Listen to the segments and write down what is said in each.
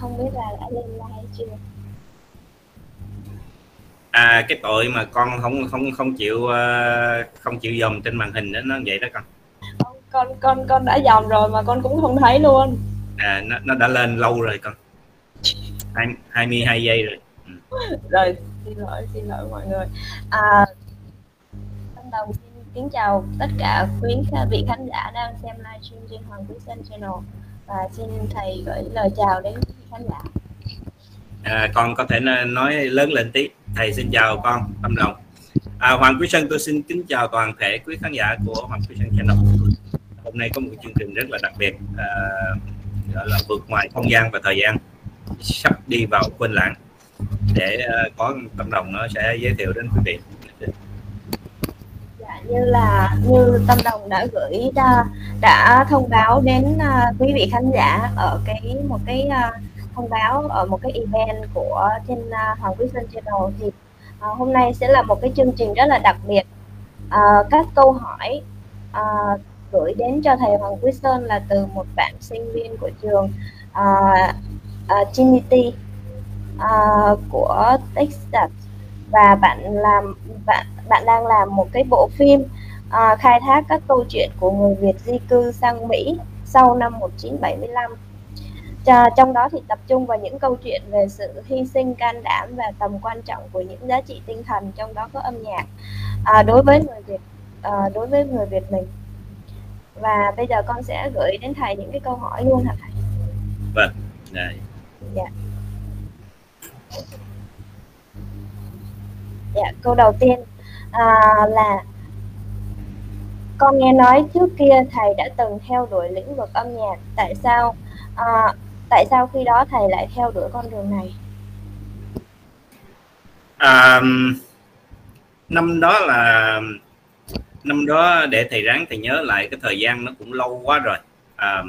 không biết là đã lên live hay chưa. À cái tội mà con không không không chịu ờ, không chịu dòm trên màn hình đó nó vậy đó con. Con con con đã dòm rồi mà con cũng không thấy luôn. À nó, nó đã lên lâu rồi con. Hai hai mươi hai giây rồi. Ừ. rồi xin lỗi xin lỗi mọi người. À, ban đầu xin kính chào tất cả quý vị khán giả đang xem livestream trên Hoàng Quý Sơn Channel. Và xin thầy gửi lời chào đến à, con có thể nói lớn lên tí. Thầy xin chào con tâm đồng à, Hoàng Quý Sơn tôi xin kính chào toàn thể quý khán giả của Hoàng Quý Sơn Channel. Hôm nay có một chương trình rất là đặc biệt à, gọi là vượt ngoài không gian và thời gian. Sắp đi vào quên lãng. Để uh, có tâm đồng nó sẽ giới thiệu đến quý vị. Dạ, như là như tâm đồng đã gửi à, đã thông báo đến uh, quý vị khán giả ở cái một cái uh, thông báo ở một cái event của trên uh, Hoàng Quý Sơn Channel thì uh, hôm nay sẽ là một cái chương trình rất là đặc biệt. Uh, các câu hỏi uh, gửi đến cho thầy Hoàng Quý Sơn là từ một bạn sinh viên của trường uh, uh, Trinity uh, của Texas. Và bạn làm bạn bạn đang làm một cái bộ phim uh, khai thác các câu chuyện của người Việt di cư sang Mỹ sau năm 1975 Chà, trong đó thì tập trung vào những câu chuyện về sự hy sinh can đảm và tầm quan trọng của những giá trị tinh thần trong đó có âm nhạc à, đối với người Việt à, đối với người Việt mình và bây giờ con sẽ gửi đến thầy những cái câu hỏi luôn hả thầy? Vâng, này. Dạ. Dạ, câu đầu tiên à, là con nghe nói trước kia thầy đã từng theo đuổi lĩnh vực âm nhạc, tại sao à, tại sao khi đó thầy lại theo đuổi con đường này? À, năm đó là năm đó để thầy ráng thầy nhớ lại cái thời gian nó cũng lâu quá rồi. À,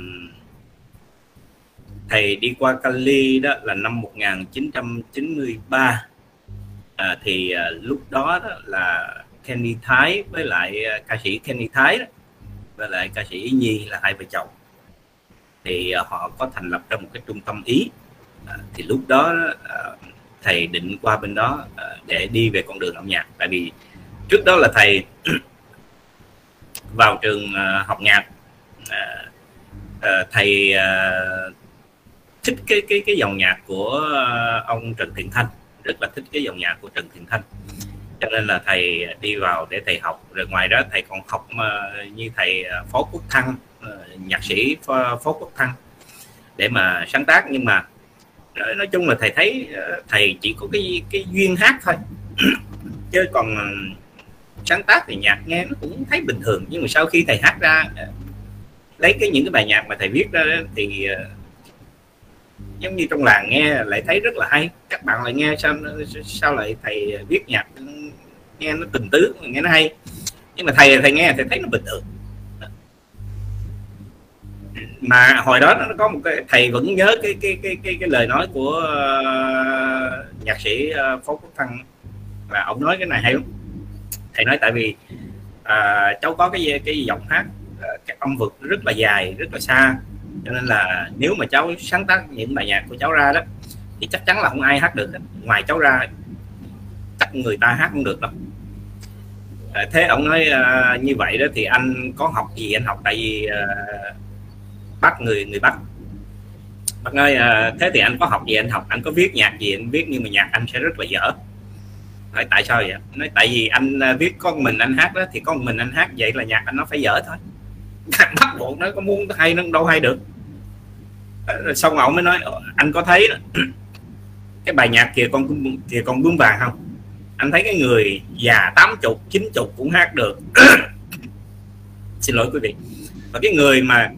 thầy đi qua Cali đó là năm 1993 à, thì à, lúc đó, đó là Kenny Thái với lại à, ca sĩ Kenny Thái đó, với lại ca sĩ Nhi là hai vợ chồng thì ờ, họ có thành lập ra một cái trung tâm ý. À, thì lúc đó à, thầy định qua bên đó à, để đi về con đường âm nhạc. Tại vì trước đó là thầy vào trường học nhạc. Thầy thích cái cái cái dòng nhạc của ông Trần Thiện Thanh. Rất là thích cái dòng nhạc của Trần Thiện Thanh. Cho nên là thầy đi vào để thầy học. Rồi ngoài đó thầy còn học như thầy Phó Quốc Thăng. Ờ, nhạc sĩ Phó, Quốc Thăng để mà sáng tác. Nhưng mà nói, nói chung là thầy thấy ờ, thầy chỉ có cái cái duyên hát thôi. Chứ còn sáng tác thì nhạc nghe nó cũng thấy bình thường. Nhưng mà sau khi thầy hát ra lấy cái những cái bài nhạc mà thầy viết ra thì giống như trong làng nghe lại thấy rất là hay. Các bạn lại nghe sao sao lại thầy viết nhạc nghe nó tình tứ nghe nó hay. Nhưng mà thầy thầy nghe thầy thấy nó bình thường mà hồi đó nó có một cái thầy vẫn nhớ cái cái cái cái, cái lời nói của uh, nhạc sĩ uh, Phó Quốc Thăng. Và ông nói cái này hay lắm. Thầy nói tại vì uh, cháu có cái cái giọng hát uh, các âm vực rất là dài rất là xa. Cho nên là nếu mà cháu sáng tác những bài nhạc của cháu ra đó thì chắc chắn là không ai hát được ngoài cháu ra chắc người ta hát không được đâu. Thế ông nói uh, như vậy đó thì anh có học gì anh học tại vì uh, bắt người người bắt. Bác nói à, thế thì anh có học gì anh học anh có viết nhạc gì anh viết nhưng mà nhạc anh sẽ rất là dở. Hỏi tại sao vậy? Nói tại vì anh à, viết con mình anh hát đó thì con mình anh hát vậy là nhạc anh nó phải dở thôi. Bắt buộc nó có muốn hay nó đâu hay được. Xong ông mới nói anh có thấy cái bài nhạc kìa con kìa con bướm vàng không? Anh thấy cái người già tám chục chín chục cũng hát được. Xin lỗi quý vị. Và cái người mà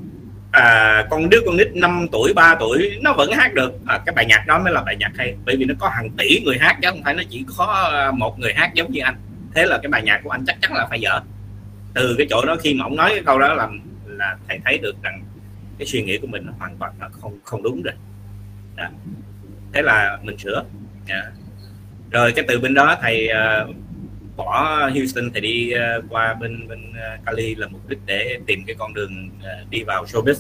à, con đứa con nít 5 tuổi 3 tuổi nó vẫn hát được. À, cái bài nhạc đó mới là bài nhạc hay bởi vì nó có hàng tỷ người hát chứ không phải nó chỉ có à, một người hát giống như anh. Thế là cái bài nhạc của anh chắc chắn là phải dở. Từ cái chỗ đó khi mà ông nói cái câu đó là là thầy thấy được rằng cái suy nghĩ của mình nó hoàn toàn nó không không đúng rồi. À. thế là mình sửa. À. rồi cái từ bên đó thầy uh, bỏ Houston thì đi uh, qua bên bên uh, Cali là mục đích để tìm cái con đường uh, đi vào showbiz.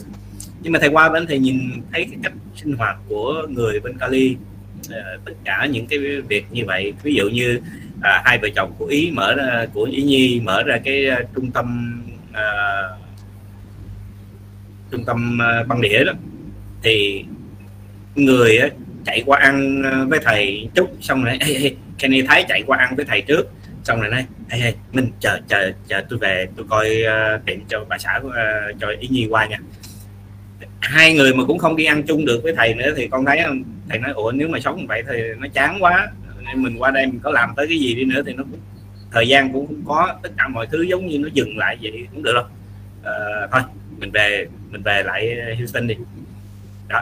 Nhưng mà thầy qua bên thầy nhìn thấy cái cách sinh hoạt của người bên Cali uh, tất cả những cái việc như vậy. Ví dụ như à, hai vợ chồng của ý mở ra của ý nhi mở ra cái uh, trung tâm uh, trung tâm uh, băng đĩa đó thì người uh, chạy qua ăn với thầy chút xong rồi Kenny Thái chạy qua ăn với thầy trước xong rồi nói hey, hey, mình chờ chờ chờ tôi về tôi coi ờ, uh, tiệm cho bà xã uh, cho ý nhi qua nha. Hai người mà cũng không đi ăn chung được với thầy nữa thì con thấy ờ, thầy nói ủa nếu mà sống vậy thì nó chán quá nên mình qua đây mình có làm tới cái gì đi nữa thì nó cũng thời gian cũng không có tất cả mọi thứ giống như nó dừng lại vậy cũng được đâu. À, thôi mình về mình về lại Houston đi. Đó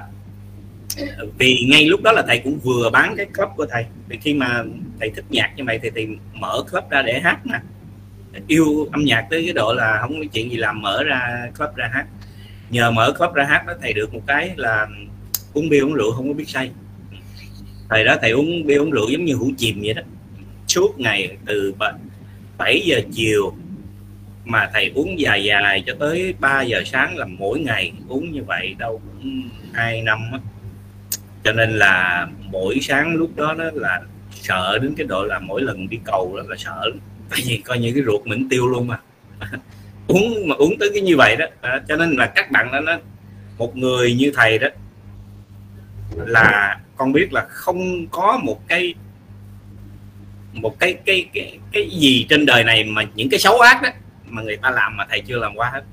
vì ngay lúc đó là thầy cũng vừa bán cái club của thầy. Vì khi mà thầy thích nhạc như vậy thì thầy mở club ra để hát nè yêu âm nhạc tới cái độ là không có chuyện gì làm mở ra club ra hát. Nhờ mở club ra hát đó thầy được một cái là uống bia uống rượu không có biết say. Thầy đó thầy uống bia uống rượu giống như hũ chìm vậy đó. Suốt ngày từ 7 giờ chiều mà thầy uống dài dài cho tới 3 giờ sáng là mỗi ngày uống như vậy, đâu cũng hai năm á cho nên là mỗi sáng lúc đó đó là sợ đến cái độ là mỗi lần đi cầu đó là sợ tại vì coi như cái ruột mình tiêu luôn mà. Uống mà uống tới cái như vậy đó. À, cho nên là các bạn đó nó một người như thầy đó là con biết là không có một cái một cái cái cái cái gì trên đời này mà những cái xấu ác đó mà người ta làm mà thầy chưa làm qua hết.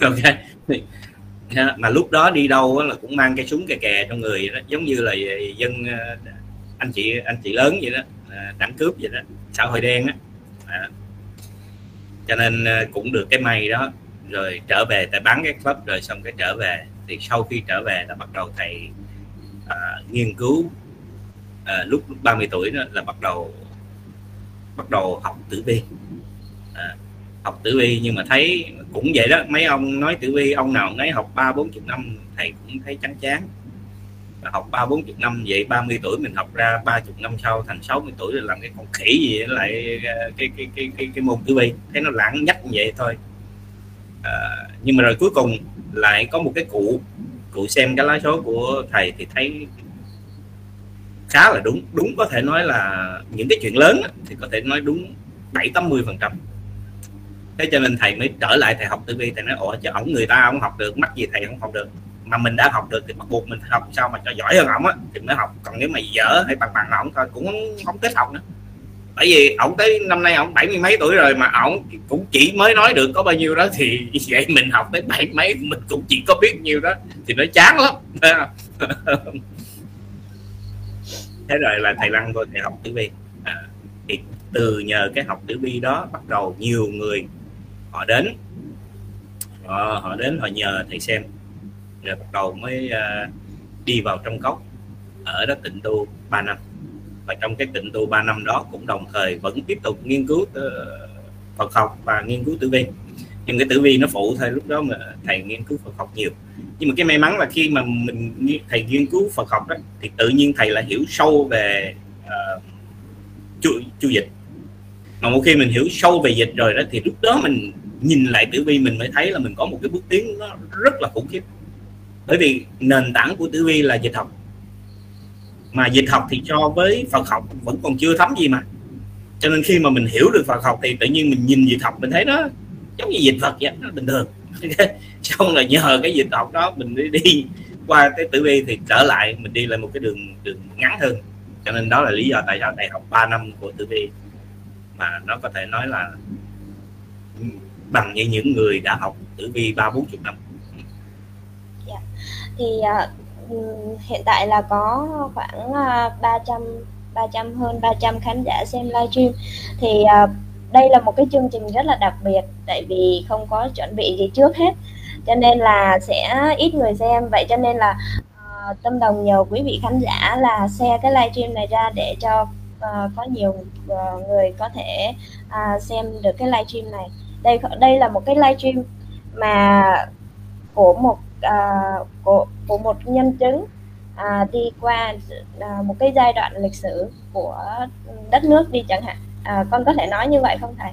Ok mà lúc đó đi đâu là cũng mang cái súng kè kè trong người đó giống như là dân ờ, anh chị anh chị lớn vậy đó đẳng cướp vậy đó xã hội đen á. À. cho nên ờ, cũng được cái may đó rồi trở về tại bán cái club rồi xong cái trở về. Thì sau khi trở về là bắt đầu thầy à, nghiên cứu à, lúc 30 tuổi đó là bắt đầu bắt đầu học tử vi. À, học tử vi nhưng mà thấy cũng vậy đó. Mấy ông nói tử vi ông nào nấy học ba bốn chục năm thầy cũng thấy chán chán. Học ba bốn chục năm vậy 30 tuổi mình học ra ba chục năm sau thành 60 tuổi rồi làm cái con khỉ gì lại ờ, cái cái cái cái, cái, môn tử vi. Thấy nó lãng nhắc như vậy thôi. À, nhưng mà rồi cuối cùng lại có một cái cụ cụ xem cái lá số của thầy thì thấy khá là đúng. Đúng có thể nói là những cái chuyện lớn thì có thể nói đúng bảy tám mươi phần trăm thế cho nên thầy mới trở lại thầy học tử vi thầy nói ủa chứ ổng người ta không học được mắc gì thầy không học được? Mà mình đã học được thì bắt buộc mình học sao mà cho giỏi hơn ổng á? Thì mới học còn nếu mà dở hay bằng bằng ổng thôi cũng không, không thích học nữa. Bởi vì ổng tới năm nay ổng bảy mươi mấy tuổi rồi mà ổng cũng chỉ mới nói được có bao nhiêu đó thì vậy mình học tới bảy mấy mình cũng chỉ có biết nhiêu đó thì nó chán lắm. Thế rồi là thầy lăng vô thầy học tử vi. À, thì từ nhờ cái học tử vi đó bắt đầu nhiều người họ đến. Họ, họ đến họ nhờ thầy xem. Rồi bắt đầu mới uh, đi vào trong cốc ở đó tịnh tu 3 năm. Và trong cái tịnh tu 3 năm đó cũng đồng thời vẫn tiếp tục nghiên cứu uh, Phật học và nghiên cứu tử vi. Nhưng cái tử vi nó phụ thôi lúc đó mà thầy nghiên cứu Phật học nhiều. Nhưng mà cái may mắn là khi mà mình thầy nghiên cứu Phật học đó thì tự nhiên thầy lại hiểu sâu về uh, chu, chu dịch. Mà một khi mình hiểu sâu về dịch rồi đó thì lúc đó mình nhìn lại tử vi mình mới thấy là mình có một cái bước tiến nó rất là khủng khiếp. Bởi vì nền tảng của tử vi là dịch học. Mà dịch học thì so với Phật học vẫn còn chưa thấm gì mà. Cho nên khi mà mình hiểu được Phật học thì tự nhiên mình nhìn dịch học mình thấy nó giống như dịch Phật vậy nó bình thường. Xong là nhờ cái dịch học đó mình đi, đi qua cái tử vi thì trở lại mình đi lại một cái đường đường ngắn hơn. Cho nên đó là lý do tại sao thầy học 3 năm của tử vi mà nó có thể nói là bằng như những người đã học tử vi ba bốn chục năm. Yeah. thì uh, hiện tại là có khoảng uh, 300 300 hơn 300 khán giả xem livestream. Thì uh, đây là một cái chương trình rất là đặc biệt tại vì không có chuẩn bị gì trước hết. Cho nên là sẽ ít người xem. Vậy cho nên là uh, tâm đồng nhờ quý vị khán giả là share cái livestream này ra để cho uh, có nhiều uh, người có thể uh, xem được cái livestream này đây đây là một cái livestream mà của một uh, của của một nhân chứng à, đi qua à, một cái giai đoạn lịch sử của đất nước đi chẳng hạn à, con có thể nói như vậy không thầy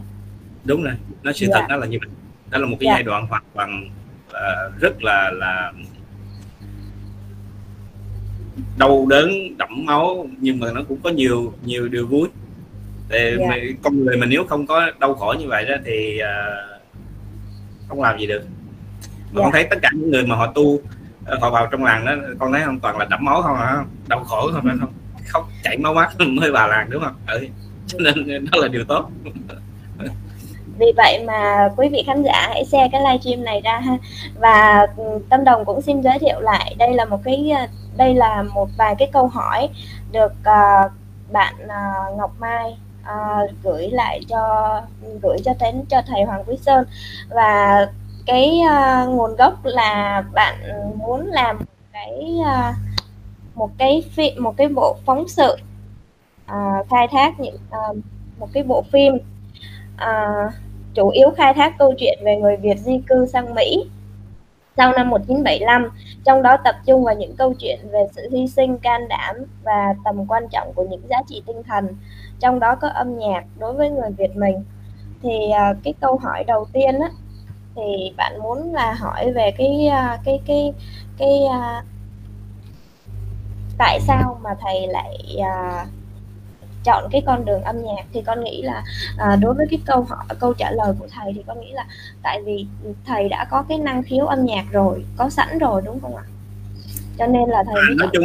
đúng rồi nó sự dạ. thật đó là như vậy đó là một cái dạ. giai đoạn hoàn toàn uh, rất là là đau đớn đẫm máu nhưng mà nó cũng có nhiều nhiều điều vui yeah. Dạ. con người mình nếu không có đau khổ như vậy đó thì uh, không làm gì được mà yeah. con dạ. thấy tất cả những người mà họ tu họ vào trong làng đó con thấy không toàn là đẫm máu không hả đau khổ không không khóc chảy máu mắt mới vào làng đúng không ừ. cho nên đó là điều tốt vì vậy mà quý vị khán giả hãy share cái livestream này ra ha và ừ, tâm đồng cũng xin giới thiệu lại đây là một cái đây là một vài cái câu hỏi được uh, bạn uh, Ngọc Mai uh, gửi lại cho gửi cho đến cho thầy Hoàng Quý Sơn. Và cái uh, nguồn gốc là bạn muốn làm cái uh, một cái phim một cái bộ phóng sự uh, khai thác những uh, một cái bộ phim uh, chủ yếu khai thác câu chuyện về người Việt di cư sang Mỹ sau năm 1975, trong đó tập trung vào những câu chuyện về sự hy sinh, can đảm và tầm quan trọng của những giá trị tinh thần, trong đó có âm nhạc đối với người Việt mình. Thì à, cái câu hỏi đầu tiên á, thì bạn muốn là hỏi về cái à, cái cái cái cái tại sao mà thầy lại uh, chọn cái con đường âm nhạc thì con nghĩ là à, đối với cái câu hỏi câu trả lời của thầy thì con nghĩ là tại vì thầy đã có cái năng khiếu âm nhạc rồi có sẵn rồi đúng không ạ? Cho nên là thầy à, nói chung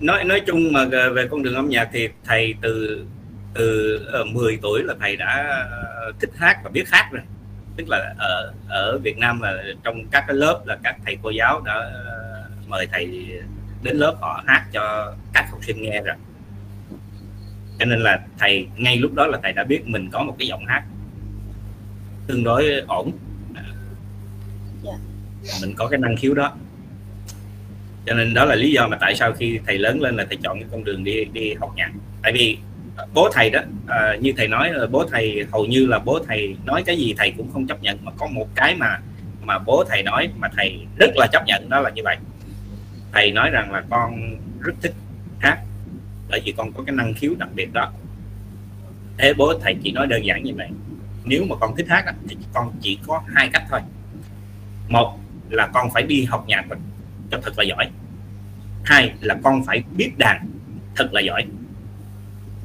nói nói chung mà về con đường âm nhạc thì thầy từ từ ở ờ, 10 tuổi là thầy đã thích hát và biết hát rồi. Tức là ở ở Việt Nam là trong các cái lớp là các thầy cô giáo đã ờ, mời thầy đến lớp họ hát cho các học sinh nghe rồi cho nên là thầy ngay lúc đó là thầy đã biết mình có một cái giọng hát tương đối ổn yeah. Dạ. mình có cái năng khiếu đó cho nên đó là lý do mà tại sao khi thầy lớn lên là thầy chọn cái con đường đi đi học nhạc tại vì bố thầy đó à, như thầy nói là bố thầy hầu như là bố thầy nói cái gì thầy cũng không chấp nhận mà có một cái mà mà bố thầy nói mà thầy rất là chấp nhận đó là như vậy thầy nói rằng là con rất thích hát tại vì con có cái năng khiếu đặc biệt đó. Thế bố thầy chỉ nói đơn giản như vậy. Nếu mà con thích hát thì con chỉ có hai cách thôi. Một là con phải đi học nhạc cho thật là giỏi. Hai là con phải biết đàn, thật là giỏi.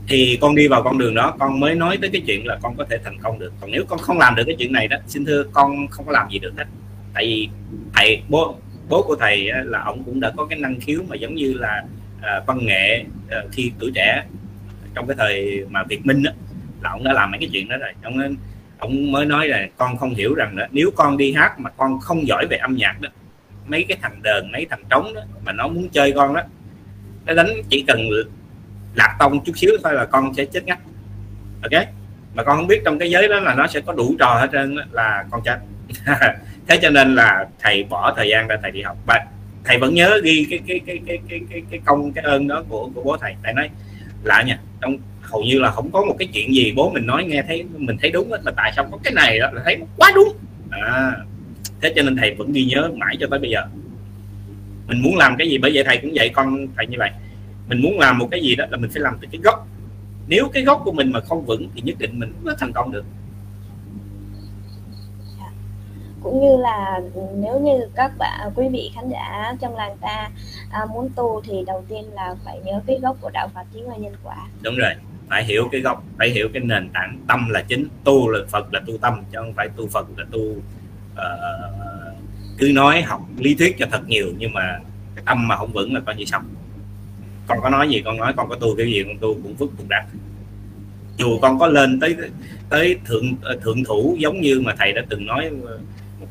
Thì con đi vào con đường đó, con mới nói tới cái chuyện là con có thể thành công được. Còn nếu con không làm được cái chuyện này đó, xin thưa, con không có làm gì được hết. Tại vì thầy, bố bố của thầy là ông cũng đã có cái năng khiếu mà giống như là À, văn nghệ à, khi tuổi trẻ. Trong cái thời mà Việt Minh đó, là ông đã làm mấy cái chuyện đó rồi. Ông ông mới nói là con không hiểu rằng đó, nếu con đi hát mà con không giỏi về âm nhạc đó mấy cái thằng đờn mấy thằng trống đó mà nó muốn chơi con đó nó đánh chỉ cần lạc tông chút xíu thôi là con sẽ chết ngắt. Ok? Mà con không biết trong cái giới đó là nó sẽ có đủ trò hết trơn là con chết. Thế cho nên là thầy bỏ thời gian ra thầy đi học. Và thầy vẫn nhớ ghi cái cái cái cái cái cái, cái công cái ơn đó của của bố thầy. Thầy nói lạ nha trong hầu như là không có một cái chuyện gì bố mình nói nghe thấy mình thấy đúng hết mà tại sao có cái này đó là thấy quá đúng. À, thế cho nên thầy vẫn ghi nhớ mãi cho tới bây giờ. Mình muốn làm cái gì bởi vậy thầy cũng dạy con thầy như vậy. Mình muốn làm một cái gì đó là mình phải làm từ cái gốc. Nếu cái gốc của mình mà không vững thì nhất định mình không có thành công được cũng như là nếu như các bạn à, quý vị khán giả trong làng ta à, muốn tu thì đầu tiên là phải nhớ cái gốc của đạo Phật chính là nhân quả. Đúng rồi phải hiểu cái gốc phải hiểu cái nền tảng tâm là chính. Tu là Phật là tu tâm chứ không phải tu Phật là tu uh, cứ nói học lý thuyết cho thật nhiều nhưng mà cái tâm mà không vững là coi như xong. Con có nói gì con nói con có tu cái gì con tu cũng phức cũng đắc dù con có lên tới tới thượng ờ, thượng thủ giống như mà thầy đã từng nói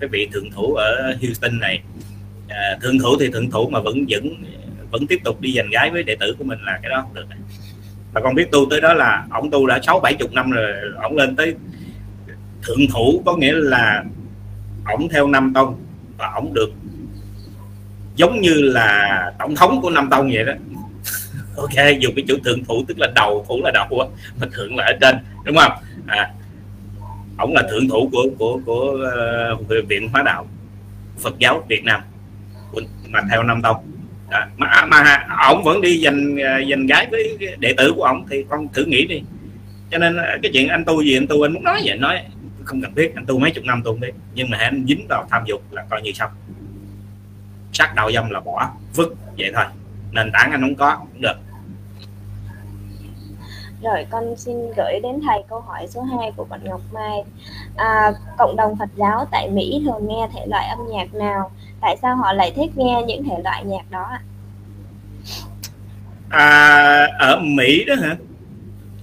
cái vị thượng thủ ở Houston này. À, thượng thủ thì thượng thủ mà vẫn vẫn vẫn tiếp tục đi giành gái với đệ tử của mình là cái đó không được. Và con biết tu tới đó là ổng tu đã sáu bảy chục năm rồi ổng lên tới thượng thủ có nghĩa là ổng theo năm tông và ổng được giống như là tổng thống của năm tông vậy đó. Ok dùng cái chữ thượng thủ tức là đầu thủ là đầu á mà thượng là ở trên đúng không? À ổng là thượng thủ của của của uh, viện hóa đạo Phật giáo Việt Nam. Mà theo Nam tông. Đó. mà mà ổng vẫn đi giành ờ, giành gái với đệ tử của ổng thì con thử nghĩ đi. Cho nên ờ, cái chuyện anh tu gì anh tu anh muốn nói vậy nói không cần thiết anh tu mấy chục năm tu đi nhưng mà anh dính vào tham dục là coi như xong. Sắc đạo dâm là bỏ vứt vậy thôi. Nền tảng anh không có cũng được rồi con xin gửi đến thầy câu hỏi số 2 của bạn Ngọc Mai. À, cộng đồng Phật giáo tại Mỹ thường nghe thể loại âm nhạc nào? Tại sao họ lại thích nghe những thể loại nhạc đó ạ? À, ở Mỹ đó hả?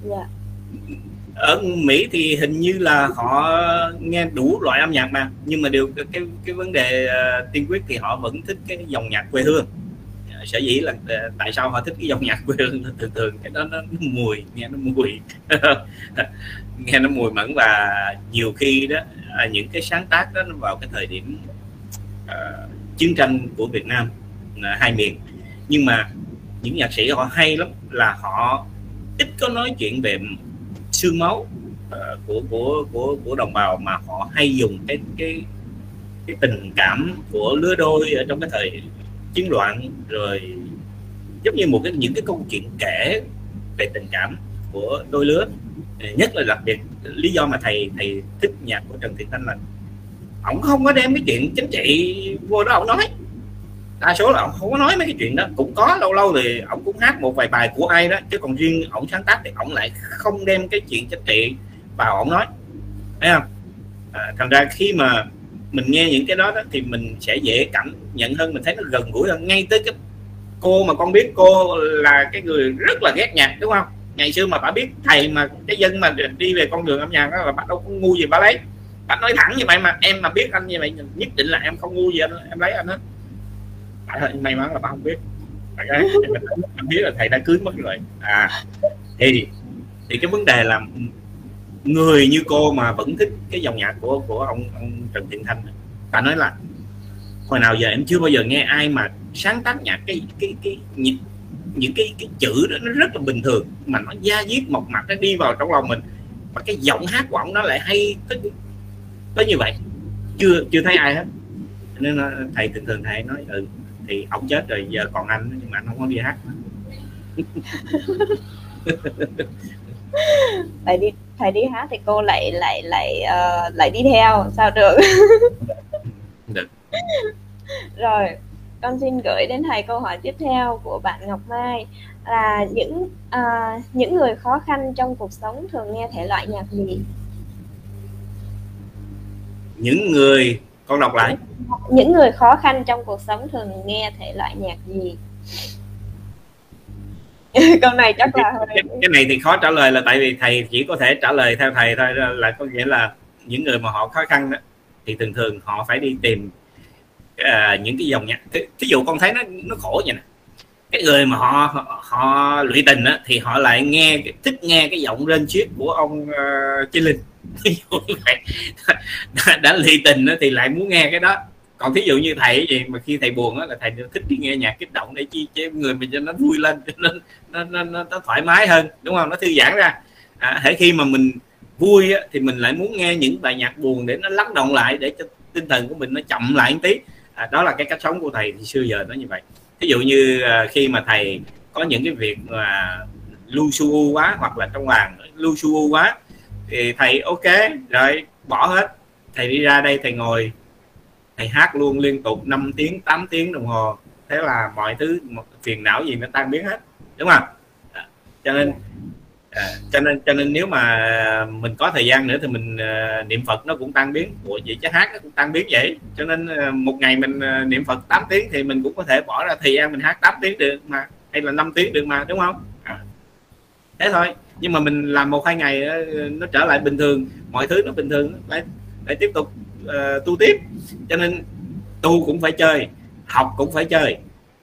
Dạ. Ở Mỹ thì hình như là họ nghe đủ loại âm nhạc mà nhưng mà điều cái cái vấn đề uh, tiên quyết thì họ vẫn thích cái dòng nhạc quê hương sở dĩ là à, tại sao họ thích cái dòng nhạc quê hương thường thường? Cái đó nó, nó mùi nghe nó mùi. Nghe nó mùi mẫn và nhiều khi đó à, những cái sáng tác đó nó vào cái thời điểm uh, chiến tranh của Việt Nam uh, hai miền. Nhưng mà những nhạc sĩ họ hay lắm là họ ít có nói chuyện về xương máu uh, của của của của đồng bào mà họ hay dùng cái cái cái tình cảm của lứa đôi ở trong cái thời chiến loạn rồi giống như một cái những cái câu chuyện kể về tình cảm của đôi lứa. Nhất là đặc biệt lý do mà thầy thầy thích nhạc của Trần Thị Thanh là ổng không có đem cái chuyện chính trị vô đó ổng nói. Đa số là ổng không có nói mấy cái chuyện đó. Cũng có lâu lâu thì ổng cũng hát một vài bài của ai đó chứ còn riêng ổng sáng tác thì ổng lại không đem cái chuyện chính trị vào ổng nói. Thấy không? À, thành ra khi mà mình nghe những cái đó, đó thì mình sẽ dễ cảm nhận hơn mình thấy nó gần gũi hơn. Ngay tới cái cô mà con biết cô là cái người rất là ghét nhạc đúng không? Ngày xưa mà bà biết thầy mà cái dân mà đi về con đường âm nhạc đó là bà đâu có ngu gì bà lấy. Bà nói thẳng như vậy mà em mà biết anh như vậy nhất định là em không ngu gì anh em lấy anh hết. May mắn là bà không biết. Em biết là thầy đã cưới mất rồi. À thì thì cái vấn đề là người như cô mà vẫn thích cái dòng nhạc của của ông ông Trần Thiện Thanh ta nói là hồi nào giờ em chưa bao giờ nghe ai mà sáng tác nhạc cái cái cái những, những cái cái chữ đó nó rất là bình thường mà nó da diết mộc mạc nó đi vào trong lòng mình. Và cái giọng hát của ông nó lại hay tới tới như vậy. Chưa chưa thấy ai hết. Nên là thầy thường thường thầy nói ừ thì ông chết rồi giờ còn anh nhưng mà anh không có đi hát thầy đi thầy đi hát thì cô lại lại lại uh, lại đi theo. Sao được? Được. Rồi con xin gửi đến thầy câu hỏi tiếp theo của bạn Ngọc Mai. Là những uh, những người khó khăn trong cuộc sống thường nghe thể loại nhạc gì? Những người con đọc lại. Những người khó khăn trong cuộc sống thường nghe thể loại nhạc gì câu này chắc là cái, cái này thì khó trả lời là tại vì thầy chỉ có thể trả lời theo thầy thôi là có nghĩa là những người mà họ khó khăn đó thì thường thường họ phải đi tìm uh, những cái dòng nhạc. Ví dụ con thấy nó nó khổ vậy nè cái người mà họ họ, họ lụy tình á, thì họ lại nghe thích nghe cái giọng rên chiết của ông uh, Chí Linh. Đã, đã lụy tình á, thì lại muốn nghe cái đó còn thí dụ như thầy gì mà khi thầy buồn á là thầy thích đi nghe nhạc kích động để chi cho người mình cho nó vui lên cho nó nó, nó, nó, nó thoải mái hơn đúng không? Nó thư giãn ra. À, thể khi mà mình vui á, thì mình lại muốn nghe những bài nhạc buồn để nó lắng động lại để cho tinh thần của mình nó chậm lại một tí. À, đó là cái cách sống của thầy thì xưa giờ nó như vậy. Ví dụ như à, khi mà thầy có những cái việc mà lu su quá hoặc là trong làng lu su quá thì thầy ok rồi bỏ hết. Thầy đi ra đây thầy ngồi thầy hát luôn liên tục 5 tiếng 8 tiếng đồng hồ. Thế là mọi thứ phiền não gì nó tan biến hết đúng không? À, cho nên à, cho nên cho nên nếu mà mình có thời gian nữa thì mình à, niệm phật nó cũng tan biến. Của vậy chứ hát nó cũng tan biến vậy. Cho nên à, một ngày mình à, niệm phật 8 tiếng thì mình cũng có thể bỏ ra thời gian mình hát 8 tiếng được mà hay là 5 tiếng được mà đúng không? À. thế thôi. Nhưng mà mình làm một hai ngày nó trở lại bình thường. Mọi thứ nó bình thường lại lại tiếp tục uh, tu tiếp. Cho nên tu cũng phải chơi học cũng phải chơi.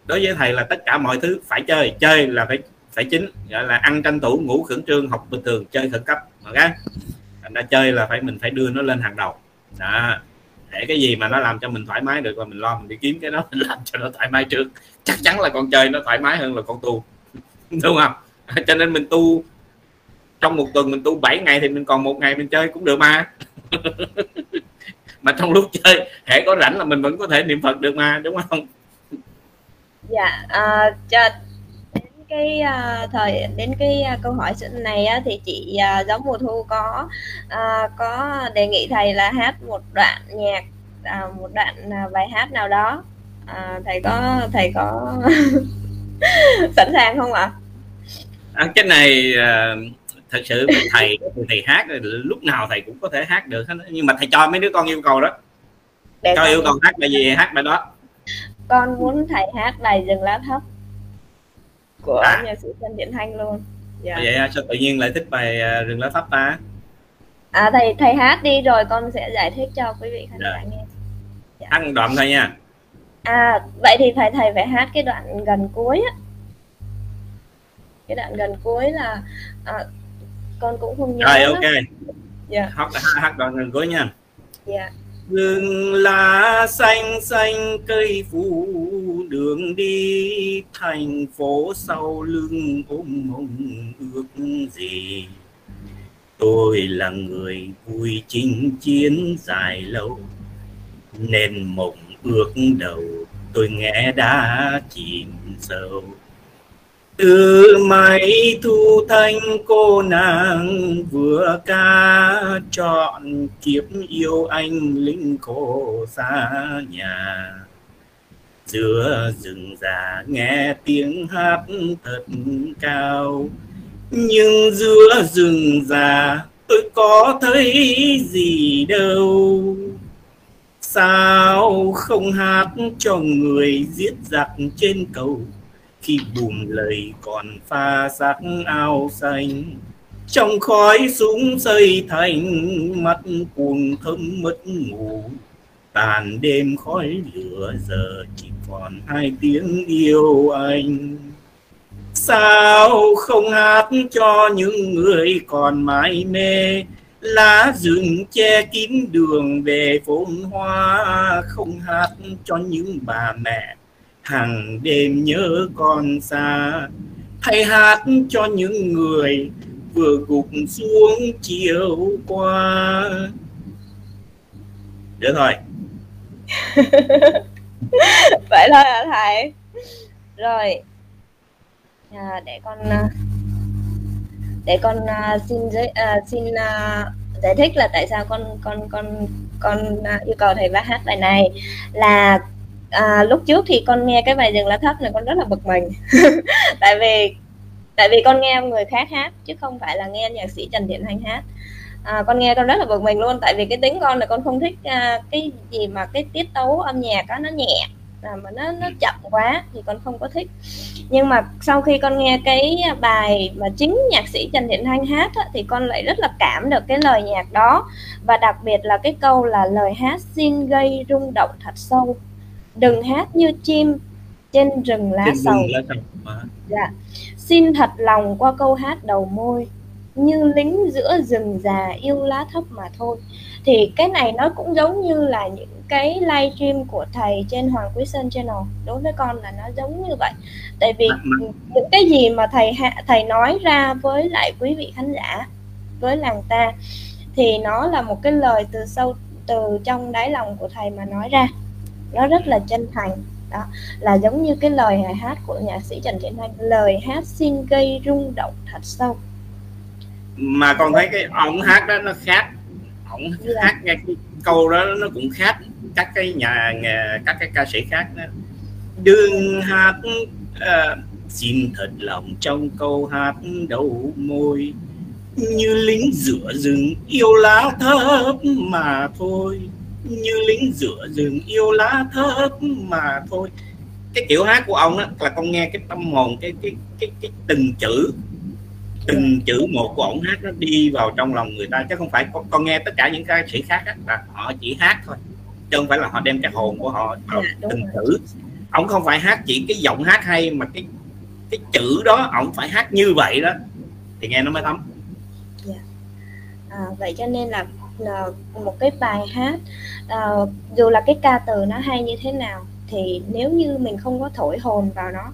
Đối với thầy là tất cả mọi thứ phải chơi. Chơi là phải phải chính gọi là ăn tranh thủ ngủ khẩn trương học bình thường chơi khẩn cấp ok? Thành ra chơi là phải mình phải đưa nó lên hàng đầu. Đó. Để cái gì mà nó làm cho mình thoải mái được là mình lo mình đi kiếm cái đó mình làm cho nó thoải mái trước. Chắc chắn là con chơi nó thoải mái hơn là con tu đúng không? Cho nên mình tu trong một tuần mình tu 7 ngày thì mình còn một ngày mình chơi cũng được mà mà trong lúc chơi hãy có rảnh là mình vẫn có thể niệm phật được mà đúng không dạ à, cho cái uh, thời đến cái uh, câu hỏi này á, thì chị uh, giống mùa thu có uh, có đề nghị thầy là hát một đoạn nhạc uh, một đoạn uh, bài hát nào đó uh, thầy có thầy có sẵn sàng không ạ? À, cái này uh, thật sự thầy thầy hát lúc nào thầy cũng có thể hát được nhưng mà thầy cho mấy đứa con yêu cầu đó Để cho yêu cầu hát bài gì hát bài đó con muốn thầy hát bài rừng lá thấp của à. nhạc sĩ Trần Điện Thanh luôn dạ. vậy sao tự nhiên lại thích bài à, rừng lá thấp ta à thầy thầy hát đi rồi con sẽ giải thích cho quý vị khán dạ. giả nghe dạ. hát đoạn thôi nha à vậy thì thầy thầy phải hát cái đoạn gần cuối á cái đoạn gần cuối là à, con cũng không nhớ rồi ok. Dạ. Hát hát đoạn gần cuối nha. Dạ. Rừng lá xanh xanh cây phủ đường đi thành phố sau lưng ôm mộng ước gì. Tôi là người vui chinh chiến dài lâu nên mộng ước đầu tôi nghe đã chìm sâu từ máy thu thanh cô nàng vừa ca, chọn kiếp yêu anh linh khổ xa nhà. Giữa rừng già nghe tiếng hát thật cao, nhưng giữa rừng già tôi có thấy gì đâu. Sao không hát cho người giết giặc trên cầu khi bùm lời còn pha sắc ao xanh. Trong khói súng xây thành, mắt cuồng thấm mất ngủ. Tàn đêm khói lửa giờ chỉ còn hai tiếng yêu anh. Sao không hát cho những người còn mãi mê? Lá rừng che kín đường về phồn hoa, không hát cho những bà mẹ hàng đêm nhớ con xa. Hãy hát cho những người vừa gục xuống chiều qua. Được thôi vậy thôi hả thầy. Rồi. À, để con à, để con uh, xin giới, uh, xin uh, giải thích là tại sao con con con con uh, yêu cầu thầy bác hát bài này. Là à, lúc trước thì con nghe cái bài rừng lá thấp này con rất là bực mình. Tại vì tại vì con nghe người khác hát chứ không phải là nghe nhạc sĩ Trần Thiện Thanh hát. À, con nghe con rất là bực mình luôn tại vì cái tính con là con không thích à, cái gì mà cái tiết tấu âm nhạc á nó nhẹ à, mà nó nó chậm quá thì con không có thích. Nhưng mà sau khi con nghe cái bài mà chính nhạc sĩ Trần Thiện Thanh hát á, thì con lại rất là cảm được cái lời nhạc đó. Và đặc biệt là cái câu là lời hát xin gây rung động thật sâu đừng hát như chim trên rừng lá sầu. dạ. Xin thật lòng qua câu hát đầu môi như lính giữa rừng già yêu lá thấp mà thôi. Thì cái này nó cũng giống như là những cái livestream của thầy trên Hoàng Quý Sơn Channel. Đối với con là nó giống như vậy. Tại vì những cái gì mà thầy thầy nói ra với lại quý vị khán giả với làng ta thì nó là một cái lời từ sâu từ trong đáy lòng của thầy mà nói ra nó rất là chân thành. Đó là giống như cái lời hát của nhạc sĩ Trần Thiện Thanh lời hát xin gây rung động thật sâu. Mà con thấy cái ông hát đó nó khác. Ông dạ. hát nghe cái câu đó nó cũng khác các cái nhà, nhà các cái ca sĩ khác đó. đừng hát uh, xin thật lòng trong câu hát đầu môi. Như lính giữa rừng yêu lá thấp mà thôi như lính giữa rừng yêu lá thơm mà thôi. Cái kiểu hát của ông đó là con nghe cái tâm hồn cái cái cái cái từng chữ từng chữ một của ông hát nó đi vào trong lòng người ta. Chứ không phải con, con nghe tất cả những ca sĩ khác đó, là họ chỉ hát thôi. Chứ không phải là họ đem cái hồn của họ vào à, từng chữ. Ông không phải hát chỉ cái giọng hát hay mà cái cái chữ đó ông phải hát như vậy đó. Thì nghe nó mới thấm. Yeah. Dạ. à, vậy cho nên là là một cái bài hát. Uh, dù là cái ca từ nó hay như thế nào thì nếu như mình không có thổi hồn vào nó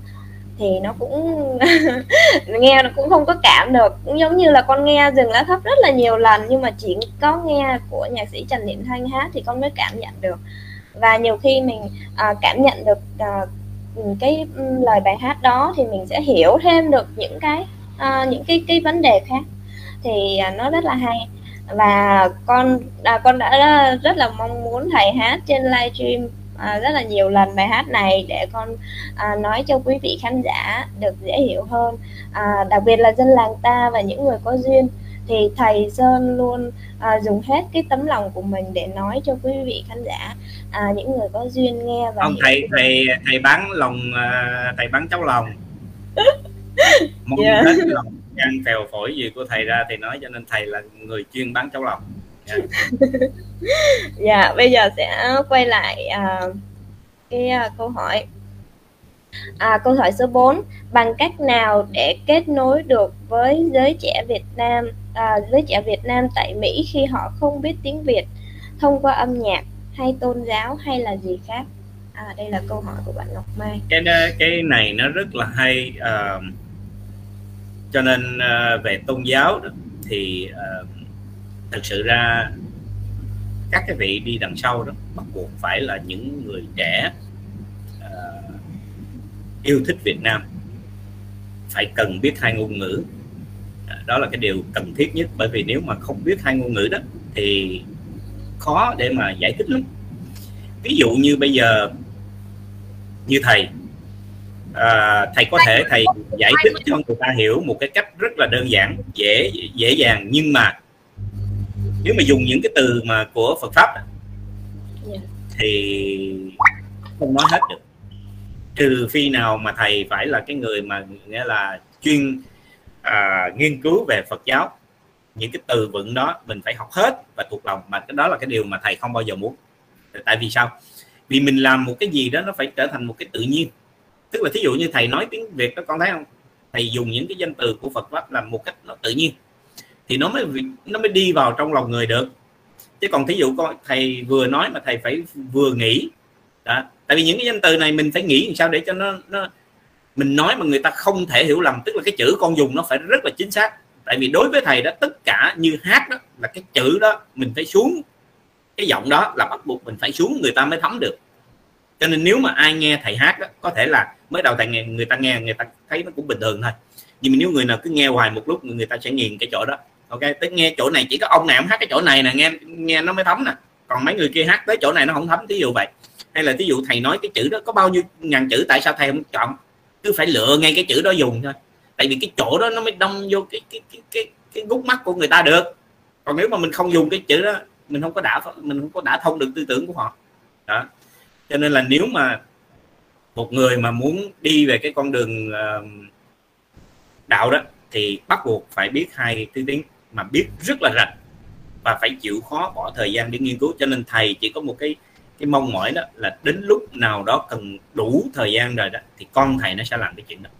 thì nó cũng nghe nó cũng không có cảm được. Cũng giống như là con nghe rừng lá thấp rất là nhiều lần nhưng mà chỉ có nghe của nhạc sĩ Trần Điện Thanh hát thì con mới cảm nhận được. Và nhiều khi mình uh, cảm nhận được uh, cái lời bài hát đó thì mình sẽ hiểu thêm được những cái uh, những cái cái vấn đề khác. Thì uh, nó rất là hay và con à, con đã rất là mong muốn thầy hát trên livestream à, rất là nhiều lần bài hát này để con à, nói cho quý vị khán giả được dễ hiểu hơn. À, đặc biệt là dân làng ta và những người có duyên thì thầy Sơn luôn à, dùng hết cái tấm lòng của mình để nói cho quý vị khán giả à, những người có duyên nghe và không thầy thầy thầy bán lòng à, thầy bán cháu lòng. Mong yeah. hết lòng gan phèo phổi gì của thầy ra thì nói cho nên thầy là người chuyên bán cháu lòng. Dạ. Yeah. yeah, bây giờ sẽ quay lại uh, cái uh, câu hỏi. À, câu hỏi số 4 bằng cách nào để kết nối được với giới trẻ Việt Nam à, giới trẻ Việt Nam tại Mỹ khi họ không biết tiếng Việt thông qua âm nhạc hay tôn giáo hay là gì khác? À, đây là câu hỏi của bạn Ngọc Mai. Cái cái này nó rất là hay uh, cho nên uh, về tôn giáo đó, thì ờ, uh, thực sự ra các cái vị đi đằng sau đó bắt buộc phải là những người trẻ uh, yêu thích Việt Nam. Phải cần biết hai ngôn ngữ. Đó là cái điều cần thiết nhất. Bởi vì nếu mà không biết hai ngôn ngữ đó thì khó để mà giải thích lắm. Ví dụ như bây giờ như thầy à, thầy có thể thầy giải thích cho người ta hiểu một cái cách rất là đơn giản dễ dễ dàng nhưng mà nếu mà dùng những cái từ mà của Phật pháp thì không nói hết được. Trừ phi nào mà thầy phải là cái người mà nghĩa là chuyên à, nghiên cứu về Phật giáo. Những cái từ vựng đó mình phải học hết và thuộc lòng mà cái đó là cái điều mà thầy không bao giờ muốn. Tại vì sao? Vì mình làm một cái gì đó nó phải trở thành một cái tự nhiên tức là thí dụ như thầy nói tiếng việt đó, con thấy không? Thầy dùng những cái danh từ của phật pháp làm một cách nó tự nhiên. Thì nó mới nó mới đi vào trong lòng người được. Chứ còn thí dụ con thầy vừa nói mà thầy phải vừa nghĩ. Đó. Tại vì những cái danh từ này mình phải nghĩ làm sao để cho nó nó mình nói mà người ta không thể hiểu lầm. Tức là cái chữ con dùng nó phải rất là chính xác. Tại vì đối với thầy đó, tất cả như hát đó là cái chữ đó, mình phải xuống cái giọng đó là bắt buộc mình phải xuống người ta mới thấm được cho nên nếu mà ai nghe thầy hát đó có thể là mới đầu thầy nghe người ta nghe người ta thấy nó cũng bình thường thôi. Nhưng mà nếu người nào cứ nghe hoài một lúc người ta sẽ nghiền cái chỗ đó. Ok tới nghe chỗ này chỉ có ông nào hát cái chỗ này nè nghe nghe nó mới thấm nè. Còn mấy người kia hát tới chỗ này nó không thấm ví dụ vậy. Hay là ví dụ thầy nói cái chữ đó có bao nhiêu ngàn chữ tại sao thầy không chọn? Cứ phải lựa ngay cái chữ đó dùng thôi. Tại vì cái chỗ đó nó mới đâm vô cái cái cái cái, cái gút mắt của người ta được. Còn nếu mà mình không dùng cái chữ đó mình không có đả mình không có đả thông được tư tưởng của họ. Đó cho nên là nếu mà một người mà muốn đi về cái con đường ờ, đạo đó thì bắt buộc phải biết hai thứ tiếng mà biết rất là rành và phải chịu khó bỏ thời gian để nghiên cứu cho nên thầy chỉ có một cái cái mong mỏi đó là đến lúc nào đó cần đủ thời gian rồi đó thì con thầy nó sẽ làm cái chuyện đó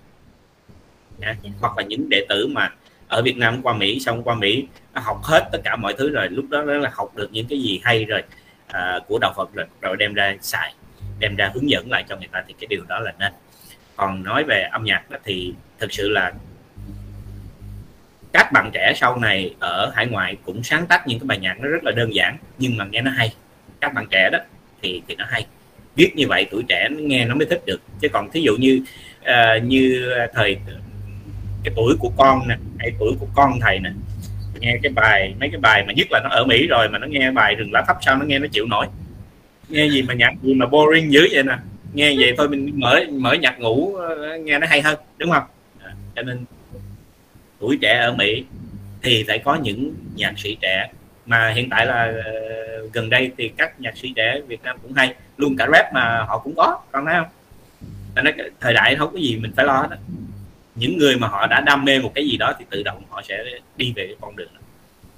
Nha? hoặc là những đệ tử mà ở Việt Nam qua Mỹ xong qua Mỹ nó học hết tất cả mọi thứ rồi lúc đó là học được những cái gì hay rồi à, của đạo Phật rồi rồi đem ra xài đem ra hướng dẫn lại cho người ta thì cái điều đó là nên. Còn nói về âm nhạc đó thì thực sự là các bạn trẻ sau này ở hải ngoại cũng sáng tác những cái bài nhạc nó rất là đơn giản nhưng mà nghe nó hay. Các bạn trẻ đó thì thì nó hay. Viết như vậy tuổi trẻ nó nghe nó mới thích được. Chứ còn thí dụ như uh, như thời cái tuổi của con nè hay tuổi của con thầy nè nghe cái bài mấy cái bài mà nhất là nó ở Mỹ rồi mà nó nghe bài rừng lá thấp sao nó nghe nó chịu nổi nghe gì mà nhạc gì mà boring dữ vậy nè. Nghe vậy thôi mình mở mở nhạc ngủ ờ, nghe nó hay hơn đúng không? À, cho nên tuổi trẻ ở Mỹ thì phải có những nhạc sĩ trẻ. Mà hiện tại là ờ, gần đây thì các nhạc sĩ trẻ Việt Nam cũng hay. Luôn cả rap mà họ cũng có con thấy không? Nó thời đại không có gì mình phải lo hết những người mà họ đã đam mê một cái gì đó thì tự động họ sẽ đi về cái con đường đó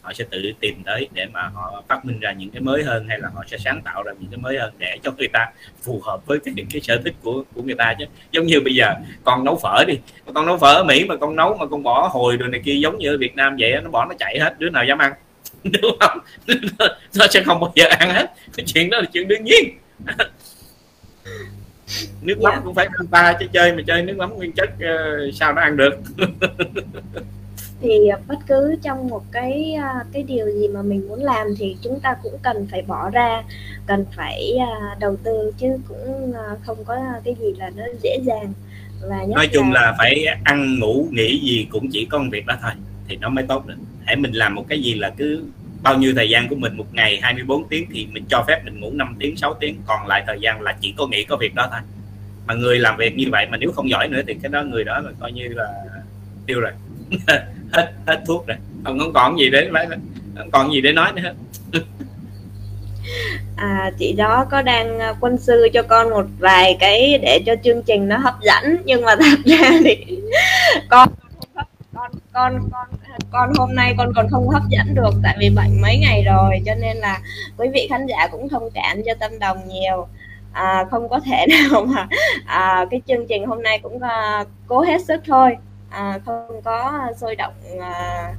họ sẽ tự tìm tới để mà họ phát minh ra những cái mới hơn hay là họ sẽ sáng tạo ra những cái mới hơn để cho người ta phù hợp với cái cái sở thích của của người ta chứ. Giống như bây giờ con nấu phở đi. Con nấu phở ở Mỹ mà con nấu mà con bỏ hồi rồi này kia giống như ở Việt Nam vậy nó bỏ nó chạy hết đứa nào dám ăn? Đúng không? Nó sẽ không bao giờ ăn hết. Cái chuyện đó là chuyện đương nhiên. Nước mắm yeah. cũng phải ăn ta chứ chơi mà chơi nước mắm nguyên chất uh, sao nó ăn được thì bất cứ trong một cái à, cái điều gì mà mình muốn làm thì chúng ta cũng cần phải bỏ ra cần phải à, đầu tư chứ cũng à, không có cái gì là nó dễ dàng. Và nói chung là... là phải ăn ngủ nghỉ gì cũng chỉ có việc đó thôi thì nó mới tốt được. Hãy mình làm một cái gì là cứ bao nhiêu thời gian của mình một ngày 24 tiếng thì mình cho phép mình ngủ 5 tiếng 6 tiếng còn lại thời gian là chỉ có nghĩ có việc đó thôi. Mà người làm việc như vậy mà nếu không giỏi nữa thì cái đó người đó là coi như là tiêu rồi hết hết thuốc rồi. Không, không còn gì để không còn gì để nói nữa hết. À, chị đó có đang à, quân sư cho con một vài cái để cho chương trình nó hấp dẫn nhưng mà thật ra thì con con con con con hôm nay con còn không hấp dẫn được tại vì bệnh mấy ngày rồi cho nên là quý vị khán giả cũng thông cảm cho tâm đồng nhiều. À, không có thể nào mà à, cái chương trình hôm nay cũng à, cố hết sức thôi à, không có sôi động à,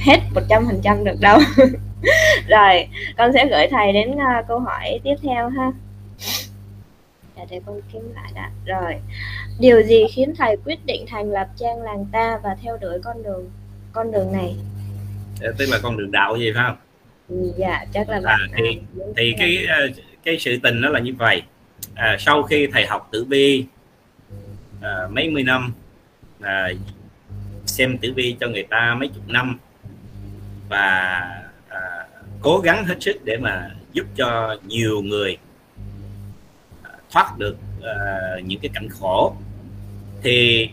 hết một trăm phần trăm được đâu. Rồi con sẽ gửi thầy đến uh, câu hỏi tiếp theo ha. Để để con kiếm lại đã. Rồi điều gì khiến thầy quyết định thành lập trang làng ta và theo đuổi con đường con đường này? Dạ, tức là con đường đạo gì phải không? Dạ chắc là à, thì thì cái ờ, cái sự tình nó là như vậy. À, sau khi thầy học tử vi à, mấy mươi năm à, xem tử vi cho người ta mấy chục năm và à, cố gắng hết sức để mà giúp cho nhiều người à, thoát được à, những cái cảnh khổ. Thì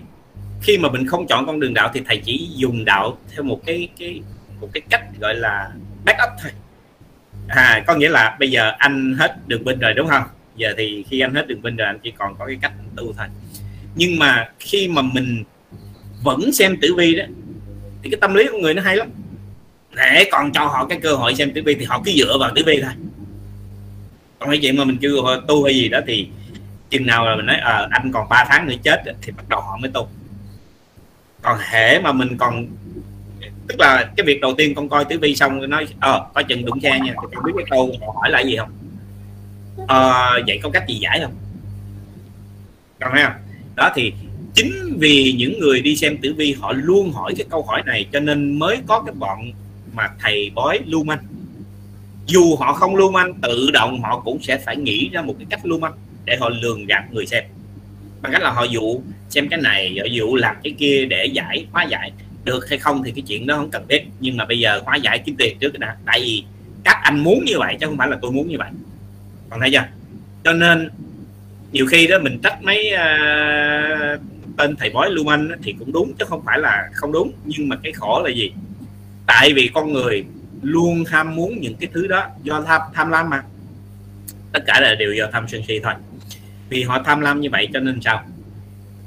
khi mà mình không chọn con đường đạo thì thầy chỉ dùng đạo theo một cái cái một cái cách gọi là backup thôi. À có nghĩa là bây giờ anh hết đường bên rồi đúng không? Giờ thì khi anh hết đường bên rồi anh chỉ còn có cái cách tu thôi. Nhưng mà khi mà mình vẫn xem tử vi đó thì cái tâm lý của người nó hay lắm. Để còn cho họ cái cơ hội xem tử vi thì họ cứ dựa vào tử vi thôi. Còn cái chuyện mà mình chưa tu hay gì đó thì chừng nào là mình nói à, anh còn 3 tháng nữa chết thì bắt đầu họ mới tu. Còn hệ mà mình còn tức là cái việc đầu tiên con coi tử vi xong nói ờ coi chừng đụng xe nha thì con biết cái câu họ hỏi là gì không. Ờ, vậy có cách gì giải không? Còn thấy không? Đó thì chính vì những người đi xem tử vi họ luôn hỏi cái câu hỏi này cho nên mới có cái bọn mà thầy bói lưu manh. Dù họ không lưu manh tự động họ cũng sẽ phải nghĩ ra một cái cách lưu manh để họ lường gạt người xem. Bằng cách là họ dụ xem cái này họ dụ làm cái kia để giải hóa giải. Được hay không thì cái chuyện đó không cần biết nhưng mà bây giờ hóa giải kiếm tiền trước đã. Tại vì các anh muốn như vậy chứ không phải là tôi muốn như vậy. Còn thấy chưa? Cho nên nhiều khi đó mình trách mấy uh, tên thầy bói lưu manh thì cũng đúng chứ không phải là không đúng. Nhưng mà cái khổ là gì? Tại vì con người luôn ham muốn những cái thứ đó do tham tham lam mà. Tất cả là đều do tham sân si thôi. Vì họ tham lam như vậy cho nên sao?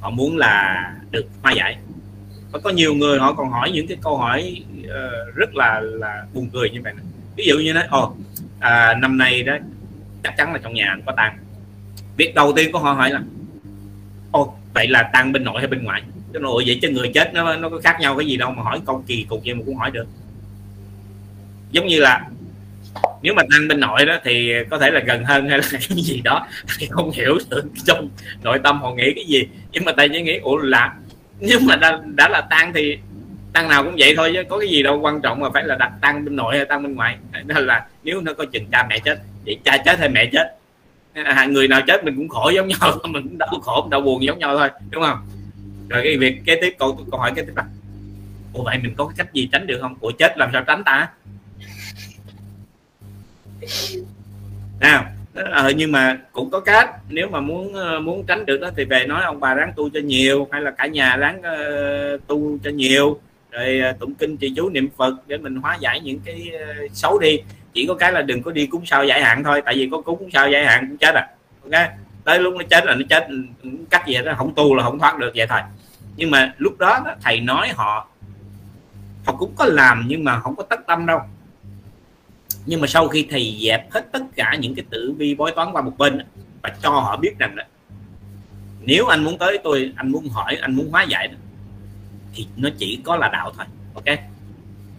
Họ muốn là được hoa giải. Và có nhiều người họ còn hỏi những cái câu hỏi uh, rất là là buồn cười như vậy ví dụ như nói ồ à, năm nay đó chắc chắn là trong nhà anh có tăng việc đầu tiên của họ hỏi là ô vậy là tăng bên nội hay bên ngoại? Cái nội vậy chứ người chết nó nó có khác nhau cái gì đâu mà hỏi câu kỳ cục vậy mà cũng hỏi được. Giống như là nếu mà tăng bên nội đó thì có thể là gần hơn hay là cái gì đó thì không hiểu được trong nội tâm họ nghĩ cái gì. Nhưng mà tại chỉ nghĩ ủa là nhưng mà đã, đã là tăng thì tăng nào cũng vậy thôi chứ có cái gì đâu quan trọng mà phải là đặt tăng bên nội hay tăng bên ngoài nên là nếu nó có chừng cha mẹ chết vậy cha chết hay mẹ chết? À, người nào chết mình cũng khổ giống nhau mình cũng đau khổ đau buồn giống nhau thôi đúng không? Rồi cái việc kế tiếp câu câu hỏi kế tiếp là ủa vậy mình có cái cách gì tránh được không? Ủa chết làm sao tránh ta? Nào ờ, nhưng mà cũng có cách. Nếu mà muốn ờ, muốn tránh được đó thì về nói ông bà ráng tu cho nhiều hay là cả nhà ráng uh, tu cho nhiều rồi à, tụng kinh trì chú niệm phật để mình hóa giải những cái à, xấu đi. Chỉ có cái là đừng có đi cúng sao giải hạn thôi tại vì có cúng sao giải hạn cũng chết à. Ok? Tới lúc nó chết là nó chết cách gì đó không tu là không thoát được vậy thôi. Nhưng mà lúc đó, đó thầy nói họ họ cũng có làm nhưng mà không có tất tâm đâu. Nhưng mà sau khi thầy dẹp hết tất cả những cái tử vi bói toán qua một bên và cho họ biết rằng đó nếu anh muốn tới tôi anh muốn hỏi anh muốn hóa giải đó, thì nó chỉ có là đạo thôi ok?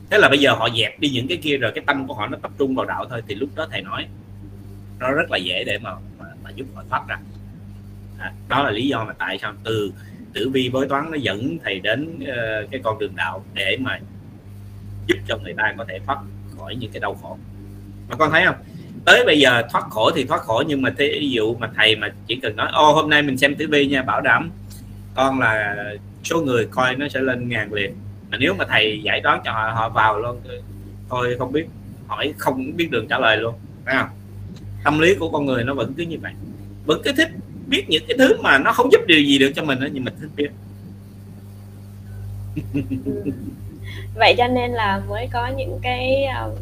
Thế là bây giờ họ dẹp đi những cái kia rồi cái tâm của họ nó tập trung vào đạo thôi thì lúc đó thầy nói nó rất là dễ để mà mà, mà giúp họ thoát ra. À, đó là lý do mà tại sao từ tử vi bói toán nó dẫn thầy đến uh, cái con đường đạo để mà giúp cho người ta có thể thoát khỏi những cái đau khổ. Mà con thấy không? Tới bây giờ thoát khổ thì thoát khổ nhưng mà thí dụ mà thầy mà chỉ cần nói ô hôm nay mình xem tử vi nha bảo đảm con là số người coi nó sẽ lên ngàn liền. Mà nếu mà thầy giải đoán cho họ họ vào luôn thôi không biết hỏi không biết đường trả lời luôn phải không? Tâm lý của con người nó vẫn cứ như vậy. Vẫn cứ thích biết những cái thứ mà nó không giúp điều gì được cho mình đó, nhưng mình thích biết. Vậy cho nên là mới có những cái uh,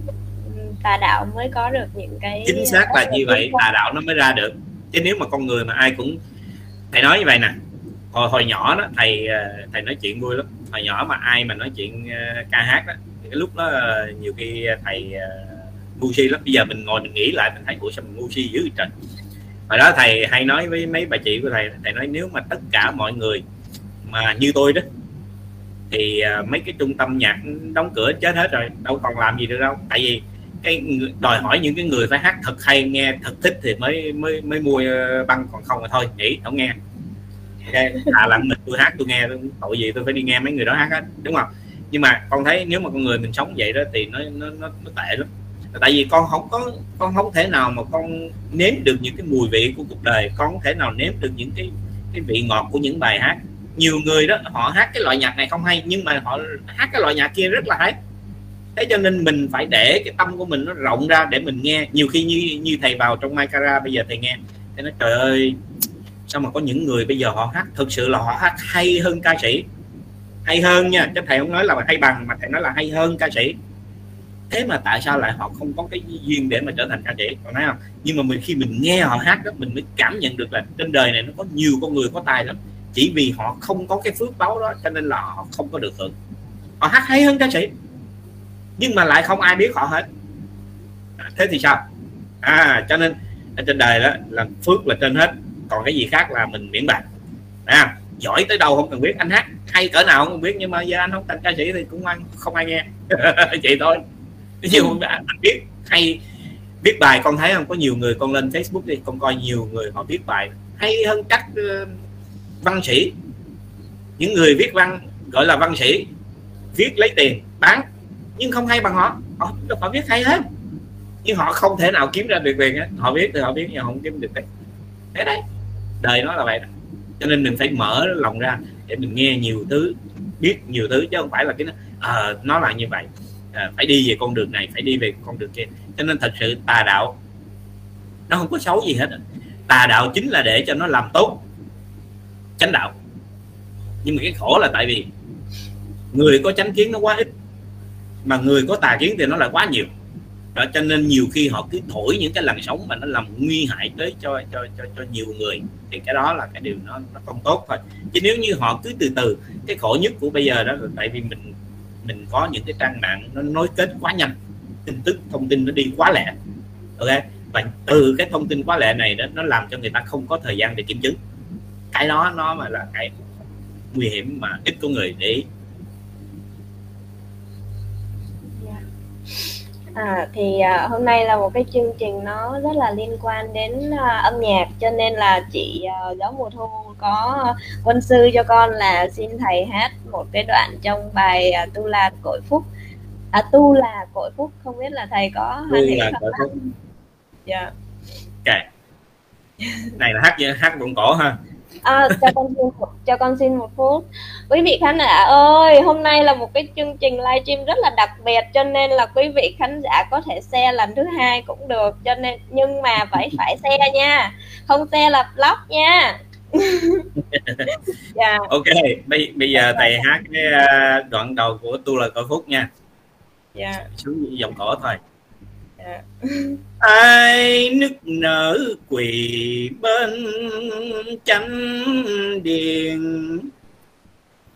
tà đạo mới có được những cái chính xác là như vậy tà đạo nó mới ra được. Chứ nếu mà con người mà ai cũng thầy nói như vậy nè hồi hồi nhỏ đó, thầy ờ, thầy nói chuyện vui lắm. Hồi nhỏ mà ai mà nói chuyện ờ, ca hát đó, thì cái lúc đó ờ, nhiều khi thầy ngu si lắm. Bây giờ mình ngồi mình nghĩ lại, mình thấy, ủa, sao mình ngu si dữ trời? Hồi đó thầy hay nói với mấy bà chị của thầy thầy nói, nếu mà tất cả mọi người mà như tôi đó, thì mấy cái trung tâm nhạc đóng cửa chết hết rồi, đâu còn làm gì được đâu. Tại vì cái đòi hỏi những cái người phải hát thật hay nghe, thật thích thì mới mới mới mua băng, còn không là thôi, nghỉ, không nghe okay. à là mình tôi hát tôi nghe tội gì tôi phải đi nghe mấy người đó hát hết đúng không? Nhưng mà con thấy nếu mà con người mình sống vậy đó thì nó nó nó, nó tệ lắm. Tại vì con không có con không thể nào mà con nếm được những cái mùi vị của cuộc đời con không thể nào nếm được những cái cái vị ngọt của những bài hát. Nhiều người đó họ hát cái loại nhạc này không hay nhưng mà họ hát cái loại nhạc kia rất là hay. Thế cho nên mình phải để cái tâm của mình nó rộng ra để mình nghe. Nhiều khi như như thầy vào trong Maikara bây giờ thầy nghe thầy nói trời ơi sao mà có những người bây giờ họ hát, thực sự là họ hát hay hơn ca sĩ? Hay hơn nha chứ thầy không nói là hay bằng, mà thầy nói là hay hơn ca sĩ. Thế mà tại sao lại họ không có cái duyên để mà trở thành ca sĩ? Còn thấy không? Nhưng mà mình, khi mình nghe họ hát đó mình mới cảm nhận được là trên đời này nó có nhiều con người có tài lắm. Chỉ vì họ không có cái phước báo đó, cho nên là họ không có được hưởng. Họ hát hay hơn ca sĩ, nhưng mà lại không ai biết họ hết. À, thế thì sao? À cho nên ở trên đời đó là phước là trên hết còn cái gì khác là mình miễn bàn. À, giỏi tới đâu không cần biết. Anh hát hay cỡ nào không biết nhưng mà giờ anh không thành ca sĩ thì cũng ăn không ai nghe. Vậy thôi. Nhiều anh biết hay viết bài con thấy không? Có nhiều người con lên facebook đi con coi nhiều người họ viết bài hay hơn các uh, văn sĩ. Những người viết văn gọi là văn sĩ viết lấy tiền bán nhưng không hay bằng họ. Họ, họ viết hay hết. Nhưng họ không thể nào kiếm ra được tiền hết họ viết thì họ viết nhưng họ không kiếm được tiền. Thế đấy đời nó là vậy. Đó. cho nên mình phải mở lòng ra để mình nghe nhiều thứ biết nhiều thứ chứ không phải là cái nó à, ờ, nó là như vậy. À, phải đi về con đường này phải đi về con đường kia. Cho nên thật sự tà đạo nó không có xấu gì hết tà đạo chính là để cho nó làm tốt chánh đạo. Nhưng mà cái khổ là tại vì người có chánh kiến nó quá ít mà người có tà kiến thì nó lại quá nhiều đó, cho nên nhiều khi họ cứ thổi những cái làn sóng mà nó làm nguy hại tới cho cho cho cho nhiều người thì cái đó là cái điều nó nó không tốt thôi. Chứ nếu như họ cứ từ từ, cái khổ nhất của bây giờ đó là tại vì mình mình có những cái trang mạng nó nối kết quá nhanh, tin tức, thông tin nó đi quá lẹ, ok? Và từ cái thông tin quá lẹ này đó, nó làm cho người ta không có thời gian để kiểm chứng. Cái đó nó mà là cái nguy hiểm mà ít có người để ý. Dạ. À, thì à, hôm nay là một cái chương trình nó rất là liên quan đến à, âm nhạc cho nên là chị à, giáo mùa thu có quân sư cho con là xin thầy hát một cái đoạn trong bài à, tu là cội phúc. À, tu là cội phúc không biết là thầy có hát là cội phúc. Dạ. Okay. này là hát hát bụng cổ ha À, cho con xin cho con xin một phút. Quý vị khán giả ơi hôm nay là một cái chương trình livestream rất là đặc biệt cho nên là quý vị khán giả có thể xe lần thứ hai cũng được cho nên nhưng mà phải phải xe nha. Không xe là block nha. Yeah. ok bây, bây giờ thầy hát cái à, đoạn đầu của tu lời cõi phúc nha. Yeah. xuống dòng cổ thôi yeah. ai nức nở quỳ bên chánh điện?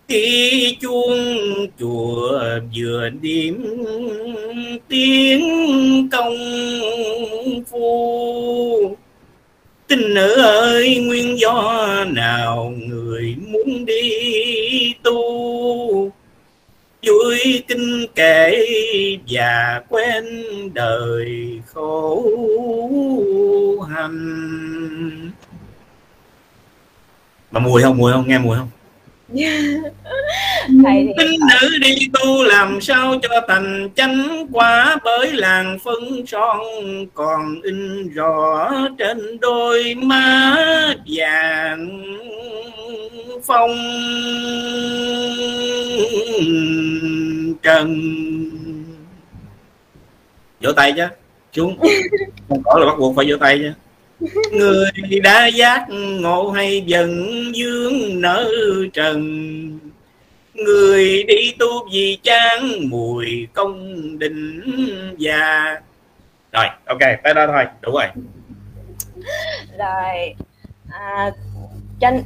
Khi chuông chùa vừa điểm tiếng công phu. Tình nữ ơi, nguyên do nào người muốn đi tu? Vui kinh kể và quen đời khổ hành mà mùi không mùi không, nghe mùi không? Thầy thì... nữ đi tu làm sao cho thành chánh quả bởi làng phân son còn in rõ trên đôi má vàng phong trần. Vỗ tay chứ xuống. Không có là bắt buộc phải vỗ tay chứ người đã giác ngộ hay dần dương nở trần? Người đi tu vì chán mùi công đình già. Rồi ok tới đó thôi đủ rồi. Rồi à, chân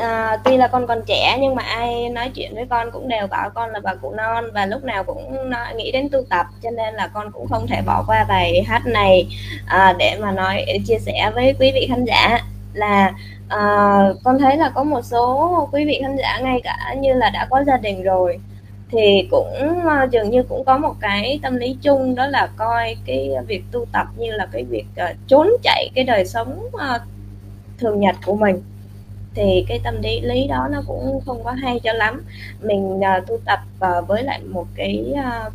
à, tuy là con còn trẻ nhưng mà ai nói chuyện với con cũng đều bảo con là bà cụ non và lúc nào cũng nói, nghĩ đến tu tập cho nên là con cũng không thể bỏ qua bài hát này à, để mà nói để chia sẻ với quý vị khán giả. Là à, con thấy là có một số quý vị khán giả ngay cả như là đã có gia đình rồi thì cũng à, dường như cũng có một cái tâm lý chung đó là coi cái việc tu tập như là cái việc uh, trốn chạy cái đời sống uh, thường nhật của mình thì cái tâm lý lý đó nó cũng không có hay cho lắm mình uh, tu tập uh, với lại một cái uh,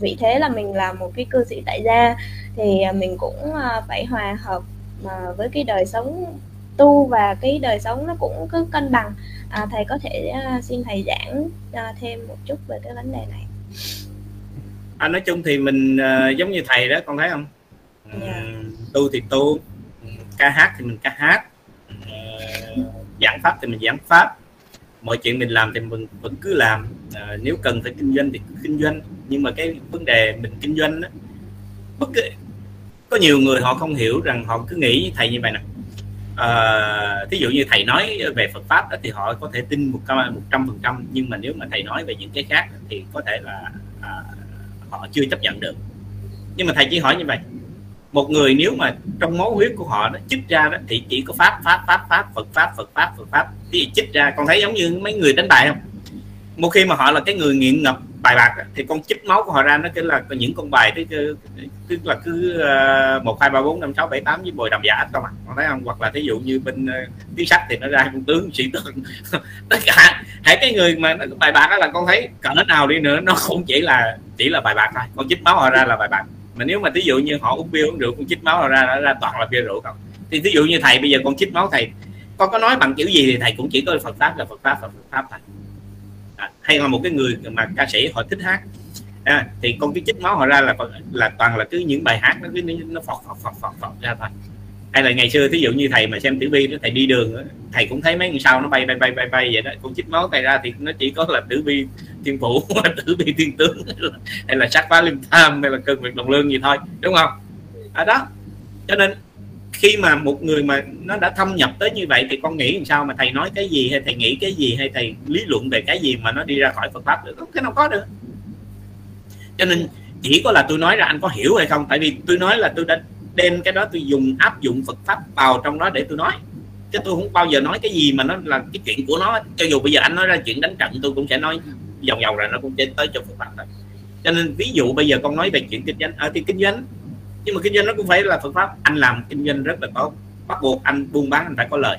vị thế là mình là một cái cư sĩ tại gia thì uh, mình cũng uh, phải hòa hợp uh, với cái đời sống tu và cái đời sống nó cũng cứ cân bằng à, thầy có thể uh, xin thầy giảng uh, thêm một chút về cái vấn đề này anh nói chung thì mình uh, giống như thầy đó con thấy không yeah. Dạ. tu thì tu ca hát thì mình ca hát giảng pháp thì mình giảng pháp. Mọi chuyện mình làm thì mình vẫn cứ làm. À, nếu cần phải kinh doanh thì kinh doanh. Nhưng mà cái vấn đề mình kinh doanh đó, bất cứ có nhiều người họ không hiểu rằng họ cứ nghĩ thầy như vậy nè. À, thí dụ như thầy nói về Phật pháp đó, thì họ có thể tin một trăm phần trăm. Nhưng mà nếu mà thầy nói về những cái khác thì có thể là à, họ chưa chấp nhận được. Nhưng mà thầy chỉ hỏi như vậy một người nếu mà trong máu huyết của họ nó chích ra đó thì chỉ có pháp pháp pháp pháp phật pháp phật pháp phật pháp. Thì chích ra con thấy giống như mấy người đánh bài không? Một khi mà họ là cái người nghiện ngập bài bạc thì con chích máu của họ ra nó cái là những con bài tức, tức là cứ ờ, một hai ba bốn năm sáu bảy tám với bồi đầm giả không à? Con thấy không? Hoặc là thí dụ như bên ờ, tiếng sách thì nó ra con tướng sĩ tướng tất cả hãy cái người mà bài bạc đó là con thấy cỡ nào đi nữa nó không chỉ là chỉ là bài bạc thôi. Con chích máu họ ra là bài bạc mà nếu mà ví dụ như họ uống bia uống rượu con chích máu ra nó ra toàn là bia rượu không? Thì ví dụ như thầy bây giờ con chích máu thầy con có nói bằng kiểu gì thì thầy cũng chỉ có Phật pháp là Phật pháp là Phật pháp thôi. À, hay là một cái người mà ca sĩ họ thích hát. À, thì con cái chích máu họ ra là là toàn là cứ những bài hát nó cứ nó phọt phọt phọt phọt, phọt ra thôi hay là ngày xưa thí dụ như thầy mà xem tử vi đó thầy đi đường đó, thầy cũng thấy mấy người sau nó bay bay bay bay bay vậy đó. Con chích máu thầy ra thì nó chỉ có là tử vi thiên phụ tử vi thiên tướng. Hay là sát phá liêm tham hay là cơn việc đồng lương gì thôi đúng không? Ở đó. Cho nên khi mà một người mà nó đã thâm nhập tới như vậy thì con nghĩ làm sao mà thầy nói cái gì hay thầy nghĩ cái gì hay thầy lý luận về cái gì mà nó đi ra khỏi Phật pháp được? Không cái nào có được. Cho nên chỉ có là tôi nói ra anh có hiểu hay không? Tại vì tôi nói là tôi đã đem cái đó tôi dùng áp dụng Phật pháp vào trong đó để tôi nói. Chứ tôi không bao giờ nói cái gì mà nó là cái chuyện của nó. Cho dù bây giờ anh nói ra chuyện đánh trận tôi cũng sẽ nói vòng vòng rồi nó cũng sẽ tới cho Phật pháp rồi. cho nên ví dụ bây giờ con nói về chuyện kinh doanh ở à, thì kinh doanh. Nhưng mà kinh doanh nó cũng phải là Phật pháp. Anh làm kinh doanh rất là tốt bắt buộc anh buôn bán anh phải có lời.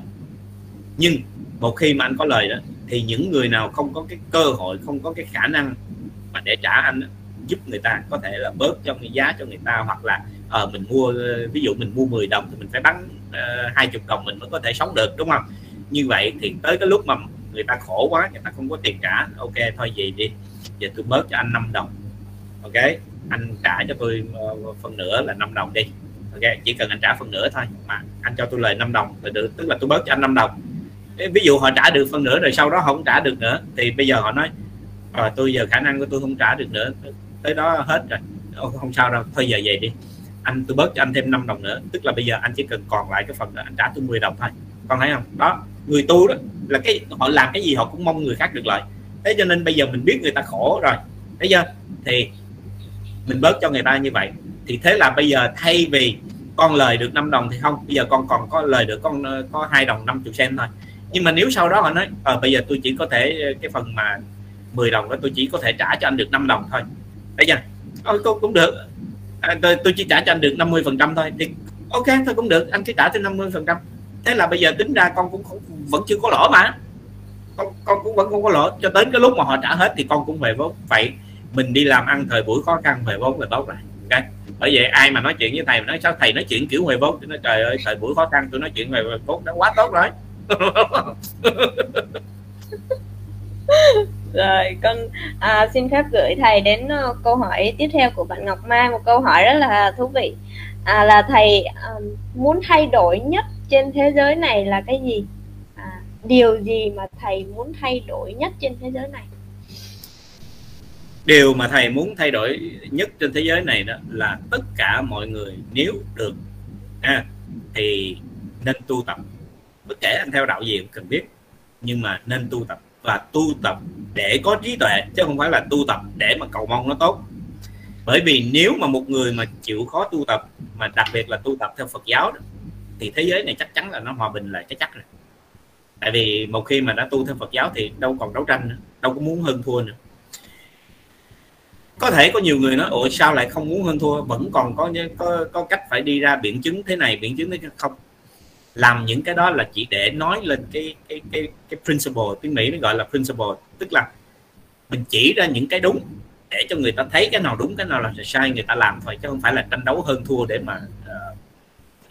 Nhưng một khi mà anh có lời đó thì những người nào không có cái cơ hội không có cái khả năng mà để trả anh giúp người ta có thể là bớt cho cái giá cho người ta hoặc là à, mình mua ví dụ mình mua 10 đồng thì mình phải bán ờ, hai chục đồng mình mới có thể sống được đúng không? Như vậy thì tới cái lúc mà người ta khổ quá người ta không có tiền trả ok thôi gì đi. Giờ tôi bớt cho anh 5 đồng ok? Anh trả cho tôi ờ, phần nửa là 5 đồng đi ok? Chỉ cần anh trả phần nửa thôi mà anh cho tôi lời 5 đồng là được tức là tôi bớt cho anh 5 đồng. Ví dụ họ trả được phần nửa rồi sau đó không trả được nữa thì bây giờ họ nói à, tôi giờ khả năng của tôi không trả được nữa tới đó hết rồi không sao đâu thôi giờ về đi anh tôi bớt cho anh thêm 5 đồng nữa. Tức là bây giờ anh chỉ cần còn lại cái phần đó anh trả tôi 10 đồng thôi. Con thấy không? Đó người tu đó là cái họ làm cái gì họ cũng mong người khác được lợi. Thế cho nên bây giờ mình biết người ta khổ rồi. Thấy chưa? Thì mình bớt cho người ta như vậy. Thì thế là bây giờ thay vì con lời được 5 đồng thì không bây giờ con còn có lời được con ờ, có hai đồng 50 sen thôi. Nhưng mà nếu sau đó họ nói à, bây giờ tôi chỉ có thể ờ, cái phần mà 10 đồng đó tôi chỉ có thể trả cho anh được 5 đồng thôi. Thấy chưa? Ôi, cũng được à, tôi, tôi chỉ trả cho anh được 50 phần trăm thôi. Thì ok thôi cũng được. Anh cứ trả thêm 50 phần trăm. Thế là bây giờ tính ra con cũng không, vẫn chưa có lỗ mà. Con con cũng vẫn không có lỗ. Cho đến cái lúc mà họ trả hết thì con cũng về vốn. Vậy mình đi làm ăn thời buổi khó khăn về vốn về tốt lại, ok? Bởi vậy ai mà nói chuyện với thầy mà nói sao thầy nói chuyện kiểu về vốn? Thì nói trời ơi thời buổi khó khăn tôi nói chuyện về vốn đã quá tốt rồi. rồi con à, xin phép gửi thầy đến uh, câu hỏi tiếp theo của bạn Ngọc Mai một câu hỏi rất là thú vị. À, là thầy uh, muốn thay đổi nhất trên thế giới này là cái gì? À, điều gì mà thầy muốn thay đổi nhất trên thế giới này? Điều mà thầy muốn thay đổi nhất trên thế giới này đó là tất cả mọi người nếu được à, thì nên tu tập. Bất kể anh theo đạo gì cũng cần biết nhưng mà nên tu tập là tu tập để có trí tuệ chứ không phải là tu tập để mà cầu mong nó tốt. Bởi vì nếu mà một người mà chịu khó tu tập mà đặc biệt là tu tập theo Phật giáo đó, thì thế giới này chắc chắn là nó hòa bình là chắc chắc rồi. Tại vì một khi mà đã tu theo Phật giáo thì đâu còn đấu tranh nữa đâu có muốn hơn thua nữa. Có thể có nhiều người nói ủa sao lại không muốn hơn thua? Vẫn còn có có có cách phải đi ra biện chứng thế này biện chứng thế không làm những cái đó là chỉ để nói lên cái cái cái cái principle tiếng mỹ nó gọi là principle. Tức là mình chỉ ra những cái đúng để cho người ta thấy cái nào đúng cái nào là sai người ta làm thôi chứ không phải là tranh đấu hơn thua để mà uh,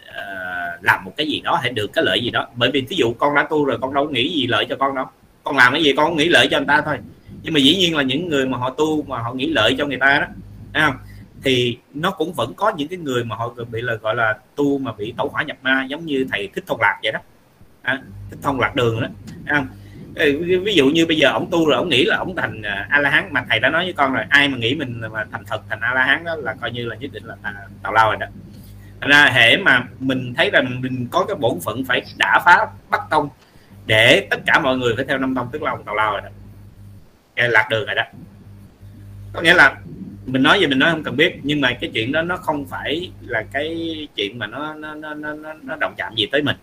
uh, làm một cái gì đó hay được cái lợi gì đó. Bởi vì ví dụ con đã tu rồi con đâu nghĩ gì lợi cho con đâu. Con làm cái gì con nghĩ lợi cho người ta thôi. Nhưng mà dĩ nhiên là những người mà họ tu mà họ nghĩ lợi cho người ta đó thấy không? Thì nó cũng vẫn có những cái người mà họ bị là gọi là tu mà bị tẩu hỏa nhập ma giống như thầy thích thông lạc vậy đó. À, thích thông lạc đường đó. À, ví dụ như bây giờ ông tu rồi ông nghĩ là ông thành à, a la hán mà thầy đã nói với con rồi ai mà nghĩ mình mà thành thật thành a la hán đó là coi như là nhất định là à, tào lao rồi đó. Thành ra hệ mà mình thấy rằng mình có cái bổn phận phải đã phá bắt tông để tất cả mọi người phải theo năm tông tức là ông tào lao rồi đó. Lạc đường rồi đó. Có nghĩa là mình nói gì mình nói không cần biết nhưng mà cái chuyện đó nó không phải là cái chuyện mà nó nó nó nó, nó đồng chạm gì tới mình.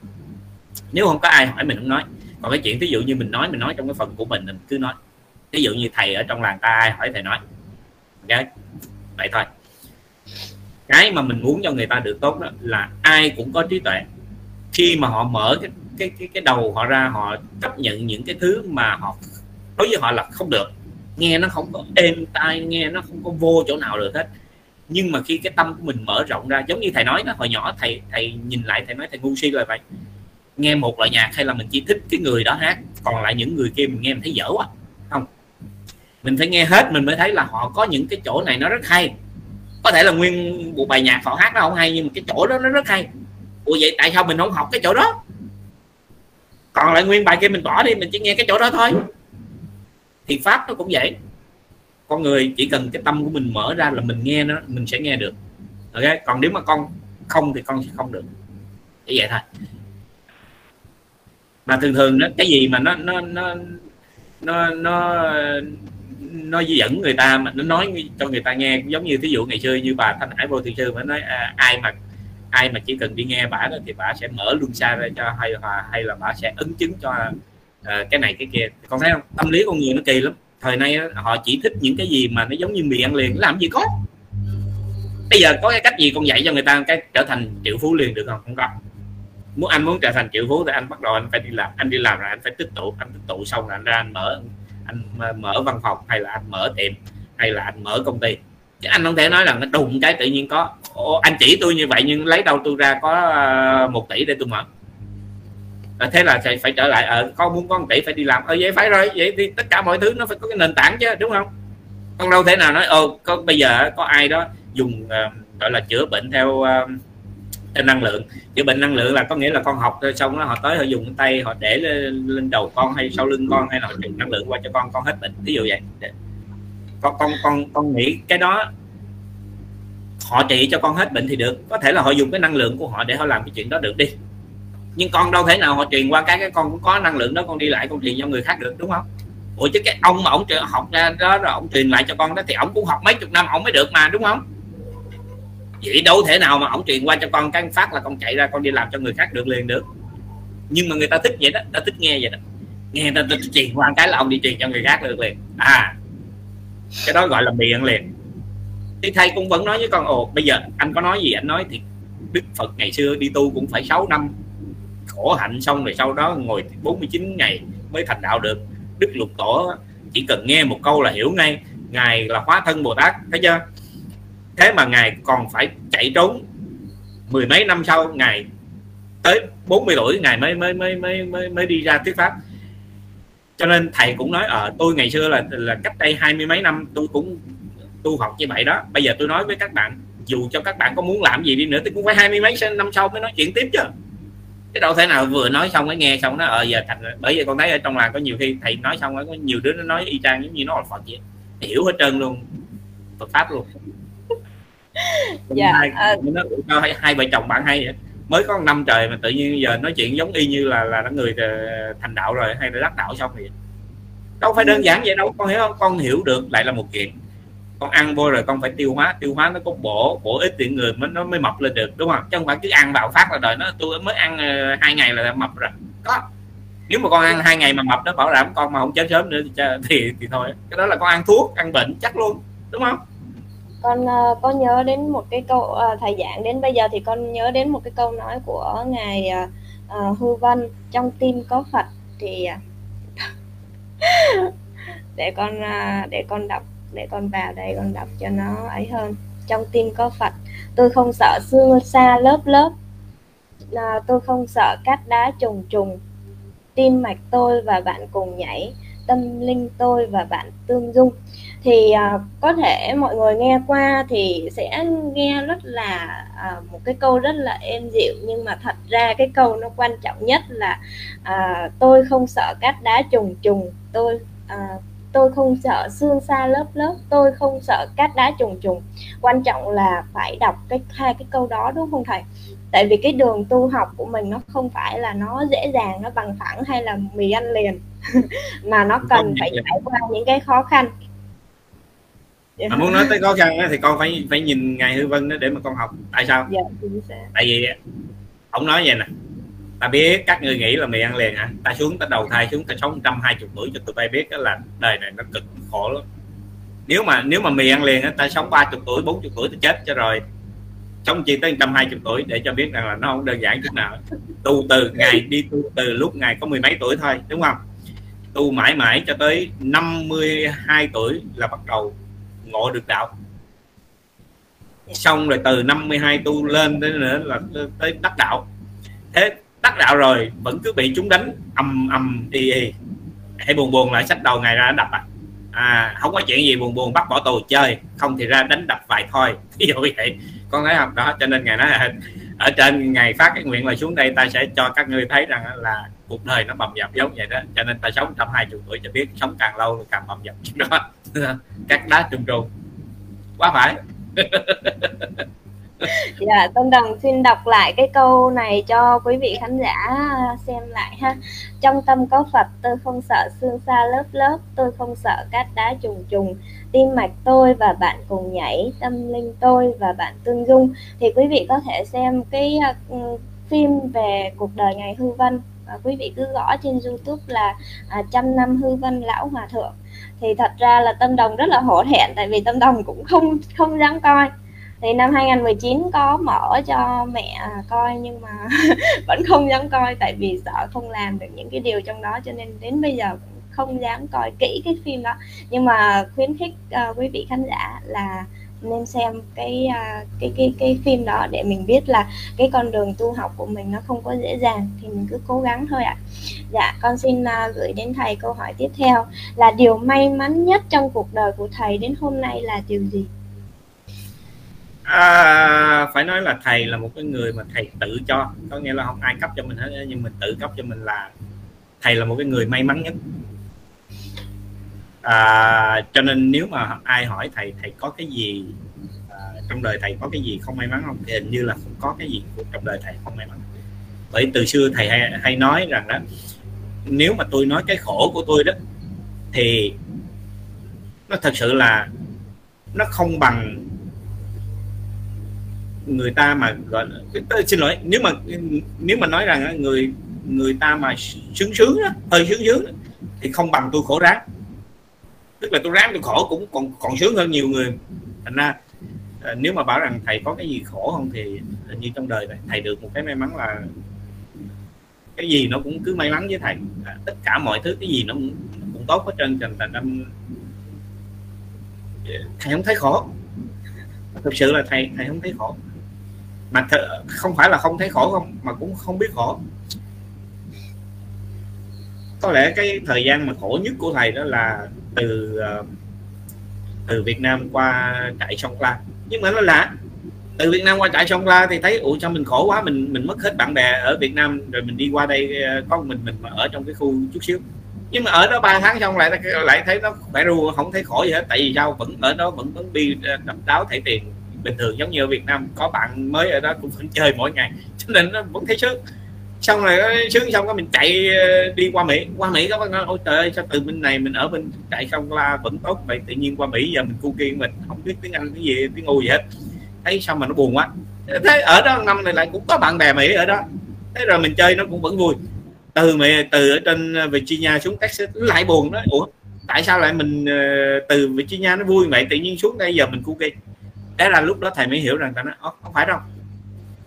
Nếu không có ai hỏi mình không nói. Còn cái chuyện ví dụ như mình nói mình nói trong cái phần của mình mình cứ nói. Ví dụ như thầy ở trong làng ta ai hỏi thầy nói. Okay. vậy thôi. Cái mà mình muốn cho người ta được tốt đó là ai cũng có trí tuệ. Khi mà họ mở cái cái cái, cái đầu họ ra họ chấp nhận những cái thứ mà họ đối với họ là không được nghe nó không có êm tai, nghe nó không có vô chỗ nào được hết. Nhưng mà khi cái tâm của mình mở rộng ra, giống như thầy nói đó, hồi nhỏ thầy thầy nhìn lại, thầy nói thầy ngu si rồi vậy. Nghe một loại nhạc hay là mình chỉ thích cái người đó hát, còn lại những người kia mình nghe mình thấy dở quá. Không. Mình phải nghe hết, mình mới thấy là họ có những cái chỗ này nó rất hay. Có thể là nguyên bộ bài nhạc họ hát nó không hay, nhưng mà cái chỗ đó nó rất hay. Ủa vậy tại sao mình không học cái chỗ đó? Còn lại nguyên bài kia mình bỏ đi, mình chỉ nghe cái chỗ đó thôi thì pháp nó cũng vậy. Con người chỉ cần cái tâm của mình mở ra là mình nghe nó mình sẽ nghe được. Ok còn nếu mà con không thì con sẽ không được. Chỉ vậy thôi. Mà thường thường đó cái gì mà nó nó nó nó nó nó dẫn người ta mà nó nói cho người ta nghe giống như thí dụ ngày xưa như bà thanh hải vô thị sư mà nói à, ai mà ai mà chỉ cần đi nghe bà đó thì bà sẽ mở luôn xa ra cho hay là hay là bà sẽ ứng chứng cho uh, cái này cái kia. Con thấy không? Tâm lý con người nó kỳ lắm. Thời nay họ chỉ thích những cái gì mà nó giống như mì ăn liền làm gì có. Bây giờ có cái cách gì con dạy cho người ta cái trở thành triệu phú liền được không? Không có. Muốn anh muốn trở thành triệu phú thì anh bắt đầu anh phải đi làm anh đi làm rồi anh phải tích tụ anh tích tụ xong rồi anh ra anh mở anh mở văn phòng hay là anh mở tiệm hay là anh mở công ty. Chứ anh không thể nói là nó đùng cái tự nhiên có Ồ, anh chỉ tôi như vậy nhưng lấy đâu tôi ra có ờ, một tỷ để tôi mở à, thế là phải, phải trở lại ở à, con muốn con tỷ phải đi làm. Ở à, vậy phải rồi vậy thì tất cả mọi thứ nó phải có cái nền tảng chứ đúng không? Con đâu thể nào nói ô con bây giờ có ai đó dùng uh, gọi là chữa bệnh theo uh, theo năng lượng. Chữa bệnh năng lượng là có nghĩa là con học xong đó họ tới họ dùng tay họ để lên đầu con hay sau lưng con hay là truyền năng lượng qua cho con con hết bệnh ví dụ vậy. Con con con con nghĩ cái đó họ trị cho con hết bệnh thì được. Có thể là họ dùng cái năng lượng của họ để họ làm cái chuyện đó được đi nhưng con đâu thể nào họ truyền qua cái cái con cũng có năng lượng đó con đi lại con truyền cho người khác được đúng không? Ủa chứ cái ông mà ông học ra đó rồi ông truyền lại cho con đó thì ông cũng học mấy chục năm ông mới được mà đúng không? Vậy đâu thể nào mà ông truyền qua cho con cái phát là con chạy ra con đi làm cho người khác được liền được. Nhưng mà người ta thích vậy đó ta thích nghe vậy đó. Nghe ta, ta truyền qua cái là ông đi truyền cho người khác được liền. À cái đó gọi là miệng liền. Thì thầy cũng vẫn nói với con ồ bây giờ anh có nói gì anh nói thì đức phật ngày xưa đi tu cũng phải 6 năm khổ hạnh xong rồi sau đó ngồi 49 ngày mới thành đạo được. Đức lục tổ chỉ cần nghe một câu là hiểu ngay ngài là hóa thân bồ tát thấy chưa? Thế mà ngài còn phải chạy trốn mười mấy năm sau ngài tới 40 tuổi ngài mới mới mới mới mới, mới đi ra thuyết pháp. Cho nên thầy cũng nói ở à, tôi ngày xưa là là cách đây hai mươi mấy năm tôi cũng tu học như vậy đó. Bây giờ tôi nói với các bạn dù cho các bạn có muốn làm gì đi nữa thì cũng phải hai mươi mấy năm sau mới nói chuyện tiếp chứ cái đâu thể nào vừa nói xong cái nghe xong nó ờ giờ thành bởi vì con thấy ở trong làng có nhiều khi thầy nói xong có nhiều đứa nó nói y chang giống như nó là phật vậy. Hiểu hết trơn luôn Phật pháp luôn. Dạ hai, uh... nó cho hai, hai vợ chồng bạn hay vậy? Mới có năm trời mà tự nhiên giờ nói chuyện giống y như là là nó người ờ, thành đạo rồi hay là đắc đạo xong vậy. Đâu phải đơn giản vậy đâu con hiểu không? Con hiểu được lại là một chuyện con ăn vô rồi con phải tiêu hóa tiêu hóa nó có bổ bổ ích thì người mới nó mới mập lên được đúng không? Chứ không phải cứ ăn vào phát là đời nó tôi mới ăn ờ, hai ngày là mập rồi. Có. Nếu mà con ăn hai ngày mà mập nó bảo đảm con mà không chết sớm nữa thì thì, thì thôi. Cái đó là con ăn thuốc ăn bệnh chắc luôn đúng không? Con uh, có nhớ đến một cái câu uh, thầy giảng đến bây giờ thì con nhớ đến một cái câu nói của ngài uh, hư văn trong tim có phật thì để con uh, để con đọc để con vào đây con đọc cho nó ấy hơn. Trong tim có phật tôi không sợ xương xa lớp lớp. À, tôi không sợ cát đá trùng trùng. Tim mạch tôi và bạn cùng nhảy tâm linh tôi và bạn tương dung. Thì à, có thể mọi người nghe qua thì sẽ nghe rất là à, một cái câu rất là êm dịu. Nhưng mà thật ra cái câu nó quan trọng nhất là à, tôi không sợ cát đá trùng trùng. Tôi à, tôi không sợ xương xa lớp lớp tôi không sợ cát đá trùng trùng. Quan trọng là phải đọc cái hai cái câu đó đúng không thầy? Tại vì cái đường tu học của mình nó không phải là nó dễ dàng nó bằng phẳng hay là mì ăn liền mà nó cần phải trải qua những cái khó khăn. Mà muốn nói tới khó khăn thì con phải phải nhìn ngài hư vân đó để mà con học. Tại sao? Dạ, tại vì ông nói vậy nè ta biết, các người nghĩ là mì ăn liền hả? Ta xuống, ta đầu thai xuống, ta sống trăm hai chục tuổi cho tụi bay biết đó là đời này nó cực khổ lắm. Nếu mà nếu mà mì ăn liền ta sống ba chục tuổi, bốn chục tuổi ta chết cho rồi. Sống chi tới trăm hai chục tuổi để cho biết rằng là nó không đơn giản chút nào. Tu từ ngày đi tu từ lúc ngày có mười mấy tuổi thôi, đúng không? Tu mãi mãi cho tới 52 tuổi là bắt đầu ngộ được đạo. Xong rồi từ 52 tu lên đến nữa là tới đắc đạo. Thế đắc đạo rồi, vẫn cứ bị chúng đánh ầm ầm y y. Hãy buồn buồn lại sách đầu ngày ra đập à à không có chuyện gì buồn buồn, bắt bỏ tù, chơi. Không thì ra đánh đập vài thôi. Ví dụ vậy. Con thấy không đó, cho nên ngày nói là ở trên ngày phát cái nguyện là xuống đây, ta sẽ cho các ngươi thấy rằng là cuộc đời nó bầm dập giống vậy đó. Cho nên ta sống trăm hai chục tuổi cho biết, sống càng lâu càng bầm dập. Đó các đá trùng trùng quá phải. dạ Tân đồng xin đọc lại cái câu này cho quý vị khán giả xem lại ha. Trong tâm có phật tôi không sợ xương xa lớp lớp tôi không sợ cát đá trùng trùng. Tim mạch tôi và bạn cùng nhảy tâm linh tôi và bạn tương dung. Thì quý vị có thể xem cái ừ, phim về cuộc đời ngài hư vân. Và quý vị cứ gõ trên youtube là à, trăm năm hư vân lão hòa thượng. Thì thật ra là tâm đồng rất là hổ thẹn tại vì tâm đồng cũng không không dám coi thì năm 2019 có mở cho mẹ à, coi nhưng mà vẫn không dám coi tại vì sợ không làm được những cái điều trong đó cho nên đến bây giờ cũng không dám coi kỹ cái phim đó nhưng mà khuyến khích uh, quý vị khán giả là nên xem cái uh, cái cái cái phim đó để mình biết là cái con đường tu học của mình nó không có dễ dàng thì mình cứ cố gắng thôi ạ. À. Dạ, con xin uh, gửi đến thầy câu hỏi tiếp theo là điều may mắn nhất trong cuộc đời của thầy đến hôm nay là điều gì? À, phải nói là thầy là một cái người mà thầy tự cho. Có nghĩa là không ai cấp cho mình hết nhưng mình tự cấp cho mình là thầy là một cái người may mắn nhất. À, cho nên nếu mà ai hỏi thầy thầy có cái gì à, trong đời thầy có cái gì không may mắn không? Thì hình như là không có cái gì trong đời thầy không may mắn. Bởi từ xưa thầy hay, hay nói rằng đó nếu mà tôi nói cái khổ của tôi đó thì nó thật sự là nó không bằng người ta mà gọi xin lỗi nếu mà nếu mà nói rằng người người ta mà sướng sướng đó, hơi sướng sướng đó, thì không bằng tôi khổ ráng. Tức là tôi ráng tôi khổ cũng còn còn sướng hơn nhiều người. Thành ra à, nếu mà bảo rằng thầy có cái gì khổ không thì như trong đời này thầy được một cái may mắn là cái gì nó cũng cứ may mắn với thầy. À, tất cả mọi thứ cái gì nó cũng, cũng cũng tốt hết trơn thành năm thầy không thấy khổ. Thực sự là thầy thầy không thấy khổ mà th- không phải là không thấy khổ không, mà cũng không biết khổ. Có lẽ cái thời gian mà khổ nhất của thầy đó là từ ờ, từ Việt Nam qua trại sông La nhưng mà nó lạ, từ Việt Nam qua trại sông La thì thấy, ủa, sao mình khổ quá, mình mình mất hết bạn bè ở Việt Nam, rồi mình đi qua đây ờ, có mình mình mà ở trong cái khu chút xíu. Nhưng mà ở đó ba tháng xong lại lại thấy nó khỏe ru, không thấy khổ gì hết, tại vì sao? Vẫn, ở đó vẫn vẫn đi ờ, đập đáo thể tiền bình thường, giống như ở Việt Nam có bạn mới ở đó cũng vẫn chơi mỗi ngày. Cho nên nó vẫn thấy sướng. Xong rồi sướng xong cái mình chạy ờ, đi qua Mỹ. Qua Mỹ các bạn nói, ôi trời ơi, sao từ bên này mình ở bên chạy xong la vẫn tốt vậy? Tự nhiên qua Mỹ giờ mình cu kiên mình không biết tiếng Anh cái gì, tiếng ngu gì hết. Thấy sao mà nó buồn quá. Thế ở đó năm này lại cũng có bạn bè Mỹ ở đó. Thế rồi mình chơi nó cũng vẫn vui. Từ mẹ từ ở trên Virginia xuống Texas lại buồn đó ủa, tại sao lại mình ờ, từ Virginia nó vui vậy? Tự nhiên xuống đây giờ mình cu kiên thế là lúc đó thầy mới hiểu rằng ta nói không phải đâu.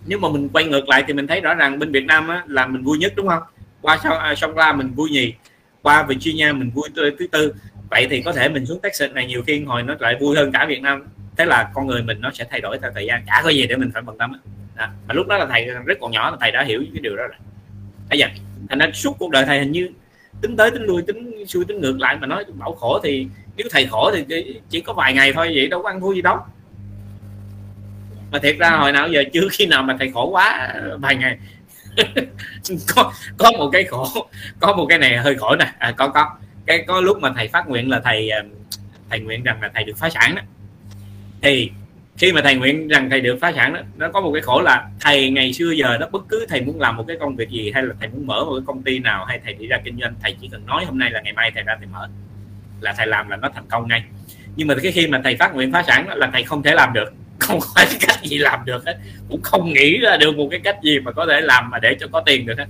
Nhưng mà mình quay ngược lại thì mình thấy rõ ràng bên Việt Nam á, là mình vui nhất đúng không? Qua à, sông la mình vui nhì qua Virginia mình vui thứ tư. Vậy thì có thể mình xuống Texas này nhiều khi hồi nó lại vui hơn cả Việt Nam. Thế là con người mình nó sẽ thay đổi theo thời gian chả có gì để mình phải bận tâm đó. mà lúc đó là thầy rất còn nhỏ là thầy đã hiểu cái điều đó rồi. Bây giờ thành ra suốt cuộc đời thầy hình như tính tới tính lui tính xuôi tính ngược lại mà nói bảo khổ thì nếu thầy khổ thì chỉ có vài ngày thôi vậy đâu có ăn thua gì đâu mà thiệt ra hồi nào giờ chưa khi nào mà thầy khổ quá vài ngày. Có có một cái khổ có một cái này hơi khổ nè. À, có có. Cái có lúc mà thầy phát nguyện là thầy ờ, thầy nguyện rằng là thầy được phá sản đó. Thì khi mà thầy nguyện rằng thầy được phá sản đó nó có một cái khổ là thầy ngày xưa giờ đó bất cứ thầy muốn làm một cái công việc gì hay là thầy muốn mở một cái công ty nào hay thầy đi ra kinh doanh thầy chỉ cần nói hôm nay là ngày mai thầy ra thầy mở là thầy làm là nó thành công ngay. Nhưng mà cái khi mà thầy phát nguyện phá sản đó, là thầy không thể làm được. không có cái cách gì làm được hết. Cũng không nghĩ ra được một cái cách gì mà có thể làm mà để cho có tiền được hết.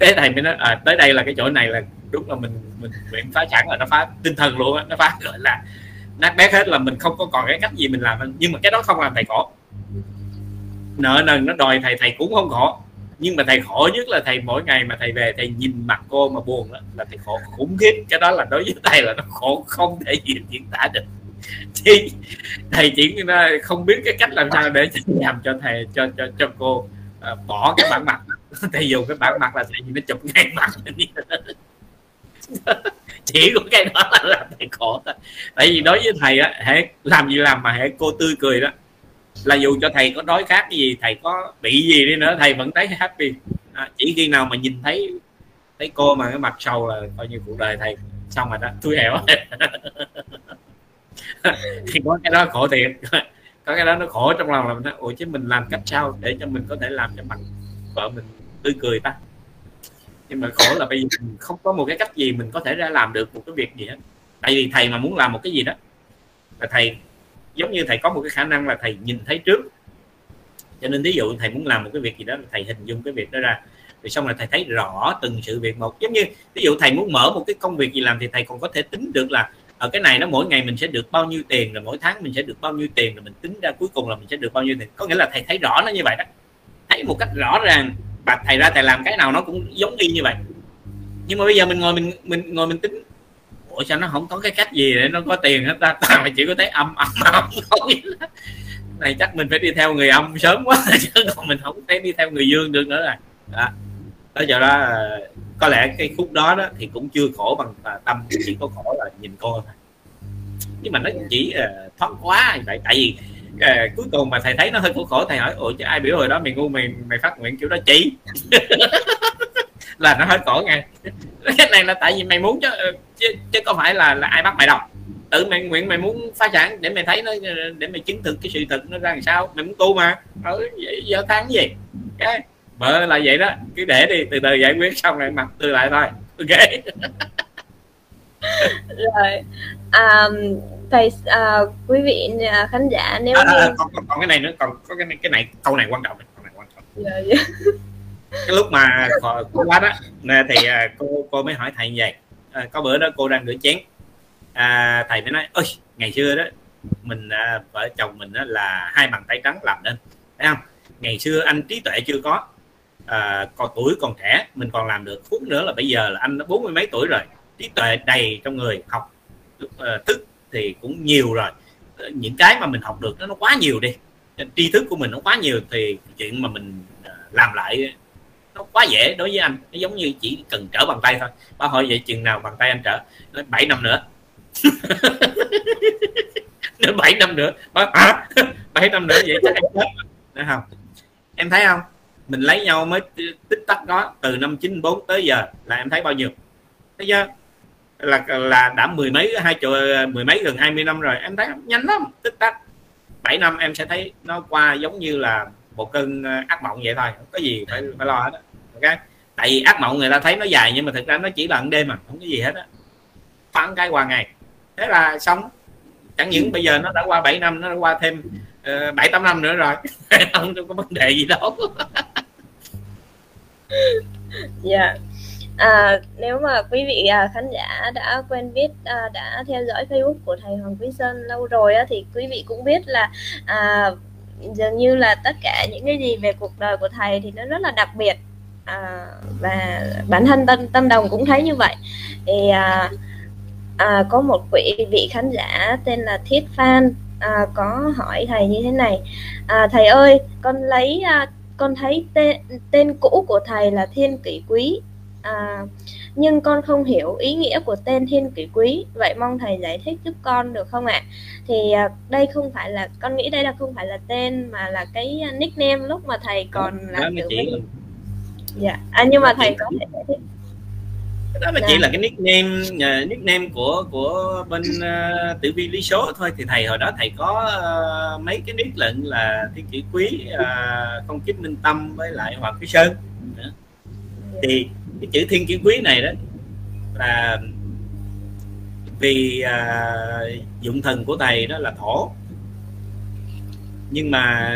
Thế thầy mới nói à, tới đây là cái chỗ này là đúng là mình mình nguyện phá sản là nó phá tinh thần luôn á nó phá gọi là nát bét hết là mình không có còn cái cách gì mình làm nhưng mà cái đó không làm thầy khổ. Nợ nần nó đòi thầy thầy cũng không khổ. Nhưng mà thầy khổ nhất là thầy mỗi ngày mà thầy về thầy nhìn mặt cô mà buồn đó, là thầy khổ khủng khiếp. Cái đó là đối với thầy là nó khổ không thể diễn tả được. thì thầy chỉ không biết cái cách làm sao để làm cho thầy cho cho cho cô uh, bỏ cái bản mặt. Thầy dùng cái bản mặt là thầy nó chụp ngay mặt. Chỉ có cái đó là làm thầy khổ thôi. Tại vì đối với thầy á hệ làm gì làm mà hệ cô tươi cười đó. Là dù cho thầy có đói khát cái gì thầy có bị gì đi nữa thầy vẫn thấy happy. À, chỉ khi nào mà nhìn thấy thấy cô mà cái mặt sầu là coi như cuộc đời thầy xong rồi đó. Tôi hẻo thì có cái đó khổ thiệt. Có cái đó nó khổ trong lòng là mình nói ủa chứ mình làm cách sao để cho mình có thể làm cho mặt vợ mình tươi cười ta? Nhưng mà khổ là bây giờ mình không có một cái cách gì mình có thể ra làm được một cái việc gì hết. Tại vì thầy mà muốn làm một cái gì đó là thầy giống như thầy có một cái khả năng là thầy nhìn thấy trước. Cho nên ví dụ thầy muốn làm một cái việc gì đó thầy hình dung cái việc đó ra. Rồi xong rồi thầy thấy rõ từng sự việc một. Giống như ví dụ thầy muốn mở một cái công việc gì làm thì thầy còn có thể tính được là ở cái này nó mỗi ngày mình sẽ được bao nhiêu tiền, rồi mỗi tháng mình sẽ được bao nhiêu tiền, rồi mình tính ra cuối cùng là mình sẽ được bao nhiêu tiền. Có nghĩa là thầy thấy rõ nó như vậy đó. Thấy một cách rõ ràng và thầy ra thầy làm cái nào nó cũng giống y như vậy. Nhưng mà bây giờ mình ngồi mình mình ngồi mình tính, ủa, sao nó không có cái cách gì để nó có tiền hết ta? Mà chỉ có thấy âm âm âm. Thôi này chắc mình phải đi theo người âm sớm quá, chứ còn mình không thể đi theo người dương được nữa rồi. Đó đó giờ đó ờ, có lẽ cái khúc đó đó thì cũng chưa khổ bằng à, tâm chỉ có khổ là nhìn cô thôi. Nhưng mà nó chỉ ờ, uh, thoáng quá vậy tại vì uh, cuối cùng mà thầy thấy nó hơi khổ khổ thầy hỏi ủa chứ ai biểu hồi đó mày ngu mày mày phát nguyện kiểu đó chỉ là nó hơi khổ ngay cái này là tại vì mày muốn chứ chứ, chứ có phải là là ai bắt mày đâu. Tự mày nguyện mày muốn phá sản để mày thấy nó để mày chứng thực cái sự thật nó ra làm sao. Mày muốn tu mà. Ừ, Ở giờ tháng gì? Cái vợ là vậy đó cứ để đi từ từ giải quyết xong rồi mặt tươi lại thôi. Ok. Rồi à, thầy à, quý vị à, khán giả nếu à, như à, còn, còn, còn cái này nữa còn có cái này cái này câu này quan trọng này, câu này quan trọng. Dạ, dạ. cái lúc mà cô quá đó thì à, cô cô mới hỏi thầy như vậy. À, có bữa đó cô đang rửa chén. À, thầy mới nói ơi ngày xưa đó mình à, vợ chồng mình đó là hai bàn tay trắng làm nên. Thấy không? Ngày xưa anh trí tuệ chưa có à, còn tuổi còn trẻ mình còn làm được. Phút nữa là bây giờ là anh đã bốn mươi mấy tuổi rồi. Trí tuệ đầy trong người học ờ, thức thì cũng nhiều rồi. Ờ, những cái mà mình học được nó, nó quá nhiều đi. Tri thức của mình nó quá nhiều thì chuyện mà mình ờ, làm lại nó quá dễ đối với anh. Nó giống như chỉ cần trở bàn tay thôi. Ba hỏi vậy chừng nào bàn tay anh trở? Nói bảy năm nữa. Bảy năm nữa. Ba à, bảy năm nữa vậy chắc em chết. Đấy không? Em thấy không? Mình lấy nhau mới tích tắc đó từ năm 94 tới giờ là em thấy bao nhiêu? Thấy chưa? Là là đã mười mấy hai triệu mười mấy gần 20 năm rồi em thấy nhanh lắm tích tắc. 7 năm em sẽ thấy nó qua giống như là một cơn ờ, ác mộng vậy thôi không có gì phải phải lo hết đó. ok? Tại vì ác mộng người ta thấy nó dài nhưng mà thực ra nó chỉ là đêm mà không có gì hết á. Phản cái qua ngày. Thế là xong. Chẳng những bây giờ nó đã qua 7 năm nó đã qua thêm ờ, bảy uh, tám năm nữa rồi không có vấn đề gì đâu. dạ. Yeah. à, nếu mà quý vị à, khán giả đã quen biết à, đã theo dõi facebook của thầy hoàng quý sơn lâu rồi á, thì quý vị cũng biết là à, dường như là tất cả những cái gì về cuộc đời của thầy thì nó rất là đặc biệt. À, và bản thân tâm tâm đồng cũng thấy như vậy. Thì à, à, có một vị vị khán giả tên là thiết phan à, có hỏi thầy như thế này. À, thầy ơi con lấy à, con thấy tên tên cũ của thầy là thiên kỷ quý. À, nhưng con không hiểu ý nghĩa của tên thiên kỷ quý. Vậy mong thầy giải thích giúp con được không ạ? Thì à, đây không phải là con nghĩ đây là không phải là tên mà là cái nickname lúc mà thầy còn là kiểu với... dạ. À, nhưng mà thầy có thể giải thích đó mà chỉ là cái nickname uh, nickname của của bên uh, tử vi lý số thôi. Thì thầy hồi đó thầy có uh, mấy cái nick lệnh là thiên kỷ quý uh, con chích minh tâm với lại hoàng quý sơn. Thì cái chữ thiên kỷ quý này đó là vì uh, dụng thần của thầy đó là thổ. Nhưng mà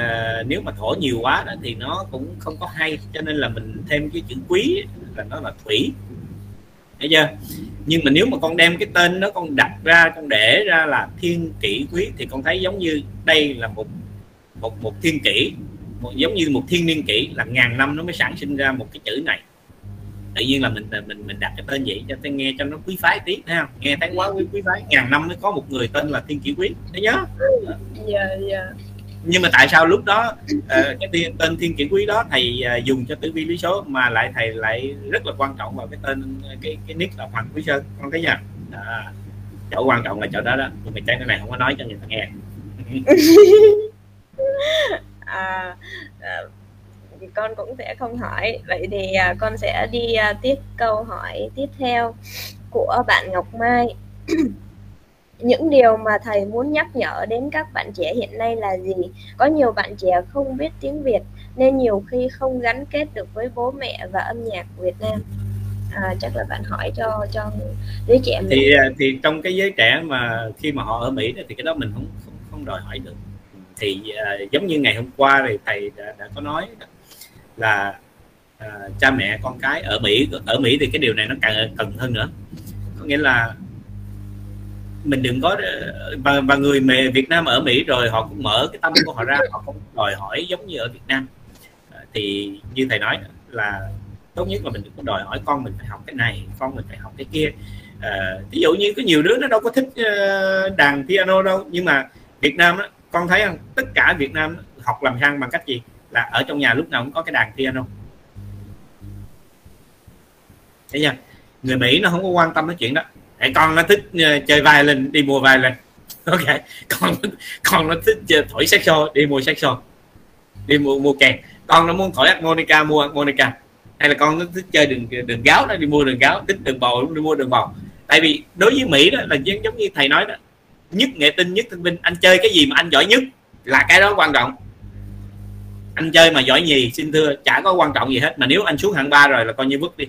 nếu mà thổ nhiều quá đó thì nó cũng không có hay. Cho nên là mình thêm cái chữ quý là nó là thủy thấy chưa? Nhưng mà nếu mà con đem cái tên nó con đặt ra con để ra là thiên kỷ quý thì con thấy giống như đây là một một một thiên kỷ. Một, giống như một thiên niên kỷ là ngàn năm nó mới sản sinh ra một cái chữ này. Tự nhiên là mình mình mình đặt cái tên vậy cho tôi nghe cho nó quý phái tí ha nghe thấy quá quý quý phái ngàn năm mới có một người tên là thiên kỷ quý. Thấy nhớ dạ dạ nhưng mà tại sao lúc đó uh, cái tên thiên kiển quý đó thầy uh, dùng cho tử vi lý số mà lại thầy lại rất là quan trọng vào cái tên ờ, cái cái nick là hoàng quý sơn con thấy nha à, chỗ quan trọng là chỗ đó đó. Nhưng mà cái này không có nói cho người ta nghe. À, à, con cũng sẽ không hỏi. Vậy thì à, con sẽ đi à, tiếp câu hỏi tiếp theo của bạn Ngọc Mai những điều mà thầy muốn nhắc nhở đến các bạn trẻ hiện nay là gì? Có nhiều bạn trẻ không biết tiếng việt nên nhiều khi không gắn kết được với bố mẹ và âm nhạc việt nam. À, chắc là bạn hỏi cho cho giới trẻ mình. thì à, thì trong cái giới trẻ mà khi mà họ ở mỹ thì cái đó mình không không, không đòi hỏi được. Thì uh, giống như ngày hôm qua thì thầy đã, đã có nói là uh, cha mẹ con cái ở mỹ ở mỹ thì cái điều này nó càng cần hơn nữa. Có nghĩa là mình đừng có và, và người mẹ Việt Nam ở Mỹ rồi họ cũng mở cái tâm của họ ra họ không đòi hỏi giống như ở Việt Nam. À, thì như thầy nói là tốt nhất là mình đừng có đòi hỏi con mình phải học cái này con mình phải học cái kia. À, ví dụ như có nhiều đứa nó đâu có thích ờ, đàn piano đâu nhưng mà Việt Nam đó con thấy không? Tất cả Việt Nam học làm sang bằng cách gì? Là ở trong nhà lúc nào cũng có cái đàn piano. Thấy chưa? Người Mỹ nó không có quan tâm cái chuyện đó. Để con nó thích uh, chơi vai lên đi mua vai lên ok con con nó thích chơi thổi saxo đi mua saxo. Đi mua mua kèn. Con nó muốn thổi harmonica mua harmonica. Hay là con nó thích chơi đường đường gáo nó đi mua đường gáo thích đường bầu đi mua đường bầu. Tại vì đối với mỹ đó là giống giống như thầy nói đó nhất nghệ tinh nhất thông minh anh chơi cái gì mà anh giỏi nhất là cái đó quan trọng. Anh chơi mà giỏi nhì xin thưa chả có quan trọng gì hết. Mà nếu anh xuống hạng ba rồi là coi như vứt đi.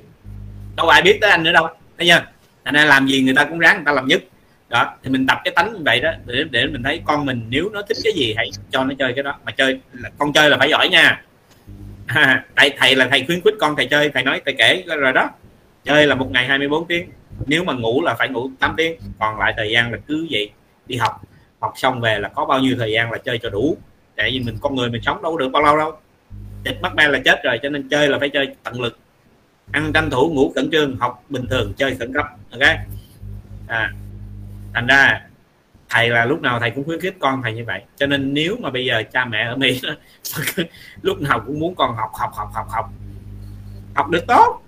Đâu ai biết tới anh nữa đâu. Thấy chưa? Thành ra làm gì người ta cũng ráng người ta làm nhất. Đó thì mình tập cái tánh như vậy đó để để mình thấy con mình nếu nó thích cái gì hãy cho nó chơi cái đó. Mà chơi là con chơi là phải giỏi nha. À, tại thầy là thầy khuyến khích con thầy chơi thầy nói thầy kể rồi đó. Chơi là một ngày 24 tiếng nếu mà ngủ là phải ngủ 8 tiếng. Còn lại thời gian là cứ vậy đi học. Học xong về là có bao nhiêu thời gian là chơi cho đủ. Tại vì mình con người mình sống đâu được bao lâu đâu. Chết bắt me là chết rồi cho nên chơi là phải chơi tận lực ăn tranh thủ ngủ cẩn trương, học bình thường, chơi khẩn cấp, ok? À thành ra thầy là lúc nào thầy cũng khuyến khích con thầy như vậy. Cho nên nếu mà bây giờ cha mẹ ở mỹ lúc nào cũng muốn con học học học học học. Học được tốt,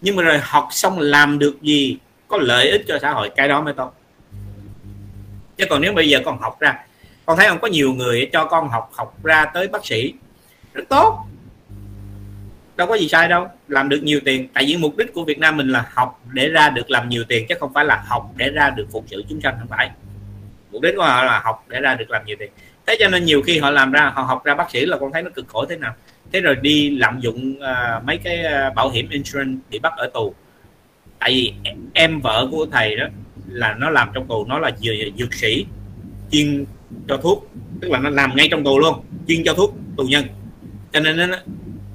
nhưng mà rồi học xong làm được gì, có lợi ích cho xã hội, cái đó mới tốt. Chứ còn nếu bây giờ con học ra, con thấy không có nhiều người cho con học học ra tới bác sĩ, rất tốt đâu có gì sai đâu làm được nhiều tiền. Tại vì mục đích của Việt Nam mình là học để ra được làm nhiều tiền chứ không phải là học để ra được phục sự chúng sanh không phải. Mục đích của họ là học để ra được làm nhiều tiền. Thế cho nên nhiều khi họ làm ra họ học ra bác sĩ là con thấy nó cực khổ thế nào. Thế rồi đi lạm dụng uh, mấy cái uh, bảo hiểm insurance bị bắt ở tù. Tại vì em vợ của thầy đó là nó làm trong tù nó là dược sĩ chuyên cho thuốc. Tức là nó làm ngay trong tù luôn chuyên cho thuốc tù nhân. Cho nên nó,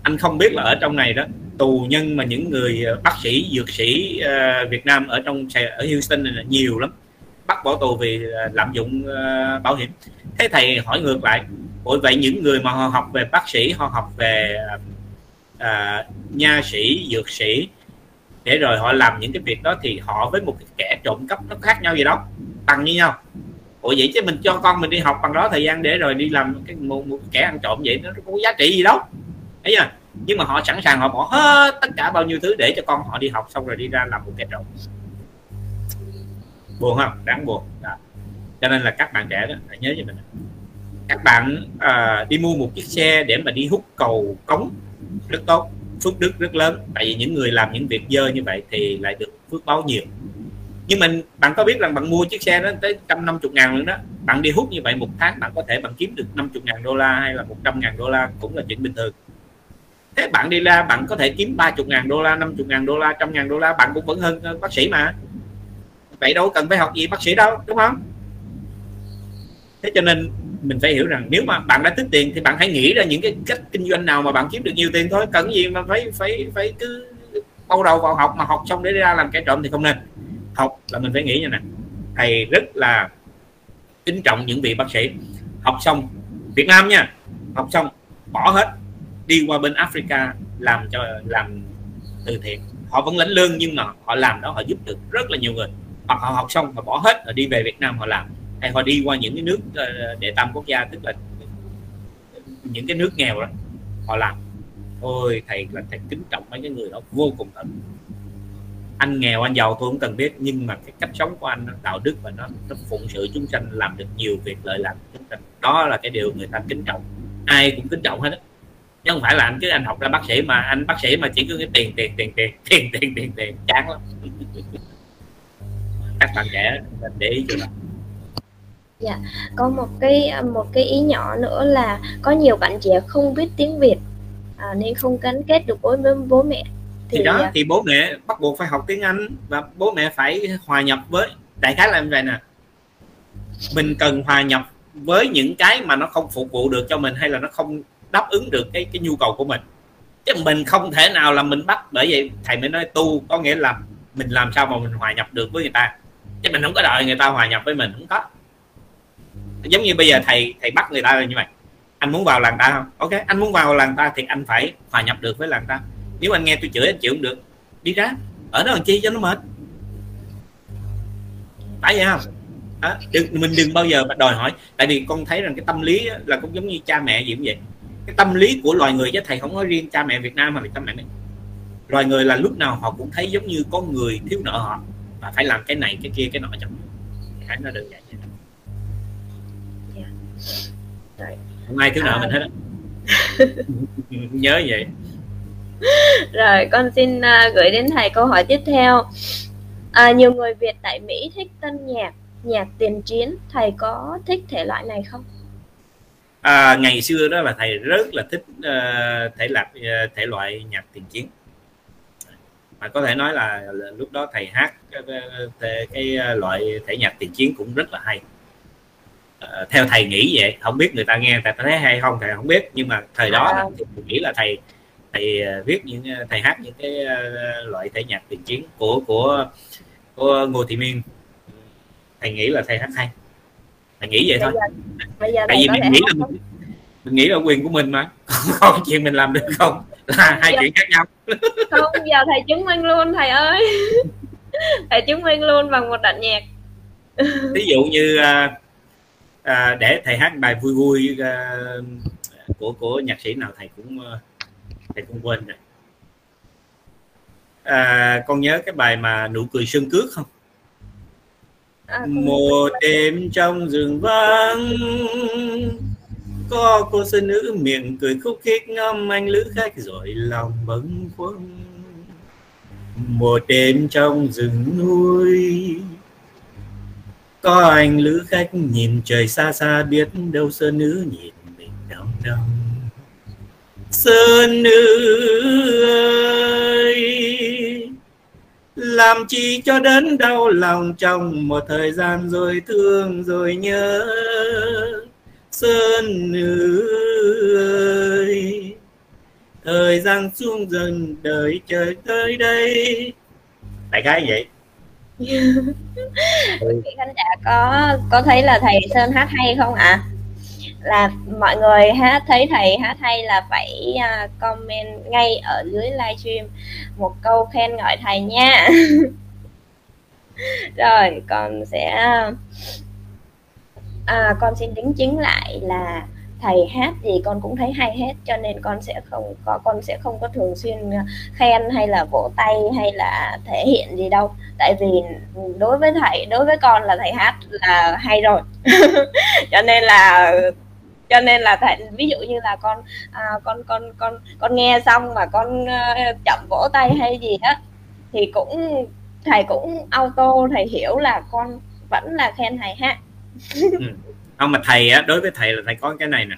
anh không biết là ở trong này đó tù nhân mà những người ờ, bác sĩ dược sĩ uh, Việt Nam ở trong ở Houston này là nhiều lắm bắt bỏ tù vì uh, lạm dụng uh, bảo hiểm. Thế thầy hỏi ngược lại bởi vậy những người mà họ học về bác sĩ họ học về uh, nha sĩ dược sĩ để rồi họ làm những cái việc đó thì họ với một cái kẻ trộm cắp nó khác nhau gì đó bằng như nhau? Ủa vậy chứ mình cho con mình đi học bằng đó thời gian để rồi đi làm cái một, một kẻ ăn trộm vậy nó có giá trị gì đâu thấy chưa à? nhưng mà họ sẵn sàng họ bỏ hết tất cả bao nhiêu thứ để cho con họ đi học xong rồi đi ra làm một cái trộm buồn không? Đáng buồn. Đó. cho nên là các bạn trẻ đó phải nhớ cho mình các bạn à, đi mua một chiếc xe để mà đi hút cầu cống rất tốt phước đức rất lớn. Tại vì những người làm những việc dơ như vậy thì lại được phước báo nhiều. Nhưng mình bạn có biết rằng bạn mua chiếc xe đó tới trăm năm chục ngàn nữa đó bạn đi hút như vậy một tháng bạn có thể bạn kiếm được 50 ngàn đô la hay là 100 ngàn đô la cũng là chuyện bình thường thế bạn đi ra bạn có thể kiếm 30 ngàn đô la 50 ngàn đô la, trăm ngàn đô la, bạn cũng vẫn hơn ờ, bác sĩ mà. Vậy đâu cần phải học gì bác sĩ đâu, đúng không? Thế cho nên mình phải hiểu rằng nếu mà bạn đã tích tiền thì bạn hãy nghĩ ra những cái cách kinh doanh nào mà bạn kiếm được nhiều tiền thôi. Cần gì mà phải phải phải cứ bao đầu vào học mà học xong để ra làm kẻ trộm thì không nên. Học là mình phải nghĩ như này thầy rất là kính trọng những vị bác sĩ. Học xong Việt Nam nha. Học xong bỏ hết đi qua bên Africa làm cho, làm từ thiện. Họ vẫn lãnh lương nhưng mà họ làm đó, họ giúp được rất là nhiều người. Hoặc họ học xong, họ bỏ hết rồi đi về Việt Nam họ làm. Hay họ đi qua những cái nước ờ, đệ tam quốc gia, tức là những cái nước nghèo đó, họ làm. Ôi, thầy là thầy kính trọng mấy cái người đó, vô cùng tận anh nghèo, anh giàu tôi không cần biết, nhưng mà cái cách sống của anh nó đạo đức và nó nó phụng sự chúng sanh, làm được nhiều việc, lợi lạc chúng sanh. Đó là cái điều người ta kính trọng. Ai cũng kính trọng hết á chứ không phải là anh cứ anh học ra bác sĩ mà anh bác sĩ mà chỉ cứ cái tiền tiền tiền tiền tiền tiền tiền tiền chán lắm. Các bạn trẻ để ý cho đó. Dạ có một cái một cái ý nhỏ nữa là có nhiều bạn trẻ không biết tiếng Việt à, nên không gắn kết được với, với bố mẹ. Thì, thì đó dạ. thì bố mẹ bắt buộc phải học tiếng Anh và bố mẹ phải hòa nhập với đại khái là như vậy nè. Mình cần hòa nhập với những cái mà nó không phục vụ được cho mình hay là nó không đáp ứng được cái cái nhu cầu của mình. Chứ mình không thể nào là mình bắt bởi vậy. Thầy mới nói tu có nghĩa là mình làm sao mà mình hòa nhập được với người ta. Chứ mình không có đợi người ta hòa nhập với mình không có. Giống như bây giờ thầy thầy bắt người ta là như vậy. Anh muốn vào làng ta không? Ok anh muốn vào làng ta thì anh phải hòa nhập được với làng ta. Nếu anh nghe tôi chửi anh chịu không được. Đi ra ở đó làm chi cho nó mệt? Phải vậy không? Đó, đừng, mình đừng bao giờ đòi hỏi. Tại vì con thấy rằng cái tâm lý là cũng giống như cha mẹ gì cũng vậy cái tâm lý của loài người chứ thầy không nói riêng cha mẹ Việt Nam mà là cha mẹ này. loài người là lúc nào họ cũng thấy giống như có người thiếu nợ họ và phải làm cái này cái kia cái nọ cho cái nó đơn giản vậy yeah. không ai thiếu nợ à. mình hết á. Nhớ vậy. Rồi con xin uh, gửi đến thầy câu hỏi tiếp theo. À, nhiều người Việt tại Mỹ thích tân nhạc nhạc tiền chiến. Thầy có thích thể loại này không à, ngày xưa đó là thầy rất là thích uh, thể lạc uh, thể loại nhạc tiền chiến. Mà có thể nói là, là lúc đó thầy hát cái, cái, cái loại thể nhạc tiền chiến cũng rất là hay. À, theo thầy nghĩ vậy không biết người ta nghe thầy thấy hay không thầy không biết nhưng mà thời đó à. thì nghĩ là thầy thầy viết những thầy hát những cái loại thể nhạc tiền chiến của của của Ngô Thị Miên. Thầy nghĩ là thầy hát hay thầy nghĩ vậy bây thôi. giờ, bây giờ tại vì mình nghĩ là mình, mình nghĩ là quyền của mình mà. Còn chuyện mình làm được không? Là hai chuyện khác nhau. Không giờ thầy chứng minh luôn thầy ơi. Thầy chứng minh luôn bằng một đoạn nhạc. Ví dụ như à, à, để thầy hát bài vui vui à, của của nhạc sĩ nào thầy cũng à, thầy cũng quên rồi. À, con nhớ cái bài mà nụ cười sương cước không à, một đêm trong rừng vắng có cô sơn nữ miệng cười khúc khích ngâm anh lữ khách rồi lòng bâng khuâng. Một đêm trong rừng núi có anh lữ khách nhìn trời xa xa biết đâu sơn nữ nhìn mình đau đau sơn nữ ơi làm chi cho đến đau lòng trong một thời gian rồi thương rồi nhớ. Sơn ơi, thời gian xuống dần, đời trời tới đây. Đại cái vậy. Quý khán giả có có thấy là thầy sơn hát hay không ạ? à? Là mọi người hát thấy thầy hát hay là phải uh, comment ngay ở dưới livestream một câu khen ngợi thầy nha. Rồi con sẽ à, con xin đính chính lại là thầy hát gì con cũng thấy hay hết cho nên con sẽ không có con sẽ không có thường xuyên khen hay là vỗ tay hay là thể hiện gì đâu. Tại vì đối với thầy đối với con là thầy hát là hay rồi. Cho nên là cho nên là thầy ví dụ như là con à, con con con con nghe xong mà con uh, chậm vỗ tay hay gì á thì cũng thầy cũng auto thầy hiểu là con vẫn là khen thầy hát ừ. không mà thầy á đối với thầy là thầy có cái này nè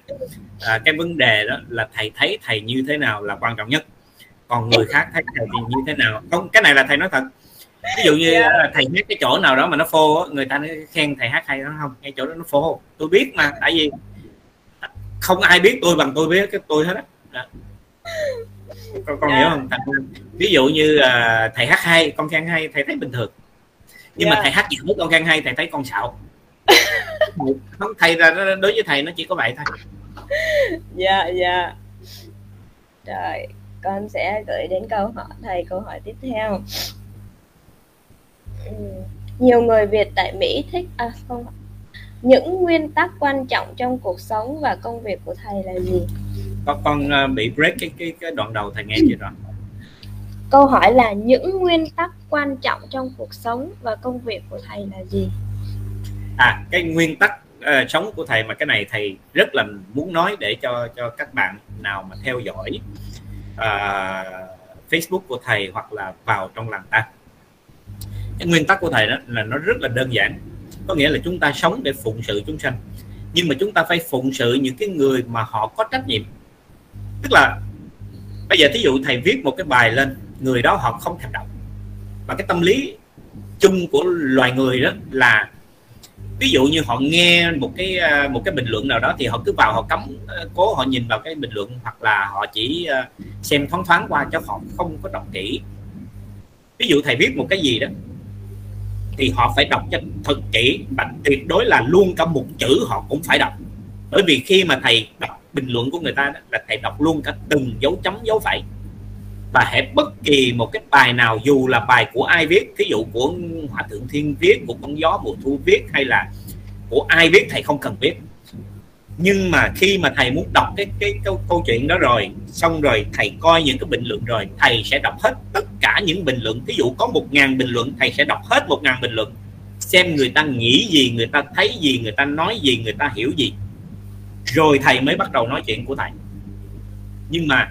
à, cái vấn đề đó là thầy thấy thầy như thế nào là quan trọng nhất còn người khác thấy thầy thì như thế nào không cái này là thầy nói thật ví dụ như yeah. Dạ. thầy hát cái chỗ nào đó mà nó phô người ta khen thầy hát hay đó không cái chỗ đó nó phô tôi biết mà tại vì không ai biết tôi bằng tôi biết cái tôi hết á. Con, con yeah. hiểu không? Ví dụ như uh, thầy hát hay con khen hay thầy thấy bình thường. Nhưng yeah. mà thầy hát dở con khen hay thầy thấy con xạo. Không thầy là đối với thầy nó chỉ có vậy thôi. Dạ dạ. Rồi con sẽ gửi đến câu hỏi thầy câu hỏi tiếp theo. Nhiều người Việt tại Mỹ thích à không những nguyên tắc quan trọng trong cuộc sống và công việc của thầy là gì? Con con uh, bị break cái cái cái đoạn đầu thầy nghe chưa rồi câu hỏi là những nguyên tắc quan trọng trong cuộc sống và công việc của thầy là gì? À cái nguyên tắc uh, sống của thầy mà cái này thầy rất là muốn nói để cho cho các bạn nào mà theo dõi uh, Facebook của thầy hoặc là vào trong làng ta. Cái nguyên tắc của thầy đó là nó rất là đơn giản có nghĩa là chúng ta sống để phụng sự chúng sanh. Nhưng mà chúng ta phải phụng sự những cái người mà họ có trách nhiệm. Tức là, bây giờ thí dụ thầy viết một cái bài lên, người đó họ không thèm đọc và cái tâm lý chung của loài người đó là, ví dụ như họ nghe một cái à, một cái bình luận nào đó thì họ cứ vào họ cấm à, cố họ nhìn vào cái bình luận hoặc là họ chỉ à, xem thoáng thoáng qua cho họ không có đọc kỹ. Ví dụ thầy viết một cái gì đó thì họ phải đọc cho thật kỹ và tuyệt đối là luôn cả một chữ họ cũng phải đọc. Bởi vì khi mà thầy đọc bình luận của người ta đó, là thầy đọc luôn cả từng dấu chấm dấu phẩy. Và hãy bất kỳ một cái bài nào dù là bài của ai viết ví dụ của hòa thượng thiên viết của con gió mùa thu viết hay là của ai viết thầy không cần biết nhưng mà khi mà thầy muốn đọc cái cái câu, câu chuyện đó rồi xong rồi thầy coi những cái bình luận rồi thầy sẽ đọc hết tất cả những bình luận. Ví dụ có một ngàn bình luận thầy sẽ đọc hết một ngàn bình luận xem người ta nghĩ gì người ta thấy gì người ta nói gì người ta hiểu gì. Rồi thầy mới bắt đầu nói chuyện của thầy. Nhưng mà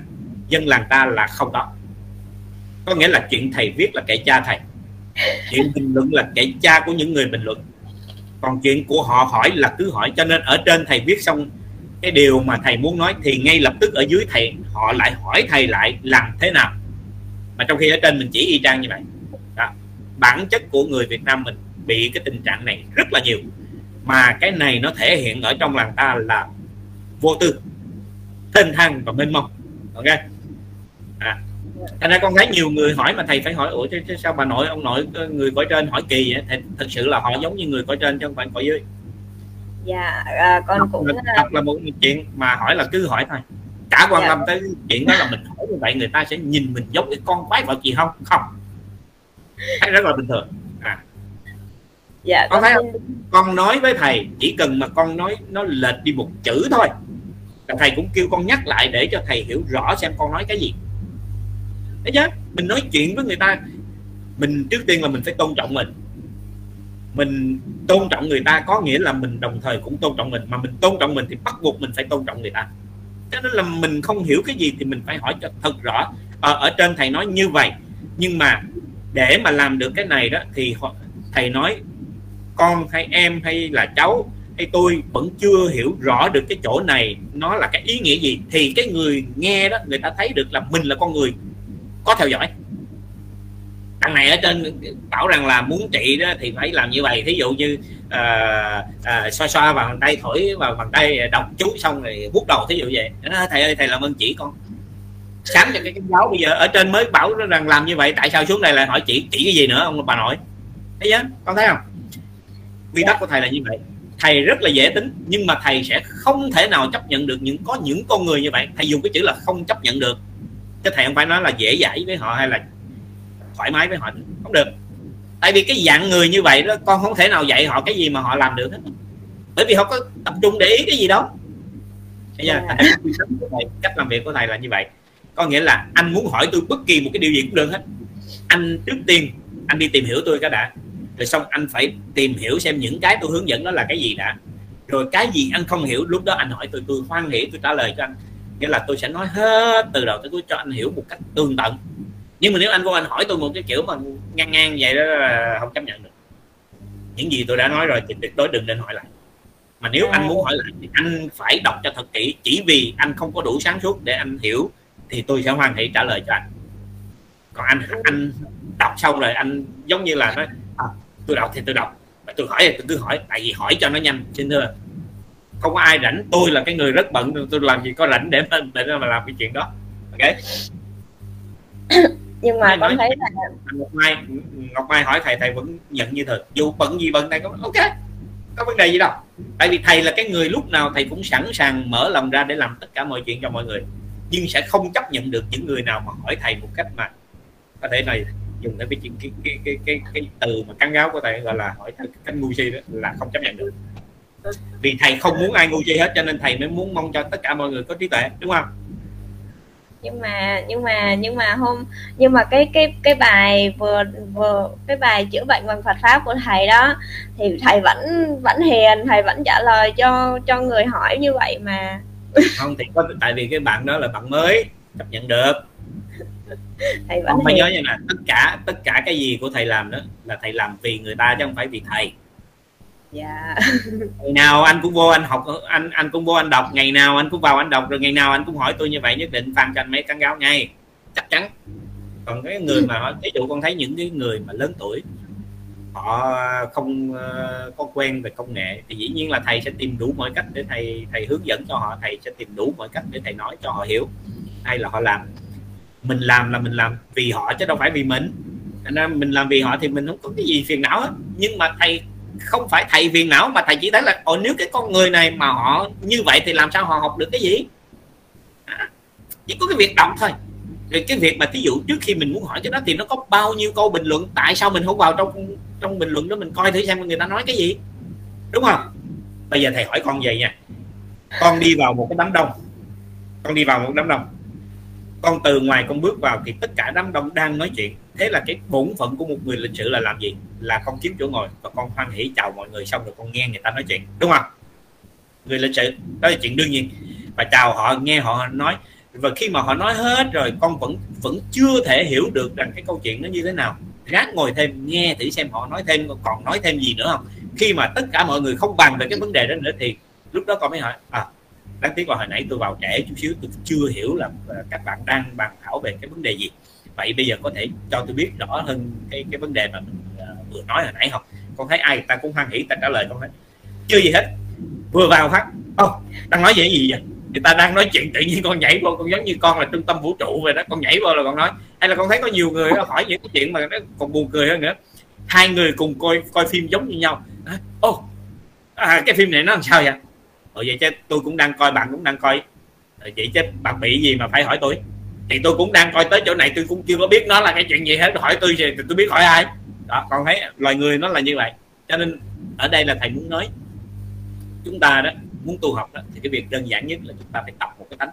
dân làng ta là không đó. Có nghĩa là chuyện thầy viết là kẻ cha thầy chuyện bình luận là kẻ cha của những người bình luận còn chuyện của họ hỏi là cứ hỏi, cho nên ở trên thầy viết xong cái điều mà thầy muốn nói thì ngay lập tức ở dưới thầy, họ lại hỏi thầy lại làm thế nào mà trong khi ở trên mình chỉ y chang như vậy đó. bản chất của người Việt Nam mình bị cái tình trạng này rất là nhiều mà cái này nó thể hiện ở trong làng ta là vô tư, thênh thang và mênh mông ok thành ra con thấy nhiều người hỏi mà thầy phải hỏi ủa chứ, chứ sao bà nội ông nội người cõi trên hỏi kỳ vậy? Thì thực sự là họ giống như người cõi trên chứ không phải cõi dưới. Dạ à, con đọc cũng là, đọc là một chuyện mà hỏi là cứ hỏi thôi. Cả quan tâm tới chuyện đó là mình hỏi như vậy người ta sẽ nhìn mình giống cái con quái vật gì không? Không. Thấy rất là bình thường. À. Dạ con thấy không? Con nói với thầy chỉ cần mà con nói nó lệch đi một chữ thôi là thầy cũng kêu con nhắc lại để cho thầy hiểu rõ xem con nói cái gì thấy chứ mình nói chuyện với người ta mình trước tiên là mình phải tôn trọng mình. Mình tôn trọng người ta có nghĩa là mình đồng thời cũng tôn trọng mình mà mình tôn trọng mình thì bắt buộc mình phải tôn trọng người ta. Cho nên là mình không hiểu cái gì thì mình phải hỏi cho thật rõ. Ở, ở trên thầy nói như vậy nhưng mà để mà làm được cái này đó thì thầy nói con hay em hay là cháu hay tôi vẫn chưa hiểu rõ được cái chỗ này nó là cái ý nghĩa gì? Thì cái người nghe đó người ta thấy được là mình là con người có theo dõi. Đằng này ở trên bảo rằng là muốn trị đó thì phải làm như vậy. Thí dụ như à, à, xoa xoa vào bàn tay thổi vào bàn tay đọc chú xong rồi vuốt đầu thí dụ vậy. Thầy ơi thầy làm ơn chỉ con. Sáng cho cái, cái giáo bây giờ ở trên mới bảo rằng làm như vậy tại sao xuống đây lại hỏi chỉ chỉ cái gì nữa? Ông bà nội. Thấy chứ? con thấy không? Quy tắc của thầy là như vậy. Thầy rất là dễ tính nhưng mà thầy sẽ không thể nào chấp nhận được những có những con người như vậy. Thầy dùng cái chữ là không chấp nhận được chứ thầy không phải nói là dễ dãi với họ hay là thoải mái với họ không được. Tại vì cái dạng người như vậy đó con không thể nào dạy họ cái gì mà họ làm được hết. Bởi vì họ có tập trung để ý cái gì đó. Yeah. cách làm việc của thầy là như vậy. Có nghĩa là anh muốn hỏi tôi bất kỳ một cái điều gì cũng được hết. Anh trước tiên anh đi tìm hiểu tôi cái đã. Rồi xong anh phải tìm hiểu xem những cái tôi hướng dẫn đó là cái gì đã. Rồi cái gì anh không hiểu lúc đó anh hỏi tôi tôi hoan hỉ tôi trả lời cho anh nghĩa là tôi sẽ nói hết từ đầu tới cuối cho anh hiểu một cách tường tận. Nhưng mà nếu anh vô anh hỏi tôi một cái kiểu mà ngang ngang vậy đó là không chấp nhận được. Những gì tôi đã nói rồi thì tuyệt đối đừng nên hỏi lại. Mà nếu anh muốn hỏi lại thì anh phải đọc cho thật kỹ. Chỉ vì anh không có đủ sáng suốt để anh hiểu thì tôi sẽ hoan hỷ trả lời cho anh. Còn anh anh đọc xong rồi anh giống như là nói à, tôi đọc thì tôi đọc và tôi hỏi thì tôi cứ hỏi tại vì hỏi cho nó nhanh xin thưa không có ai rảnh. Tôi là cái người rất bận tôi làm gì có rảnh để mà, để mà làm cái chuyện đó. Ok? Nhưng mà con thấy là Ngọc Mai Ngọc Mai hỏi thầy thầy vẫn nhận như thật dù bận gì bận thầy cũng ok có vấn đề gì đâu. Tại vì thầy là cái người lúc nào thầy cũng sẵn sàng mở lòng ra để làm tất cả mọi chuyện cho mọi người. Nhưng sẽ không chấp nhận được những người nào mà hỏi thầy một cách mà có thể này dùng cái cái cái cái cái, cái, cái từ mà cắn gáo của thầy gọi là hỏi thầy cách ngu si đó là không chấp nhận được vì thầy không muốn ai ngu si hết cho nên thầy mới muốn mong cho tất cả mọi người có trí tuệ đúng không? Nhưng mà nhưng mà nhưng mà hôm nhưng mà cái cái cái bài vừa vừa cái bài chữa bệnh bằng Phật pháp của thầy đó thì thầy vẫn vẫn hiền thầy vẫn trả lời cho cho người hỏi như vậy mà. Không thì có tại vì cái bạn đó là bạn mới chấp nhận được. Thầy vẫn không phải nhớ như là tất cả tất cả cái gì của thầy làm đó là thầy làm vì người ta chứ không phải vì thầy dạ. Ngày nào anh cũng vô anh học anh anh cũng vô anh đọc. Ngày nào anh cũng vào anh đọc rồi ngày nào anh cũng hỏi tôi như vậy nhất định phan cho anh mấy cắn gáo ngay. Chắc chắn. Còn cái người mà ví dụ con thấy những cái người mà lớn tuổi họ không uh, có quen về công nghệ thì dĩ nhiên là thầy sẽ tìm đủ mọi cách để thầy thầy hướng dẫn cho họ thầy sẽ tìm đủ mọi cách để thầy nói cho họ hiểu hay là họ làm. Mình làm là mình làm vì họ chứ đâu phải vì mình. Nên mình làm vì họ thì mình không có cái gì phiền não hết. Nhưng mà thầy không phải thầy phiền não mà thầy chỉ thấy là Ồ, nếu cái con người này mà họ như vậy thì làm sao họ học được cái gì? À, chỉ có cái việc động thôi. Rồi cái việc mà thí dụ trước khi mình muốn hỏi cái đó thì nó có bao nhiêu câu bình luận tại sao mình không vào trong trong bình luận đó mình coi thử xem người ta nói cái gì. Đúng không? Bây giờ thầy hỏi con vậy nha. Con đi vào một cái đám đông. Con đi vào một đám đông con từ ngoài con bước vào thì tất cả đám đông đang nói chuyện. Thế là cái bổn phận của một người lịch sự là làm gì? Là con chiếm chỗ ngồi. Và con hoan hỉ chào mọi người xong rồi con nghe người ta nói chuyện. Đúng không? Người lịch sự đó là chuyện đương nhiên. Và chào họ, nghe họ nói. Và khi mà họ nói hết rồi, con vẫn vẫn chưa thể hiểu được rằng cái câu chuyện nó như thế nào. Ráng ngồi thêm, nghe thử xem họ nói thêm, còn nói thêm gì nữa không? Khi mà tất cả mọi người không bàn về cái vấn đề đó nữa thì lúc đó con mới hỏi à đáng tiếc là hồi nãy tôi vào trễ chút xíu tôi chưa hiểu là à, các bạn đang bàn thảo về cái vấn đề gì. Vậy bây giờ có thể cho tôi biết rõ hơn cái cái vấn đề mà mình à, vừa nói hồi nãy không? Con thấy ai? Ta cũng hoan hỉ ta trả lời con hết. Chưa gì hết. Vừa vào phát. Ô oh, đang nói gì gì vậy? Người ta đang nói chuyện tự nhiên con nhảy vô con giống như con là trung tâm vũ trụ vậy đó. Con nhảy vô là con nói. Hay là con thấy có nhiều người hỏi những cái chuyện mà nó còn buồn cười hơn nữa. Hai người cùng coi coi phim giống như nhau. Ô oh, à, cái phim này nó làm sao vậy? Ở vậy chứ tôi cũng đang coi bạn cũng đang coi. Ờ, vậy chứ bạn bị gì mà phải hỏi tôi? Thì tôi cũng đang coi tới chỗ này tôi cũng chưa có biết nó là cái chuyện gì hết. Hỏi tôi thì tôi biết hỏi ai. Đó con thấy loài người nó là như vậy. Cho nên ở đây là thầy muốn nói chúng ta đó muốn tu học đó, thì cái việc đơn giản nhất là chúng ta phải tập một cái tánh.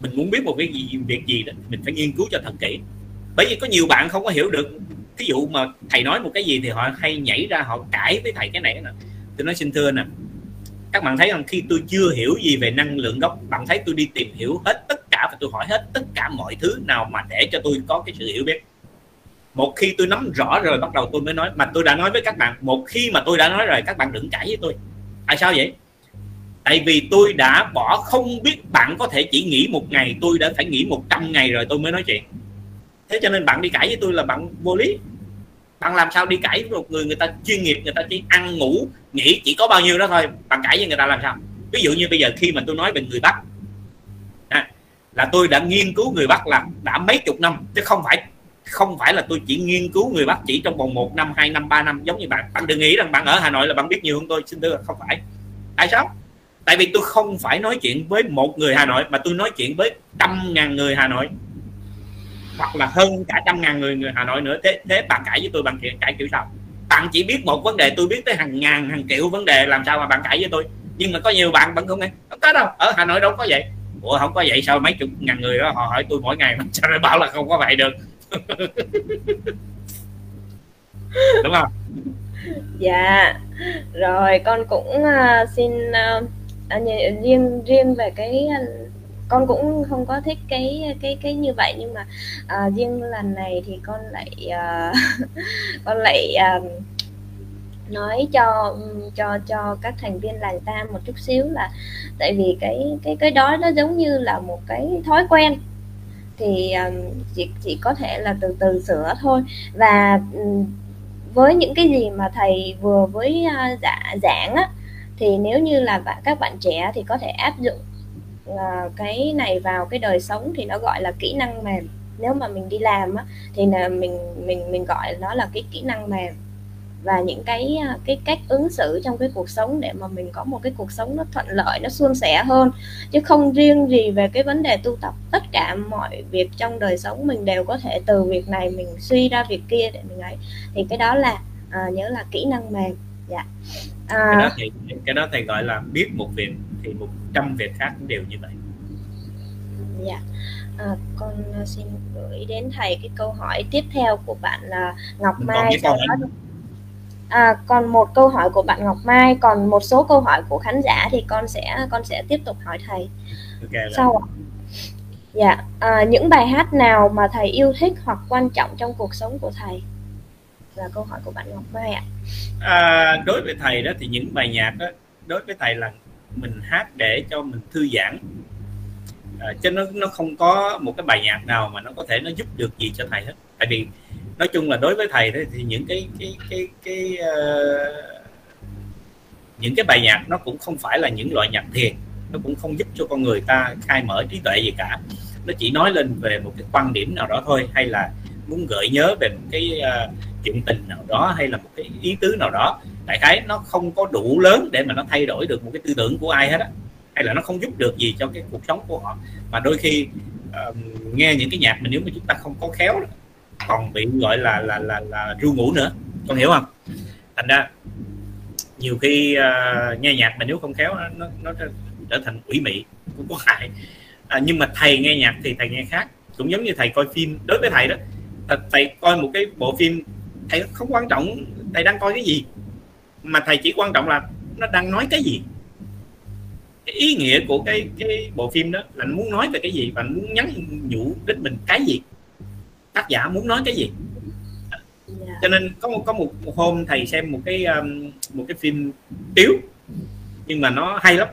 Mình muốn biết một cái gì việc gì đó mình phải nghiên cứu cho thật kỹ. Bởi vì có nhiều bạn không có hiểu được ví dụ mà thầy nói một cái gì thì họ hay nhảy ra họ cãi với thầy cái này nè. Tôi nói xin thưa nè các bạn thấy rằng khi tôi chưa hiểu gì về năng lượng gốc, bạn thấy tôi đi tìm hiểu hết tất cả và tôi hỏi hết tất cả mọi thứ nào mà để cho tôi có cái sự hiểu biết. Một khi tôi nắm rõ rồi, bắt đầu tôi mới nói. Mà tôi đã nói với các bạn, một khi mà tôi đã nói rồi, các bạn đừng cãi với tôi. Tại sao vậy? Tại vì tôi đã bỏ không biết bạn có thể chỉ nghỉ một ngày, tôi đã phải nghỉ 100 ngày rồi tôi mới nói chuyện. Thế cho nên bạn đi cãi với tôi là bạn vô lý bạn làm sao đi cãi với một người người ta chuyên nghiệp người ta chỉ ăn ngủ nghỉ chỉ có bao nhiêu đó thôi bạn cãi với người ta làm sao? Ví dụ như bây giờ khi mà tôi nói về người bắc à, là tôi đã nghiên cứu người bắc là đã mấy chục năm chứ không phải không phải là tôi chỉ nghiên cứu người bắc chỉ trong vòng một năm hai năm ba năm giống như bạn. Bạn đừng nghĩ rằng bạn ở hà nội là bạn biết nhiều hơn tôi xin thưa không phải. Tại sao? Tại vì tôi không phải nói chuyện với một người hà nội mà tôi nói chuyện với trăm ngàn người hà nội hoặc là hơn cả trăm ngàn người người hà nội nữa. Thế thế bạn cãi với tôi bằng chuyện cãi kiểu sao? Bạn chỉ biết một vấn đề tôi biết tới hàng ngàn hàng triệu vấn đề làm sao mà bạn cãi với tôi? Nhưng mà có nhiều bạn vẫn không nghe. Không có đâu ở hà nội đâu có vậy. Ủa không có vậy sao mấy chục ngàn người đó họ hỏi tôi mỗi ngày sao lại bảo là không có vậy được? Đúng không? Dạ. Rồi con cũng uh, xin uh, riêng riêng về cái con cũng không có thích cái cái cái như vậy nhưng mà uh, riêng lần này thì con lại uh, con lại uh, nói cho cho cho các thành viên làng ta một chút xíu là tại vì cái cái cái đó nó giống như là một cái thói quen. Thì um, chỉ chỉ có thể là từ từ sửa thôi. Và um, với những cái gì mà thầy vừa với uh, giả, giảng á thì nếu như là các bạn trẻ thì có thể áp dụng uh, cái này vào cái đời sống thì nó gọi là kỹ năng mềm. Nếu mà mình đi làm á, thì là mình mình mình gọi nó là cái kỹ năng mềm. Và những cái à, cái cách ứng xử trong cái cuộc sống để mà mình có một cái cuộc sống nó thuận lợi nó suôn sẻ hơn. Chứ không riêng gì về cái vấn đề tu tập. Tất cả mọi việc trong đời sống mình đều có thể từ việc này mình suy ra việc kia để mình ấy. Thì cái đó là à, nhớ là kỹ năng mềm. Dạ. À, cái đó thì cái đó thầy gọi là biết một việc thì một trăm việc khác cũng đều như vậy dạ à, con xin gửi đến thầy cái câu hỏi tiếp theo của bạn là Ngọc Mai sau đó À, còn một câu hỏi của bạn Ngọc Mai, còn một số câu hỏi của khán giả thì con sẽ con sẽ tiếp tục hỏi thầy. Okay, Sau ạ. Dạ, à, những bài hát nào mà thầy yêu thích hoặc quan trọng trong cuộc sống của thầy? Là câu hỏi của bạn Ngọc Mai ạ. À, đối với thầy đó thì những bài nhạc đó đối với thầy là mình hát để cho mình thư giãn. À, chứ nó nó không có một cái bài nhạc nào mà nó có thể nó giúp được gì cho thầy hết. Tại vì nói chung là đối với thầy thì những cái cái cái cái uh, những cái bài nhạc nó cũng không phải là những loại nhạc thiền. Nó cũng không giúp cho con người ta khai mở trí tuệ gì cả. Nó chỉ nói lên về một cái quan điểm nào đó thôi hay là muốn gợi nhớ về một cái uh, chuyện tình nào đó hay là một cái ý tứ nào đó đại khái nó không có đủ lớn để mà nó thay đổi được một cái tư tưởng của ai hết á. Hay là nó không giúp được gì cho cái cuộc sống của họ. Mà đôi khi uh, nghe những cái nhạc mà nếu mà chúng ta không có khéo đó, còn bị gọi là là là là ru ngủ nữa. Con hiểu không? Thành ra nhiều khi uh, nghe nhạc mà nếu không khéo nó nó, nó trở thành quỷ mị cũng có hại. À, nhưng mà thầy nghe nhạc thì thầy nghe khác. Cũng giống như thầy coi phim đối với thầy đó thầy coi một cái bộ phim thầy không quan trọng thầy đang coi cái gì mà thầy chỉ quan trọng là nó đang nói cái gì. Cái ý nghĩa của cái cái bộ phim đó là muốn nói về cái gì và muốn nhắn nhủ đến mình cái gì. Tác giả muốn nói cái gì. Dạ. cho nên có một có một, một hôm thầy xem một cái um, một cái phim tiếu nhưng mà nó hay lắm.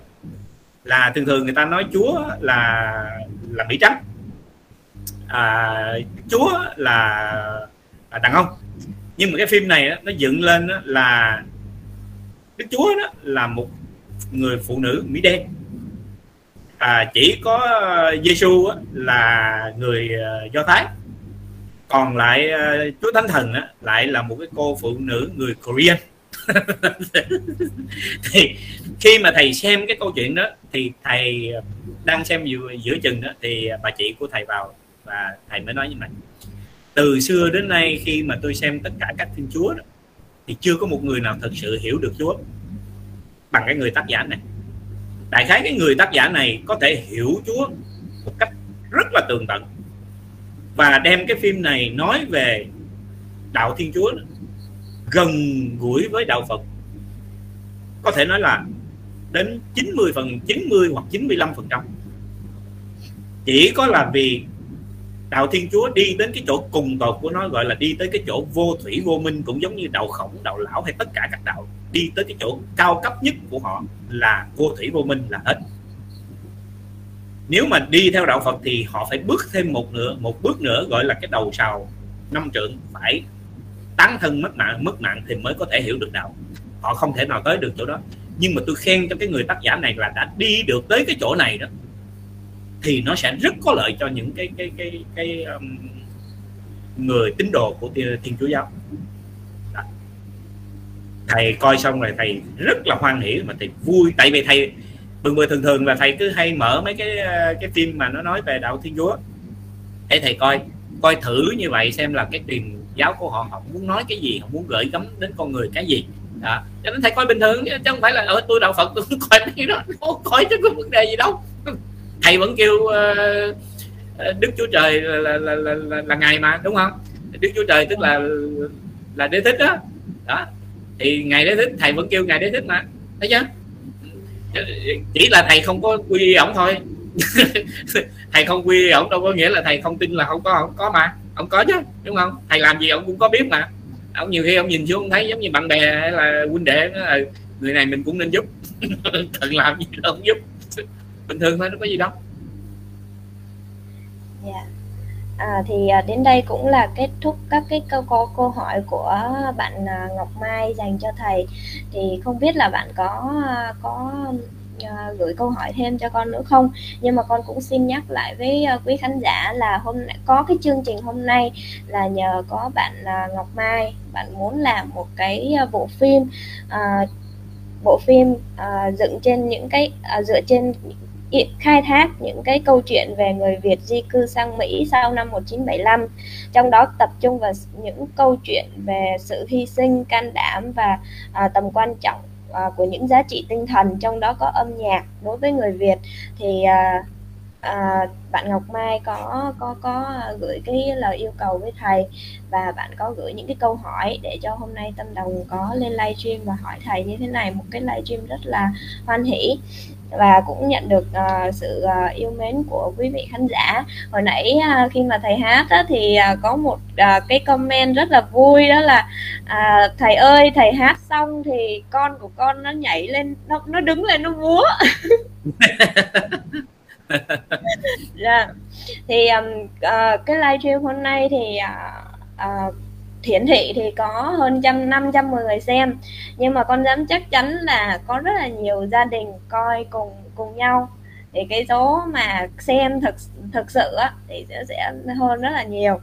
Là thường thường người ta nói chúa là là mỹ trắng à, chúa là, là đàn ông. Nhưng mà cái phim này nó dựng lên là đức chúa đó là một người phụ nữ mỹ đen. À, chỉ có ờ, Giêsu là người ờ, do thái. Còn lại ờ, chúa thánh thần á, lại là một cái cô phụ nữ người Korean. Thì khi mà thầy xem cái câu chuyện đó thì thầy đang xem giữa, giữa chừng đó thì bà chị của thầy vào và thầy mới nói như này. Từ xưa đến nay khi mà tôi xem tất cả các thiên Chúa đó, thì chưa có một người nào thật sự hiểu được Chúa bằng cái người tác giả này. Đại khái cái người tác giả này có thể hiểu Chúa một cách rất là tường tận và đem cái phim này nói về đạo Thiên Chúa gần gũi với đạo Phật. Có thể nói là đến 90 phần 90 hoặc 95 phần trăm. Chỉ có là vì đạo thiên chúa đi đến cái chỗ cùng tột của nó, gọi là đi tới cái chỗ vô thủy vô minh, cũng giống như đạo khổng, đạo lão hay tất cả các đạo, đi tới cái chỗ cao cấp nhất của họ là vô thủy vô minh là hết. Nếu mà đi theo đạo Phật thì họ phải bước thêm một nữa một bước nữa gọi là cái đầu sào năm trượng phải tán thân mất mạng mất mạng thì mới có thể hiểu được đạo. Họ không thể nào tới được chỗ đó. Nhưng mà tôi khen cho cái người tác giả này là đã đi được tới cái chỗ này đó thì nó sẽ rất có lợi cho những cái cái cái cái um, người tín đồ của thiên chúa giáo. Đó. thầy coi xong rồi thầy rất là hoan hỉ mà thầy vui. Tại vì thầy thường thường thường là thầy cứ hay mở mấy cái uh, cái phim mà nó nói về đạo thiên chúa. Để thầy coi coi thử như vậy xem là cái truyền giáo của họ họ muốn nói cái gì họ muốn gửi gắm đến con người cái gì. Đó. cho nên thầy coi bình thường chứ không phải là ở tôi đạo phật tôi coi cái đó không coi chứ có vấn đề gì đâu thầy vẫn kêu uh, đức chúa trời là là, là, là, là, là ngài mà đúng không? Đức chúa trời tức là là đế thích đó. Đó. Thì ngài đế thích thầy vẫn kêu ngài đế thích mà. Thấy chưa? Chỉ là thầy không có quy ổng thôi. Thầy không quy ổng đâu có nghĩa là thầy không tin là không có không có mà. Ông có chứ đúng không? Thầy làm gì ông cũng có biết mà. Ông nhiều khi ông nhìn xuống thấy giống như bạn bè hay là huynh đệ là người này mình cũng nên giúp. Cần làm gì đâu không giúp bình thường thôi nó có gì đâu yeah. Dạ. À, thì à, đến đây cũng là kết thúc các cái câu câu câu hỏi của bạn à, Ngọc Mai dành cho thầy thì không biết là bạn có à, có gửi câu hỏi thêm cho con nữa không nhưng mà con cũng xin nhắc lại với quý khán giả là hôm có cái chương trình hôm nay là nhờ có bạn Ngọc Mai bạn muốn làm một cái bộ phim uh, bộ phim uh, dựng trên những cái uh, dựa trên khai thác những cái câu chuyện về người Việt di cư sang Mỹ sau năm 1975 trong đó tập trung vào những câu chuyện về sự hy sinh can đảm và à, tầm quan trọng à, của những giá trị tinh thần trong đó có âm nhạc. Đối với người Việt thì à, à, bạn Ngọc Mai có có có gửi cái lời yêu cầu với thầy và bạn có gửi những cái câu hỏi để cho hôm nay Tâm Đồng có lên livestream và hỏi thầy như thế này một cái livestream rất là hoan hỷ và cũng nhận được uh, sự uh, yêu mến của quý vị khán giả. Hồi nãy uh, khi mà thầy hát á, thì uh, có một uh, cái comment rất là vui đó là uh, thầy ơi thầy hát xong thì con của con nó nhảy lên nó nó đứng lên nó múa. Dạ. Thì um, uh, cái livestream hôm nay thì uh, uh, hiển thị thì có hơn trăm năm trăm người xem. Nhưng mà con dám chắc chắn là có rất là nhiều gia đình coi cùng cùng nhau. Thì cái số mà xem thực thực sự á, thì sẽ, sẽ hơn rất là nhiều.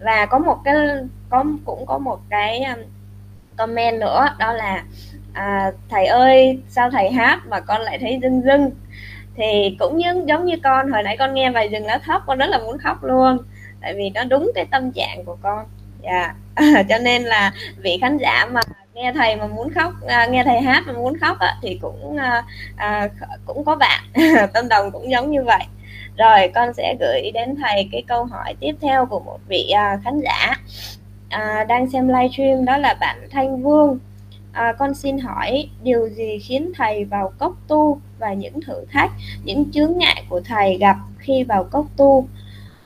Và có một cái có cũng có một cái um, comment nữa đó là à, thầy ơi sao thầy hát mà con lại thấy dưng dưng thì cũng như giống như con hồi nãy con nghe bài rừng lá thóc con rất là muốn khóc luôn. Tại vì nó đúng cái tâm trạng của con. Dạ. yeah. cho nên là vị khán giả mà nghe thầy mà muốn khóc à, nghe thầy hát mà muốn khóc à, thì cũng à, à, cũng có bạn. Tâm đồng cũng giống như vậy. Rồi con sẽ gửi đến thầy cái câu hỏi tiếp theo của một vị à, khán giả. À, đang xem livestream đó là bạn Thanh Vương. À, con xin hỏi điều gì khiến thầy vào cốc tu và những thử thách những chướng ngại của thầy gặp khi vào cốc tu?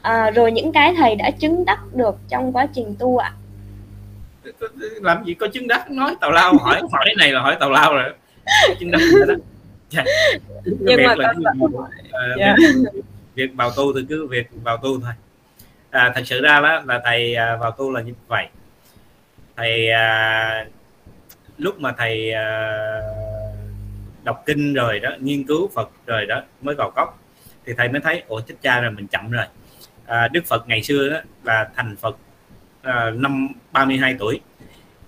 À, rồi những cái thầy đã chứng đắc được trong quá trình tu ạ làm gì có chứng đắc? Nói tào lao hỏi hỏi này là hỏi tào lao rồi. Chứng đắc đó. Dạ. nhưng việc mà là yeah. việc, việc vào tu thì cứ việc vào tu thôi. À, thật sự ra đó là thầy à, vào tu là như vậy. Thầy à, lúc mà thầy à, đọc kinh rồi đó nghiên cứu Phật rồi đó mới vào cốc thì thầy mới thấy ủa chết cha rồi mình chậm rồi. À, Đức Phật ngày xưa đó là thành Phật uh, năm 32 tuổi.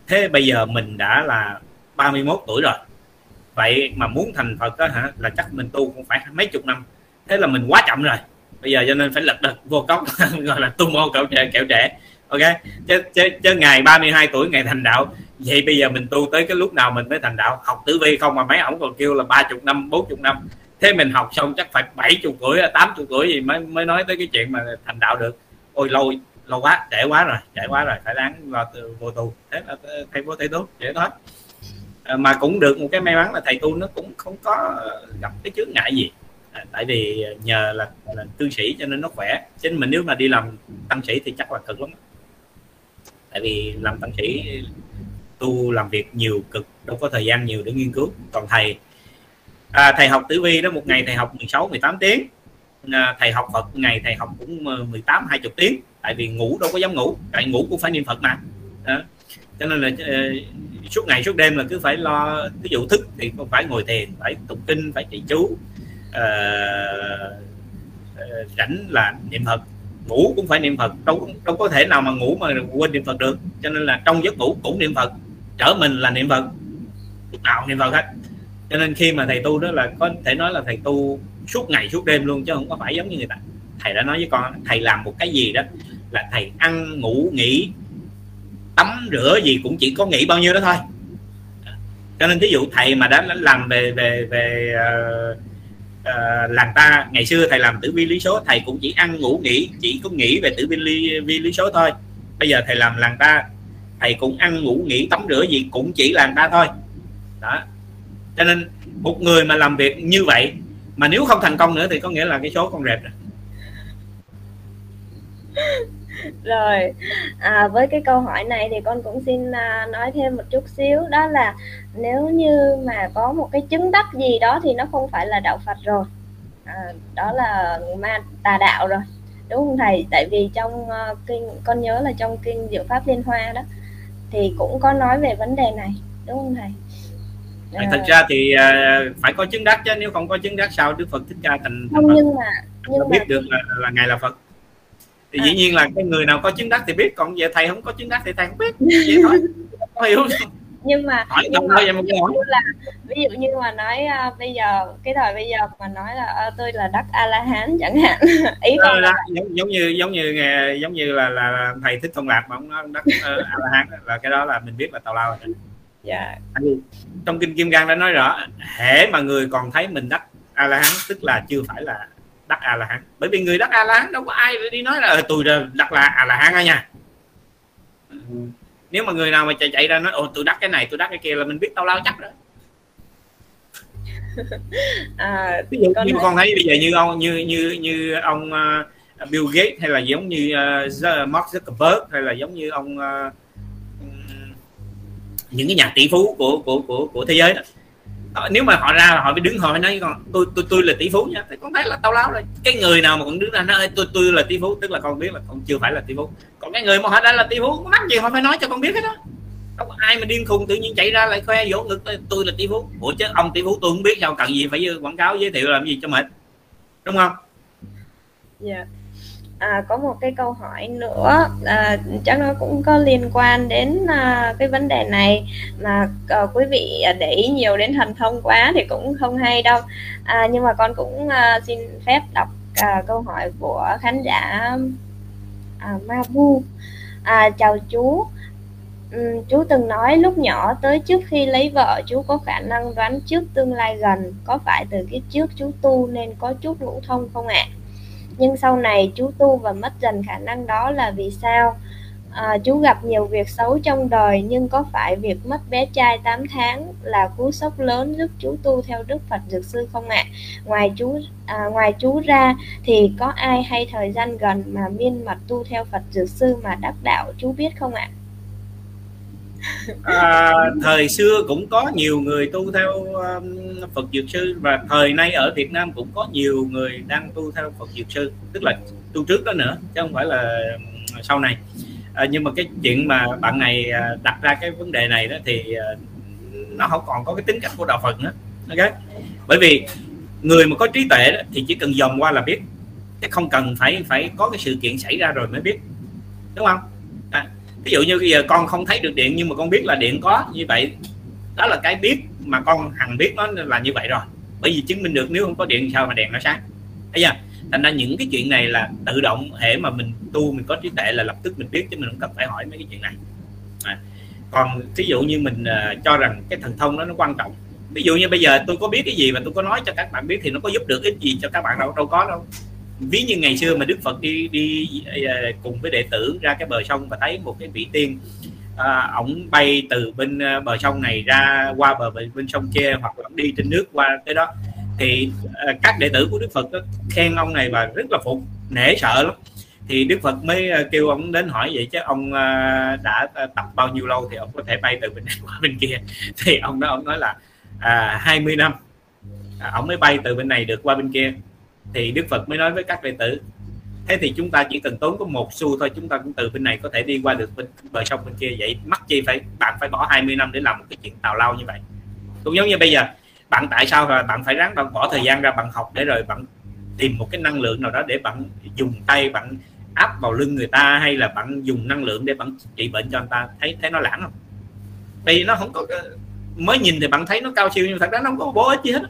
Thế bây giờ mình đã là 31 tuổi rồi. Vậy mà muốn thành phật đó hả là chắc mình tu cũng phải mấy chục năm. Thế là mình quá chậm rồi. Bây giờ cho nên phải lật đật vô cốc gọi là tu mô kẹo trẻ kẹo trẻ. Ok? Chứ, chứ, chứ ngày 32 tuổi ngày thành đạo. Vậy bây giờ mình tu tới cái lúc nào mình mới thành đạo? Học tử vi không mà mấy ổng còn kêu là ba chục năm bốn chục năm. Thế mình học xong chắc phải bảy chục tuổi tám chục tuổi gì mới mới nói tới cái chuyện mà thành đạo được. Ôi lâu lâu quá trễ quá rồi trễ quá rồi phải đáng vào vô tù. Thế là thầy vô thầy tu dễ thôi à, mà cũng được một cái may mắn là thầy tu nó cũng không có gặp cái chướng ngại gì. À, tại vì nhờ là, là cư sĩ cho nên nó khỏe. Chứ mình nếu mà đi làm tăng sĩ thì chắc là cực lắm. Tại vì làm tăng sĩ tu làm việc nhiều cực đâu có thời gian nhiều để nghiên cứu. Còn thầy à, thầy học tử vi đó một ngày thầy học 16 18 tiếng. À, thầy học Phật ngày thầy học cũng 18 20 tiếng tại vì ngủ đâu có dám ngủ tại ngủ cũng phải niệm Phật mà. Đó. cho nên là uh, suốt ngày suốt đêm là cứ phải lo ví dụ thức thì cũng phải ngồi thiền phải tụng kinh phải trì chú uh, rảnh là niệm Phật. Ngủ cũng phải niệm Phật đâu đâu có thể nào mà ngủ mà quên niệm Phật được. Cho nên là trong giấc ngủ cũng niệm Phật trở mình là niệm Phật lúc nào niệm Phật hết. Cho nên khi mà thầy tu đó là có thể nói là thầy tu suốt ngày suốt đêm luôn chứ không có phải giống như người ta. Thầy đã nói với con thầy làm một cái gì đó là thầy ăn ngủ nghỉ tắm rửa gì cũng chỉ có nghỉ bao nhiêu đó thôi. Cho nên thí dụ thầy mà đã làm về về về uh, uh, làng ta ngày xưa thầy làm tử vi lý số thầy cũng chỉ ăn ngủ nghỉ chỉ có nghĩ về tử vi lý, vi lý số thôi. Bây giờ thầy làm làng ta thầy cũng ăn ngủ nghỉ tắm rửa gì cũng chỉ làng ta thôi. Đó. Cho nên một người mà làm việc như vậy mà nếu không thành công nữa thì có nghĩa là cái số con rệp rồi rồi à, với cái câu hỏi này thì con cũng xin à, nói thêm một chút xíu đó là nếu như mà có một cái chứng đắc gì đó thì nó không phải là đạo Phật rồi. À, đó là ma tà đạo rồi đúng không thầy? Tại vì trong uh, kinh con nhớ là trong kinh diệu pháp liên hoa đó thì cũng có nói về vấn đề này đúng không thầy? À, thật ra thì uh, phải có chứng đắc chứ nếu không có chứng đắc sao Đức Phật thích ca thành, thành không, nhưng mà nhưng biết mà... được là, là ngài là Phật thì à. dĩ nhiên là cái người nào có chứng đắc thì biết còn về thầy không có chứng đắc thì thầy không biết. Vậy thôi. Hiểu. Nhưng mà, hỏi nhưng mà ví, dụ như là, ví dụ như mà nói uh, bây giờ cái thời bây giờ mà nói là uh, tôi là đắc a la hán chẳng hạn ý con là giống, giống như giống như giống như là là thầy thích thông lạc mà ông nói đắc uh, a la hán là cái đó là mình biết là tào lao rồi. Dạ. Trong kinh kim cang đã nói rõ hễ mà người còn thấy mình đắc a la hán tức là chưa phải là đắc a la hán bởi vì người đắc a la hán đâu có ai đi nói là tôi đắc là a la hán á nha. Nếu mà người nào mà chạy chạy ra nói ồ tôi đắc cái này tôi đắc cái kia là mình biết tao lao chắc đó. À, ví dụ con như con thấy bây giờ như ông như như như ông uh, Bill Gates hay là giống như uh, Mark Zuckerberg hay là giống như ông uh, những cái nhà tỷ phú của của của của thế giới đó Ờ, nếu mà họ ra là họ mới đứng, họ mới nói con, tôi tôi tôi là tỷ phú nha. Con thấy là tao láo rồi. Cái người nào mà còn đứng ra nói tôi tôi là tỷ phú, tức là con biết là con chưa phải là tỷ phú. Còn cái người mà họ đã là tỷ phú có mắc gì họ phải nói cho con biết hết đó. Không ai mà điên khùng tự nhiên chạy ra lại khoe vỗ ngực tôi là tỷ phú. Ủa chứ ông tỷ phú tôi không biết sao cần gì phải quảng cáo, giới thiệu làm gì cho mệt. Đúng không? Dạ. yeah à, có một cái câu hỏi nữa à, chắc nó cũng có liên quan đến à, cái vấn đề này mà à, quý vị để ý nhiều đến thần thông quá thì cũng không hay đâu à, nhưng mà con cũng à, xin phép đọc à, câu hỏi của khán giả à, Mabu à, chào chú Ừ, chú từng nói lúc nhỏ tới trước khi lấy vợ chú có khả năng đoán trước tương lai gần có phải từ cái trước chú tu nên có chút ngũ thông không ạ? À? Nhưng sau này chú tu và mất dần khả năng đó là vì sao à, chú gặp nhiều việc xấu trong đời nhưng có phải việc mất bé trai 8 tháng là cú sốc lớn giúp chú tu theo Đức Phật Dược Sư không ạ? À? Ngoài chú à, ngoài chú ra thì có ai hay thời gian gần mà miên mật tu theo Phật Dược Sư mà đắc đạo chú biết không ạ? À? À, thời xưa cũng có nhiều người tu theo um, Phật dược sư và thời nay ở Việt Nam cũng có nhiều người đang tu theo Phật dược sư tức là tu trước đó nữa chứ không phải là um, sau này. À, nhưng mà cái chuyện mà bạn này à, đặt ra cái vấn đề này đó thì à, nó không còn có cái tính cách của đạo Phật nữa. Ok? Bởi vì người mà có trí tuệ đó, thì chỉ cần dòm qua là biết chứ không cần phải phải có cái sự kiện xảy ra rồi mới biết. Đúng không? À, ví dụ như bây giờ con không thấy được điện nhưng mà con biết là điện có như vậy đó là cái biết mà con hằng biết nó là như vậy rồi. Bởi vì chứng minh được nếu không có điện sao mà đèn nó sáng. Thấy chưa? Thành ra những cái chuyện này là tự động hệ mà mình tu mình có trí tuệ là lập tức mình biết chứ mình không cần phải hỏi mấy cái chuyện này. À. còn ví dụ như mình uh, cho rằng cái thần thông đó nó quan trọng. Ví dụ như bây giờ tôi có biết cái gì và tôi có nói cho các bạn biết thì nó có giúp được cái gì cho các bạn đâu đâu có đâu ví như ngày xưa mà đức phật đi đi à, cùng với đệ tử ra cái bờ sông và thấy một cái vị tiên à, ổng bay từ bên à, bờ sông này ra qua bờ bên, bên sông kia hoặc là đi trên nước qua tới đó thì à, các đệ tử của đức phật đó, khen ông này và rất là phục nể sợ lắm. Thì đức phật mới à, kêu ông đến hỏi vậy chứ ông à, đã à, tập bao nhiêu lâu thì ông có thể bay từ bên này qua bên kia? Thì ông đó ông nói là à, 20 năm. À, ông mới bay từ bên này được qua bên kia thì đức phật mới nói với các đệ tử, thế thì chúng ta chỉ cần tốn có một xu thôi, chúng ta cũng từ bên này có thể đi qua được bên bờ sông bên kia. Vậy mắc chi phải, bạn phải bỏ 20 năm để làm một cái chuyện tào lao như vậy. Cũng giống như bây giờ, bạn tại sao là bạn phải ráng bạn bỏ thời gian ra bạn học để rồi bạn tìm một cái năng lượng nào đó để bạn dùng tay, bạn áp vào lưng người ta hay là bạn dùng năng lượng để bạn trị bệnh cho người ta? Thấy thấy nó lãng không? Vì nó không có, mới nhìn thì bạn thấy nó cao siêu nhưng thật ra nó không có bổ ích gì hết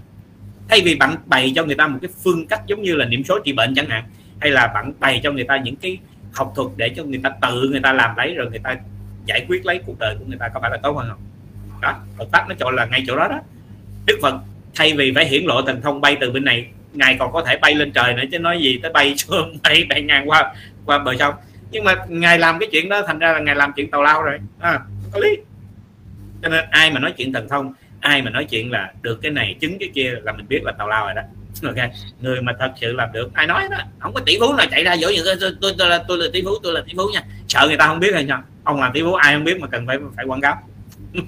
thay vì bạn bày cho người ta một cái phương cách giống như là niệm số trị bệnh chẳng hạn hay là bạn bày cho người ta những cái học thuật để cho người ta tự người ta làm lấy rồi người ta giải quyết lấy cuộc đời của người ta có phải là tốt hơn không? Đó Phật pháp nó chọn là ngay chỗ đó đó. Đức Phật thay vì phải hiển lộ thần thông bay từ bên này ngài còn có thể bay lên trời nữa chứ nói gì tới bay xuống bay bay ngang qua qua bờ sông. Nhưng mà ngài làm cái chuyện đó thành ra là ngài làm chuyện tàu lao rồi. À, có lý. Cho nên ai mà nói chuyện thần thông ai mà nói chuyện là được cái này chứng cái kia là mình biết là tàu lao rồi đó. Ok người mà thật sự làm được ai nói đó không có tỷ phú nào chạy ra dỗ những tôi, tôi, tôi là tôi là tỷ phú tôi là tỷ phú nha. Sợ người ta không biết hay sao ông làm tỷ phú ai không biết mà cần phải phải quảng cáo.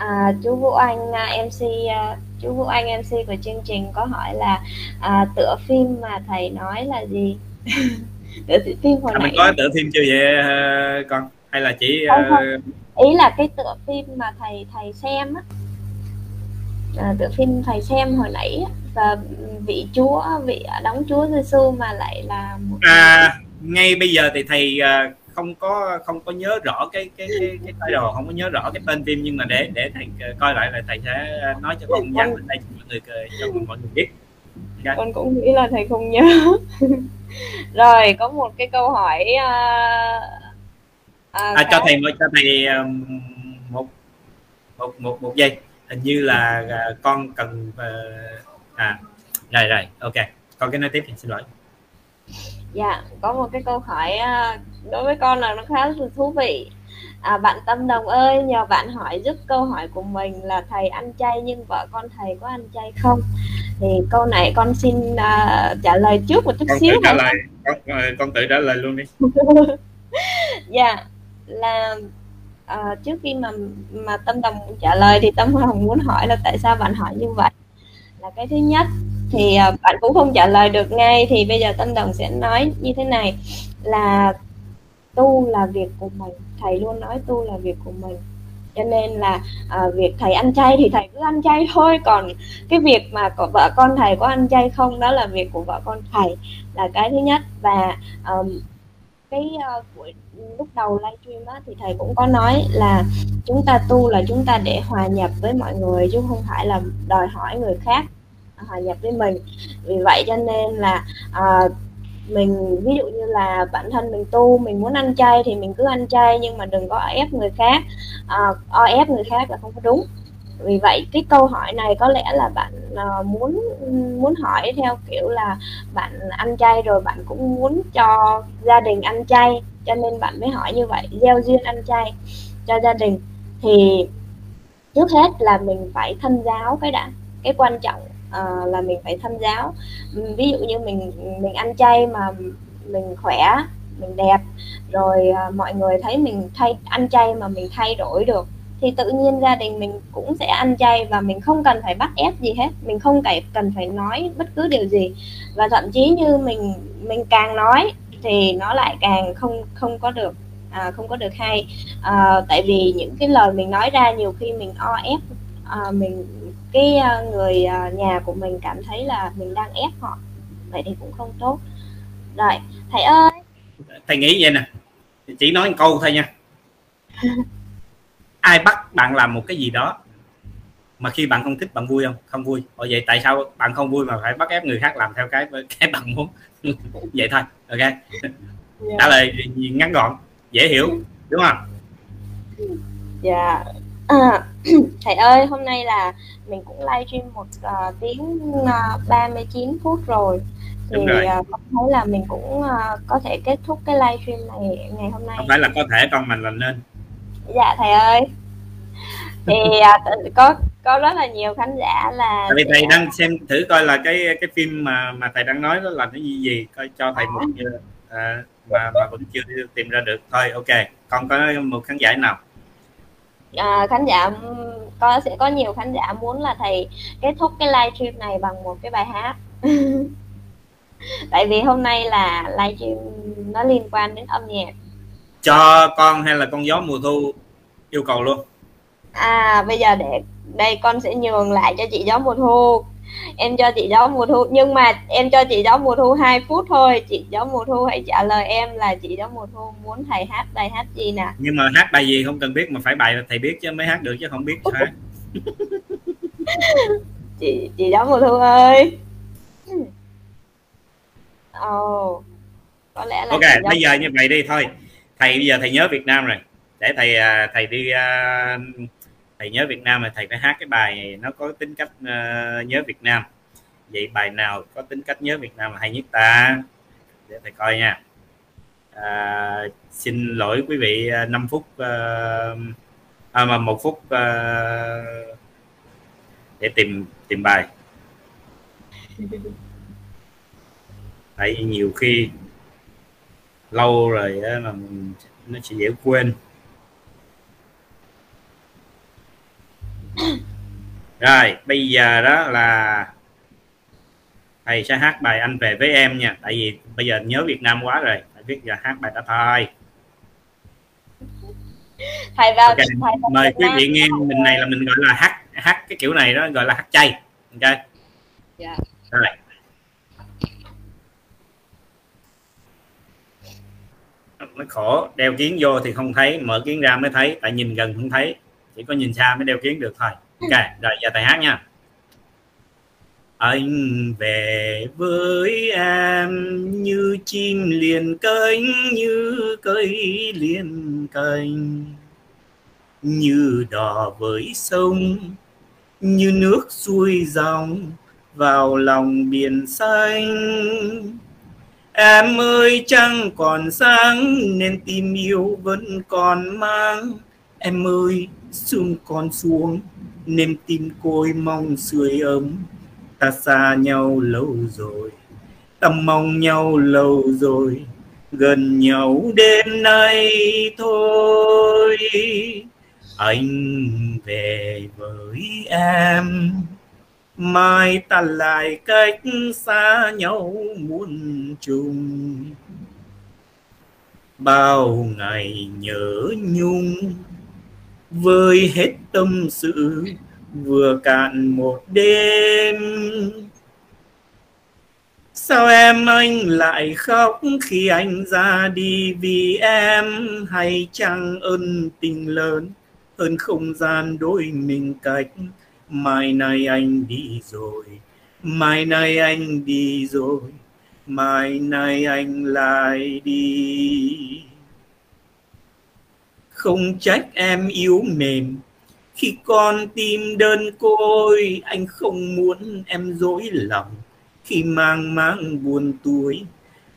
À, chú Vũ Anh à, MC à, chú Vũ Anh MC của chương trình có hỏi là à, tựa phim mà thầy nói là gì? Tựa phim hồi à, nãy mình có tựa phim chưa vậy à, con? Hay là chỉ không, không. Ý là cái tựa phim mà thầy thầy xem á. À, tựa phim thầy xem hồi nãy và vị chúa vị đóng chúa Giêsu mà lại là một à, ngay bây giờ thì thầy không có không có nhớ rõ cái cái cái cái title không có nhớ rõ cái tên phim nhưng mà để để thầy coi lại là thầy sẽ nói cho con dán lên đây cho mọi người cho mọi người biết. Okay. Con cũng nghĩ là thầy không nhớ. Rồi có một cái câu hỏi uh, uh, à, cho thầy cho thầy một một một một giây. Hình như là uh, con cần uh, à rồi rồi ok. Con cái nói tiếp thì xin lỗi. Dạ có một cái câu hỏi đối với con là nó khá là thú vị. À, bạn tâm đồng ơi nhờ bạn hỏi giúp câu hỏi của mình là thầy ăn chay nhưng vợ con thầy có ăn chay không? Thì câu này con xin uh, trả lời trước một chút con xíu tự trả lời. Con, con tự trả lời luôn đi. Dạ là uh, trước khi mà mà tâm đồng trả lời thì tâm hồng muốn hỏi là tại sao bạn hỏi như vậy? Là cái thứ nhất thì uh, bạn cũng không trả lời được ngay thì bây giờ tâm đồng sẽ nói như thế này. Là tu là việc của mình thầy luôn nói tu là việc của mình. Cho nên là à, việc thầy ăn chay thì thầy cứ ăn chay thôi. Còn cái việc mà có vợ con thầy có ăn chay không đó là việc của vợ con thầy là cái thứ nhất. Và um, cái uh, buổi lúc đầu livestream á thì thầy cũng có nói là chúng ta tu là chúng ta để hòa nhập với mọi người chứ không phải là đòi hỏi người khác hòa nhập với mình. Vì vậy cho nên là uh, mình ví dụ như là bản thân mình tu mình muốn ăn chay thì mình cứ ăn chay nhưng mà đừng có ép người khác uh, o ép người khác là không có đúng vì vậy cái câu hỏi này có lẽ là bạn uh, muốn muốn hỏi theo kiểu là bạn ăn chay rồi bạn cũng muốn cho gia đình ăn chay cho nên bạn mới hỏi như vậy gieo duyên ăn chay cho gia đình. Thì trước hết là mình phải thân giáo cái đã. Cái quan trọng uh, là mình phải thân giáo. Ví dụ như mình mình ăn chay mà mình khỏe mình đẹp rồi uh, mọi người thấy mình thay ăn chay mà mình thay đổi được thì tự nhiên gia đình mình cũng sẽ ăn chay và mình không cần phải bắt ép gì hết. Mình không phải cần phải nói bất cứ điều gì. Và thậm chí như mình mình càng nói thì nó lại càng không không có được à, không có được hay. À, tại vì những cái lời mình nói ra nhiều khi mình o ép à, mình cái ờ, người ờ, nhà của mình cảm thấy là mình đang ép họ. Vậy thì cũng không tốt. Rồi thầy ơi! Thầy nghĩ vậy nè. Chỉ nói một câu thôi nha ai bắt bạn làm một cái gì đó mà khi bạn không thích bạn vui không? Không vui. Ồ vậy tại sao bạn không vui mà phải bắt ép người khác làm theo cái cái bạn muốn? Vậy thôi ok. Yeah. trả lời ngắn gọn dễ hiểu đúng không? Dạ. À, thầy ơi hôm nay là mình cũng livestream một uh, tiếng uh, 39 phút rồi. Thì uh, con thấy là mình cũng uh, có thể kết thúc cái livestream này ngày hôm nay. Không phải là có thể con mình là nên dạ thầy ơi. Thì uh, có có rất là nhiều khán giả là tại vì thầy đang xem thử coi là cái cái phim mà mà thầy đang nói đó là cái gì gì coi cho thầy một à, mà mà vẫn chưa tìm ra được. Thôi ok. Con có một khán giả nào? À, khán giả có sẽ có nhiều khán giả muốn là thầy kết thúc cái livestream này bằng một cái bài hát. Tại vì hôm nay là livestream nó liên quan đến âm nhạc cho con hay là con gió mùa thu yêu cầu luôn? À bây giờ để đây con sẽ nhường lại cho chị gió mùa thu. Em cho chị gió mùa thu nhưng mà em cho chị gió mùa thu 2 phút thôi. Chị gió mùa thu hãy trả lời em là chị gió mùa thu muốn thầy hát bài hát gì nè. Nhưng mà hát bài gì không cần biết mà phải bài thầy biết chứ mới hát được chứ không biết hát. Chị chị gió mùa thu ơi. Ồ oh, có lẽ là ok bây giờ như vậy đi thôi thầy bây giờ thầy nhớ Việt Nam rồi. Để thầy à, thầy đi à, thầy nhớ Việt Nam là thầy phải hát cái bài này nó có tính cách à, nhớ Việt Nam. Vậy bài nào có tính cách nhớ Việt Nam là hay nhất ta? Để thầy coi nha. À, xin lỗi quý vị 5 phút à, mà một phút à, để tìm tìm bài. Tại nhiều khi lâu rồi là mình nó sẽ dễ quên rồi bây giờ đó là thầy sẽ hát bài anh về với em nha tại vì bây giờ nhớ Việt Nam quá rồi thầy biết giờ hát bài đó thôi thầy vào okay. thầy mời quý vị nghe mình này là mình gọi là hát hát cái kiểu này đó gọi là hát chay ok yeah. Dạ. rồi nó khổ. Đeo kiến vô thì không thấy mở kiến ra mới thấy tại nhìn gần không thấy. Chỉ có nhìn xa mới đeo kiến được thôi. Ok rồi giờ thầy hát nha. Anh về với em như chim liền cánh như cây liền cành. Như đò với sông như nước xuôi dòng vào lòng biển xanh em ơi trăng còn sáng, nên tim yêu vẫn còn mang. Em ơi sương còn xuống, nên tim côi mong sưởi ấm. Ta xa nhau lâu rồi, ta mong nhau lâu rồi, gần nhau đêm nay thôi. Anh về với em mai ta lại cách xa nhau muôn trùng. Bao ngày nhớ nhung vơi hết tâm sự, vừa cạn một đêm. Sao em anh lại khóc khi anh ra đi? Vì em hay chăng ơn tình lớn hơn không gian đôi mình cách mai nay anh đi rồi, mai nay anh đi rồi, mai nay anh lại đi. Không trách em yếu mềm, khi con tim đơn côi, anh không muốn em dối lòng. Khi mang mang buồn tuổi,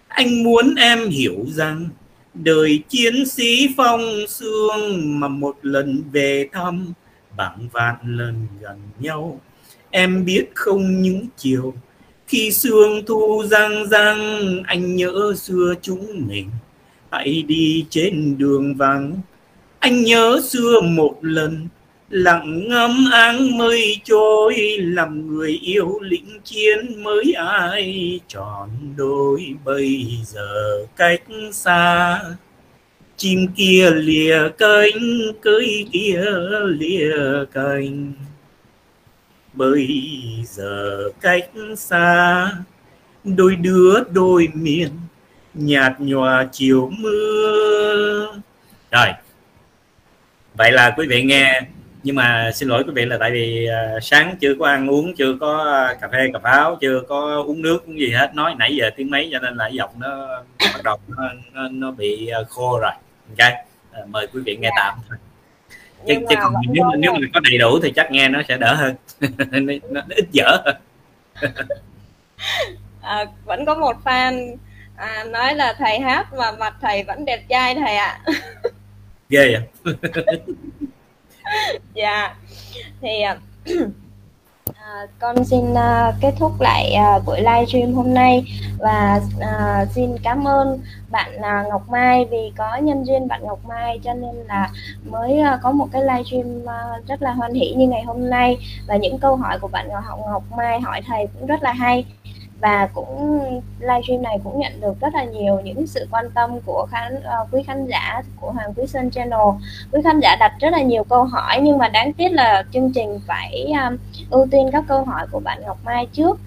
anh muốn em hiểu rằng, đời chiến sĩ phong xương mà một lần về thăm bằng vạn lần gần nhau. Em biết không những chiều, khi sương thu răng răng anh nhớ xưa chúng mình. Hãy đi trên đường vắng, anh nhớ xưa một lần. Lặng ngắm áng mây trôi, làm người yêu lĩnh chiến mới ai tròn đôi bây giờ cách xa chim kia lìa cánh cưới kia lìa cành. Bây giờ cách xa đôi đứa đôi miền nhạt nhòa chiều mưa. Rồi vậy là quý vị nghe nhưng mà xin lỗi quý vị là tại vì uh, sáng chưa có ăn uống chưa có à, cà phê cà pháo chưa có uống nước uống gì hết. Nói nãy giờ tiếng mấy cho nên là giọng nó bắt đầu nó, nó, nó bị à, khô rồi ok uh, mời quý vị nghe yeah. Dạ. tạm thôi chứ, chứ còn nếu nếu mà có đầy đủ thì chắc nghe nó sẽ đỡ hơn nó, nó, nó ít dở hơn à, vẫn có một fan à, nói là thầy hát mà mặt thầy vẫn đẹp trai thầy ạ à. ghê vậy dạ thì à, À, con xin uh, kết thúc lại uh, buổi livestream hôm nay và uh, xin cảm ơn bạn uh, Ngọc Mai vì có nhân duyên bạn Ngọc Mai cho nên là mới uh, có một cái livestream uh, à, rất là hoan hỷ như ngày hôm nay. Và những câu hỏi của bạn Ngọc, Ngọc Mai hỏi thầy cũng rất là hay. Và cũng livestream này cũng nhận được rất là nhiều những sự quan tâm của khán uh, quý khán giả của Hoàng Quý Sơn Channel. Quý khán giả đặt rất là nhiều câu hỏi nhưng mà đáng tiếc là chương trình phải um, ưu tiên các câu hỏi của bạn Ngọc Mai trước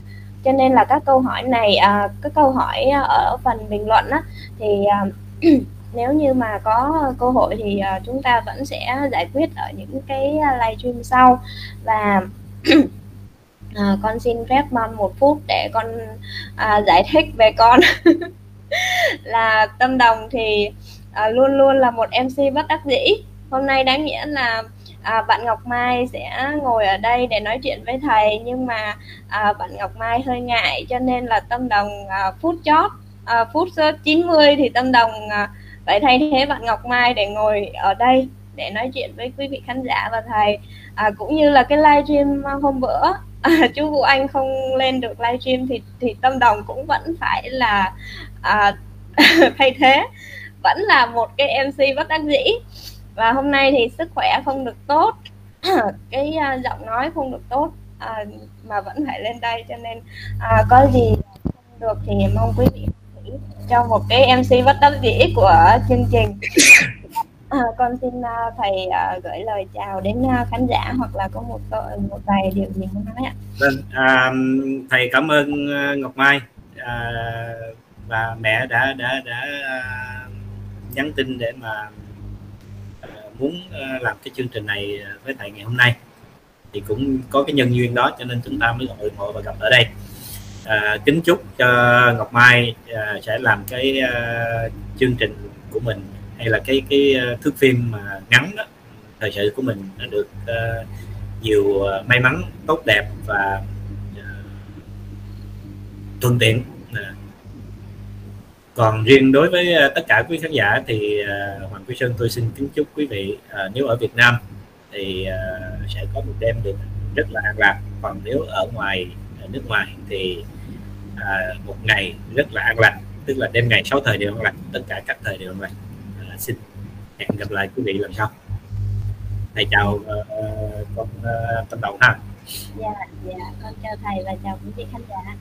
cho nên là các câu hỏi này à, các câu hỏi ở phần bình luận á, thì à, nếu như mà có cơ hội thì à, chúng ta vẫn sẽ giải quyết ở những cái live stream sau. Và à, con xin phép mom một phút để con à, giải thích về con. Là tâm đồng thì à, luôn luôn là một mc bất đắc dĩ. Hôm nay đáng nghĩa là à, bạn Ngọc Mai sẽ ngồi ở đây để nói chuyện với thầy nhưng mà à, bạn Ngọc Mai hơi ngại cho nên là tâm đồng à, phút chót à, phút 90 thì tâm đồng à, phải thay thế bạn Ngọc Mai để ngồi ở đây để nói chuyện với quý vị khán giả và thầy. À, cũng như là cái livestream à, hôm bữa à, chú Vũ Anh không lên được livestream thì thì Tâm Đồng cũng vẫn phải là à, thay thế vẫn là một cái MC bất đắc dĩ và hôm nay thì sức khỏe không được tốt. Cái uh, giọng nói không được tốt uh, mà vẫn phải lên đây cho nên uh, có gì không được thì mong quý vị cho một cái MC bất đắc dĩ của chương trình. À, con xin uh, thầy uh, gửi lời chào đến uh, khán giả hoặc là có một một vài điều gì muốn nói ạ. Vâng, à, thầy cảm ơn Ngọc Mai. À, và mẹ đã đã đã nhắn tin để mà muốn ờ, làm cái chương trình này ờ, với thầy ngày hôm nay thì cũng có cái nhân duyên đó cho nên chúng ta mới hội ngộ và gặp ở đây. À, kính chúc cho Ngọc Mai à, sẽ làm cái uh, chương trình của mình hay là cái cái thước phim mà ngắn đó thời sự của mình nó được uh, nhiều may mắn tốt đẹp và uh, thuận tiện còn riêng đối với ờ, tất cả quý khán giả thì ờ, Hoàng Quý Sơn tôi xin kính chúc quý vị ờ, nếu ở Việt Nam thì sẽ có một đêm được rất là an lạc. Còn nếu ở ngoài ở nước ngoài thì một ngày rất là an lành tức là đêm ngày sáu thời đều an lành tất cả các thời đều an lành. Xin hẹn gặp lại quý vị lần sau. Thầy chào uh, con uh, tâm đầu ha. Dạ dạ. Con chào thầy và chào quý vị khán giả.